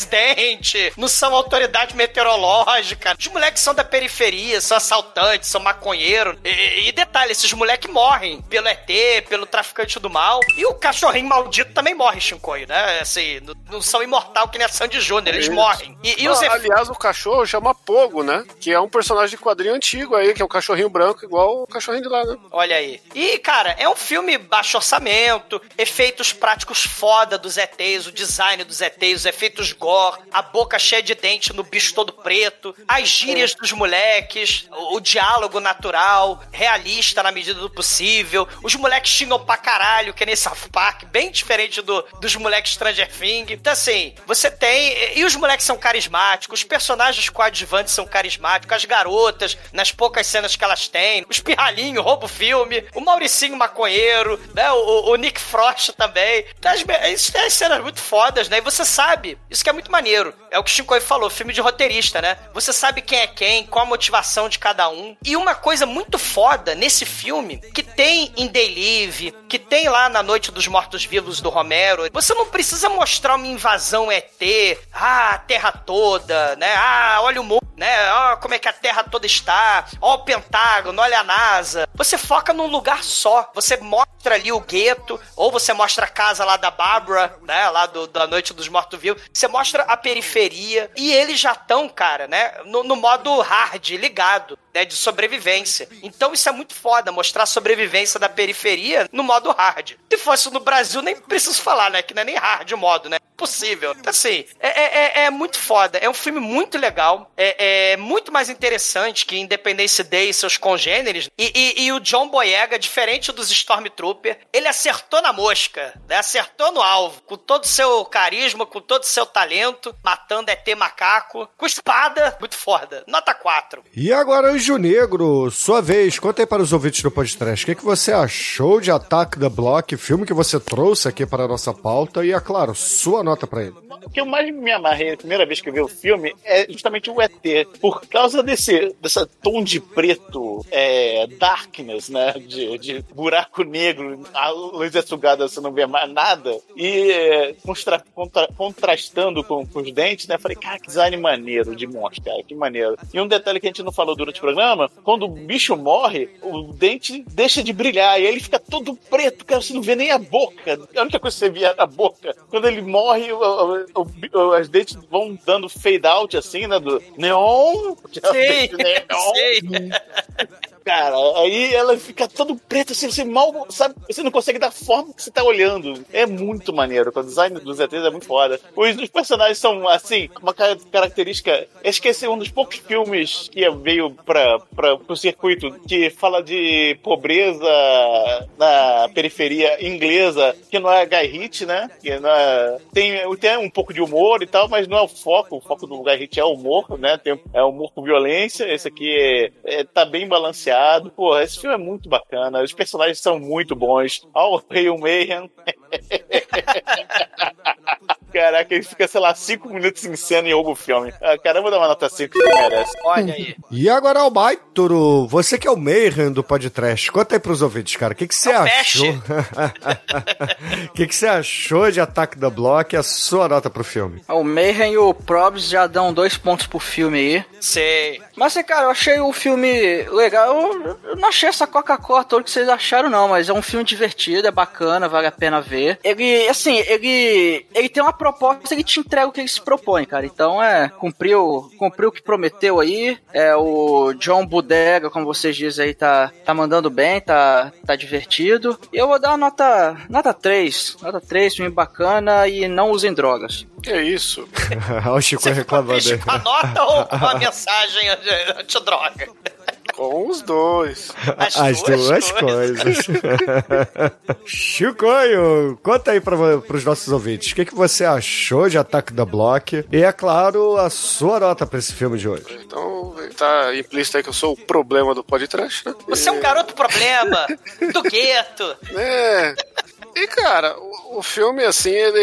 vice-presidente, não são autoridade meteorológica. Os moleques são da periferia, são assaltantes, são maconheiros. E, e detalhe, esses moleques morrem pelo ET, pelo traficante do mal. E o cachorrinho maldito também morre, Shinkoio, né? Assim, não, não são imortal que nem a Sandy Júnior, eles Isso. morrem. E, e os Ah. Aliás, o cachorro chama Pogo, né? Que é um personagem de quadrinho antigo aí, que é um cachorrinho branco, igual o cachorrinho de lá, né? Olha aí. E, cara, é um filme baixo orçamento, efeitos práticos foda dos ETs, o design dos ETs, os efeitos gore, a boca cheia de dente no bicho todo preto, as gírias dos moleques, o, o diálogo natural, realista na medida do possível. Os moleques xingam pra caralho, que nem South Park, bem diferente do, dos moleques Stranger Things. Então, assim, você tem. E os moleques são carismáticos, os personagens coadjuvantes são carismáticos, as garotas, nas poucas cenas que elas têm, os pirralhinhos, roubo filme, o Mauricinho maconheiro, né? O, o Nick Frost também. Então, as, tem as cenas muito fodas, né? E você sabe, isso que é muito maneiro. É o que o Shinkoi falou, filme de roteirista, né? Você sabe quem é quem, qual a motivação de cada um. E uma coisa muito foda nesse filme, que tem em Day Live, que tem lá na Noite dos Mortos-Vivos do Romero, você não precisa mostrar uma invasão ET, ah, a Terra toda, né? Ah, olha o mundo, né? Ó, como é que a Terra toda está, ó o Pentágono, olha a NASA. Você foca num lugar só. Você mostra ali o gueto, ou você mostra a casa lá da Barbara, né? Lá do, da Noite dos Mortos-Vivos. Você mostra a periferia. E eles já estão, cara, né? No, no modo hard, ligado. Né, de sobrevivência. Então isso é muito foda, mostrar a sobrevivência da periferia no modo hard. Se fosse no Brasil, nem preciso falar, né? Que não é nem hard o modo, né? Possível. Então, assim, é, é, é- é muito foda. É um filme muito legal. É, é muito mais interessante que Independence Day e seus congêneres. E, e- e o John Boyega, diferente dos Stormtrooper, ele acertou na mosca, né? Acertou no alvo. Com todo o seu carisma, com todo o seu talento, matando ET macaco. Com espada, muito foda. Nota 4. E agora, Anjo Negro, sua vez, conta aí para os ouvintes do podcast, o que, que você achou de Attack the Block, filme que você trouxe aqui para a nossa pauta, e, é claro, sua nota para ele. O que eu mais me amarrei a primeira vez que eu vi o filme é justamente o ET. Por causa desse dessa tom de preto, é, darkness, né? De, de buraco negro, a luz é sugada, você não vê mais nada. E é, constra- contra- contrastando com, com os dentes, né? Falei, cara, que design maneiro de monstro, cara, que maneiro. E um detalhe que a gente não falou durante o programa, quando o bicho morre, o dente deixa de brilhar e ele fica todo preto, cara, você não vê nem a boca. A única coisa que você via era a boca. Quando ele morre, o- o- o- as dentes vão dando fade out, assim, né? Do neon. Sim, neon. sim. Cara, aí ela fica todo preta, assim, você mal, sabe, você não consegue dar forma que você tá olhando. É muito maneiro, o design dos ETs é muito foda. Os, os personagens são, assim, uma ca- característica, é um dos poucos filmes que veio pra, pra, pro circuito que fala de pobreza na periferia inglesa, que não é Guy Ritchie, né? Que não é, tem, tem um pouco de humor e tal, mas não é o foco, o foco do Guy é o humor, né? Tem, é humor com violência, esse aqui é, é- tá bem balanceado. Pô, esse filme é muito bacana, os personagens são muito bons. All Hail Mayhem. Caraca, ele fica, sei lá, cinco minutos em cena e rouba o filme. Ah, cara, eu vou dar uma nota 5 que merece. Olha aí. E agora, Albaitoro, você que é o Mayhem do podcast, conta aí pros ouvintes, cara, o que, que você achou? O que, que você achou de Attack the Block e a sua nota pro filme? O Mayhem e o Probs já dão dois pontos pro filme aí. Sei. Mas, assim, cara, eu achei o filme legal. Eu, eu não achei essa Coca-Cola toda que vocês acharam, não. Mas é um filme divertido, é bacana, vale a pena ver. Ele, assim, ele, ele tem uma proposta, ele te entrega o que ele se propõe, cara. Então, é, cumpriu, cumpriu o que prometeu aí. É, o John Bodega, como vocês dizem aí, tá, tá mandando bem, tá, tá divertido. E eu vou dar uma nota, nota 3. Nota 3, filme bacana e não usem drogas. Que isso? Olha o Chico reclamando aí. Com a nota ou com a mensagem anti- antidroga? Com os dois. As, duas, coisas. Chicoio, conta aí para os nossos ouvintes. O que, que você achou de Ataque da Block? E, é claro, a sua nota para esse filme de hoje. Então, tá implícito aí que eu sou o problema do podcast, né? Você é um garoto problema do gueto. É. E, cara, o, o filme, assim, ele,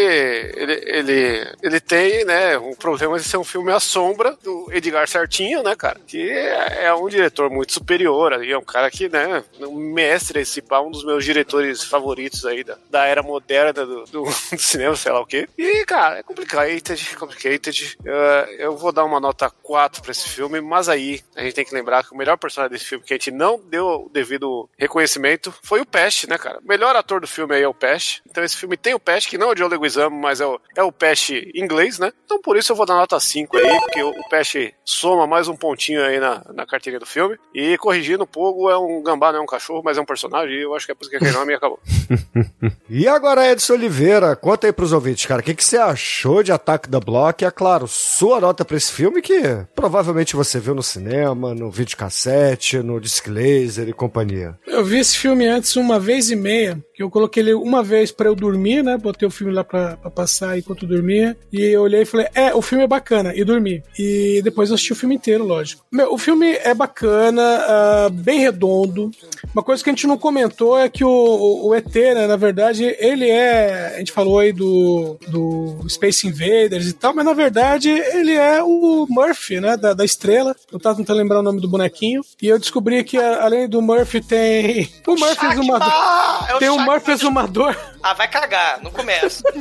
ele, ele, ele tem, né, um problema de ser um filme à sombra do Edgar Sartinho, né, cara? Que é, é um diretor muito superior aí, é um cara que, né, um mestre, esse pá, um dos meus diretores favoritos aí da, da era moderna do, do, do cinema, sei lá o quê. E, cara, é complicated, complicated. Uh, eu vou dar uma nota 4 pra esse filme, mas aí a gente tem que lembrar que o melhor personagem desse filme que a gente não deu o devido reconhecimento foi o Pest, né, cara? O melhor ator do filme aí é o Pest. Então esse filme tem o Pest, que não é o Joe Leguizamo, mas é o, é o Pest inglês, né? Então por isso eu vou dar nota 5 aí, porque o, Pest soma mais um pontinho aí na, na carteirinha do filme. E corrigindo, o Pogo é um gambá, não é um cachorro, mas é um personagem, e eu acho que é por isso que aquele nome acabou. E agora, Edson Oliveira, conta aí pros ouvintes, cara, o que, que você achou de Ataque da Block? E, é claro, sua nota pra esse filme que provavelmente você viu no cinema, no videocassete, no disc laser e companhia. Eu vi esse filme antes uma vez e meia, que eu coloquei ele uma vez pra eu dormir, né? Botei o filme lá pra, pra passar enquanto eu dormia. E eu olhei e falei, é, o filme é bacana, e dormi. E depois eu assisti o filme inteiro, lógico. Meu, o filme é bacana, ah, bem redondo. Uma coisa que a gente não comentou é que o, o, o ET, né, na verdade, ele é. A gente falou aí do, do Space Invaders e tal, mas na verdade ele é o Murphy, né? Da, da estrela. Eu tava tentando lembrar o nome do bonequinho. E eu descobri que a- além do Murphy tem. O Murphy é o Tem o Murphy Exumador. Ah, vai cagar, não começa.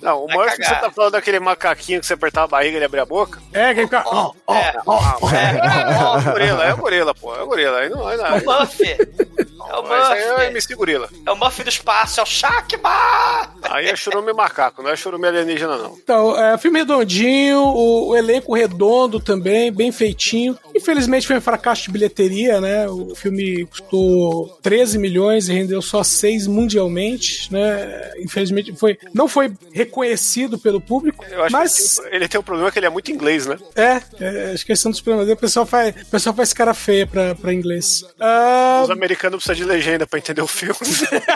Não, o Vai Murphy, cagar. você tá falando daquele macaquinho que você apertava a barriga e ele abria a boca? É, que fica. Ó, ó, É, ó. É o gorila, é o gorila, pô. É o gorila. Aí não, aí não. é o Murphy. É o Mas aí é o. MC Gorila. É o Murphy do espaço, é o Shakma! Aí é churume macaco, não é churume alienígena, não. Então, é, filme redondinho, o, o elenco redondo também, bem feitinho. Infelizmente foi um fracasso de bilheteria, né? O filme custou 13 milhões e rendeu só 6 mundialmente, né? Infelizmente foi, não foi reconhecido pelo público, Eu acho mas que ele tem um problema que ele é muito inglês, né? é, é, acho que esse é um dos problemas. O pessoal faz, o pessoal faz cara feia pra, pra inglês. Ah, Os americanos precisam de legenda pra entender o filme.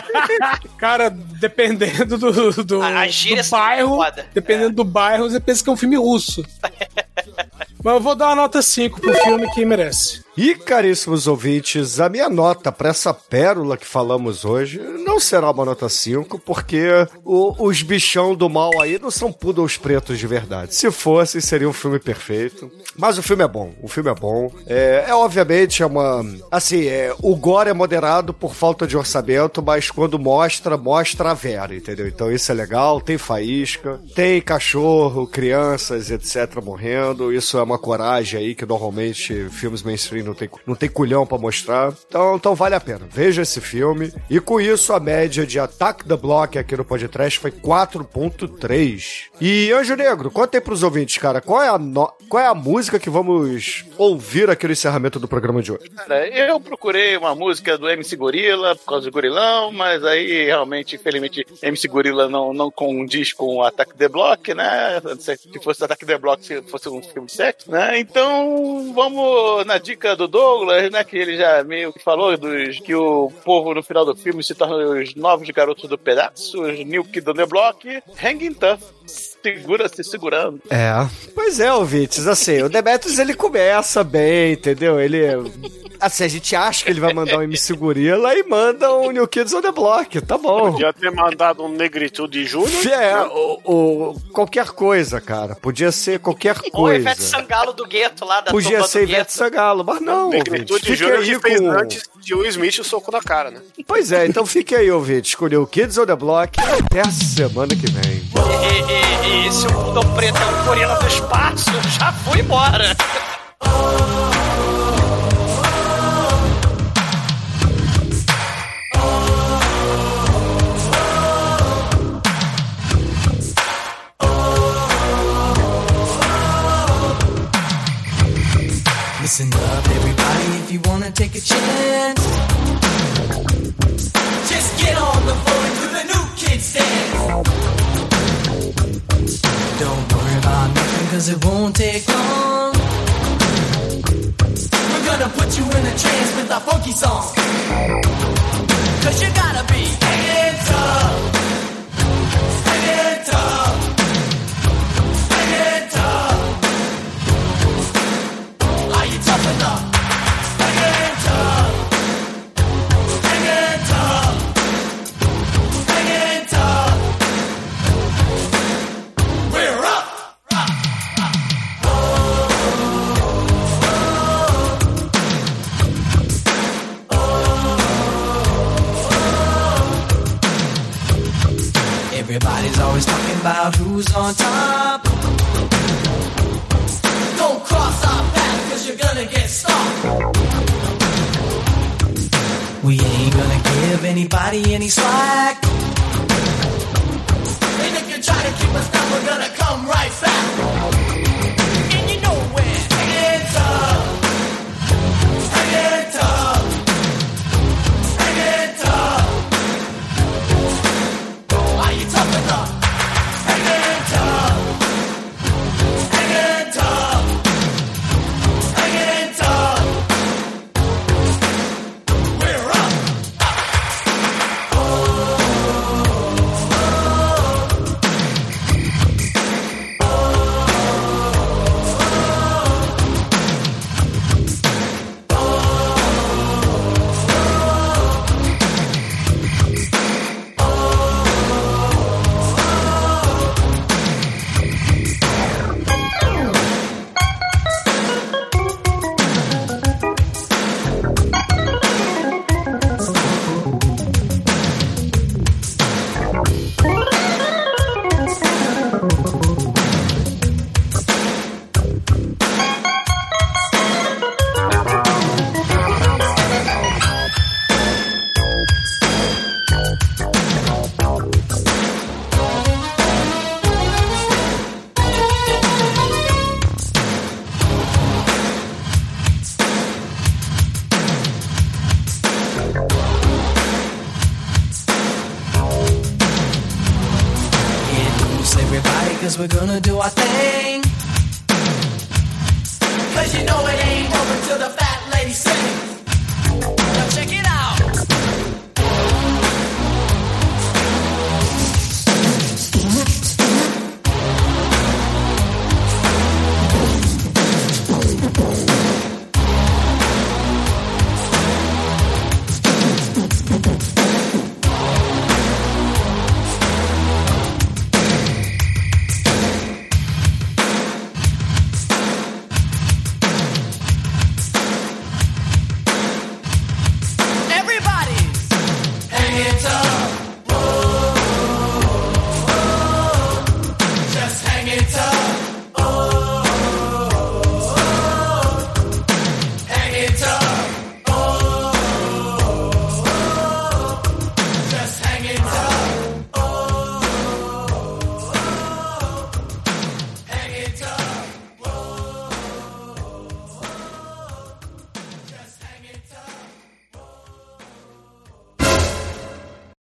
Cara, dependendo do, do, A- as do bairro, foda. dependendo do bairro, você pensa que é um filme russo. Mas eu vou dar uma nota 5 pro filme que merece. E, caríssimos ouvintes, a minha nota para essa pérola que falamos hoje não será uma nota 5, porque o- os bichão do mal aí não são poodles pretos de verdade. Se fosse, seria um filme perfeito. Mas o filme é bom, o filme é bom. É, é, obviamente é uma. Assim, é, o gore é moderado por falta de orçamento, mas quando mostra, mostra a vera, entendeu? Então isso é legal, tem faísca, tem cachorro, crianças, etc. morrendo. Isso é uma coragem aí que normalmente filmes mainstream não tem, não tem culhão pra mostrar. Então, então vale a pena. Veja esse filme. E com isso, a média de Attack the Block aqui no podcast foi 4.3. E Anjo Negro, conta aí pros ouvintes, cara, qual é a, no- qual é a música que vamos ouvir aqui no encerramento do programa de hoje? Cara, eu procurei uma música do MC Gorila por causa do gorilão, mas aí realmente, infelizmente, MC Gorila não, não condiz com o Ataque The Block, né? Se fosse Ataque The Block, se fosse um filme de sexo, né? Então, vamos na dica do Douglas, né? Que ele já meio que falou dos, que o povo no final do filme se torna os novos garotos do pedaço, os New Kid on the Block, Hanging Tough. Segura se segurando. É. Pois é, ouvintes, assim, o Demetrius ele começa bem, entendeu? Ele. Assim, a gente acha que ele vai mandar um MC Gorila e manda um New Kids on the Block, tá bom. Podia ter mandado um Negritude Júnior. É, o, o- qualquer coisa, cara. Podia ser qualquer Ou coisa. Ivete Sangalo do gueto lá da Podia ser do Ivete. Sangalo, mas não. Negritude Fique Júnior aí fez com... antes de Will Smith o soco na cara, né? Pois é, então fique aí, ouvinte, com o New Kids on the Block até a semana que vem. E, e, e se o Dom Preto é um gorila do espaço, já foi embora. Listen up, everybody, if you wanna take a chance. Just get on the floor and do the new stand. Don't worry about nothing, cause it won't take long. We're gonna put you in another funky song. Cause you gotta be hanging tough.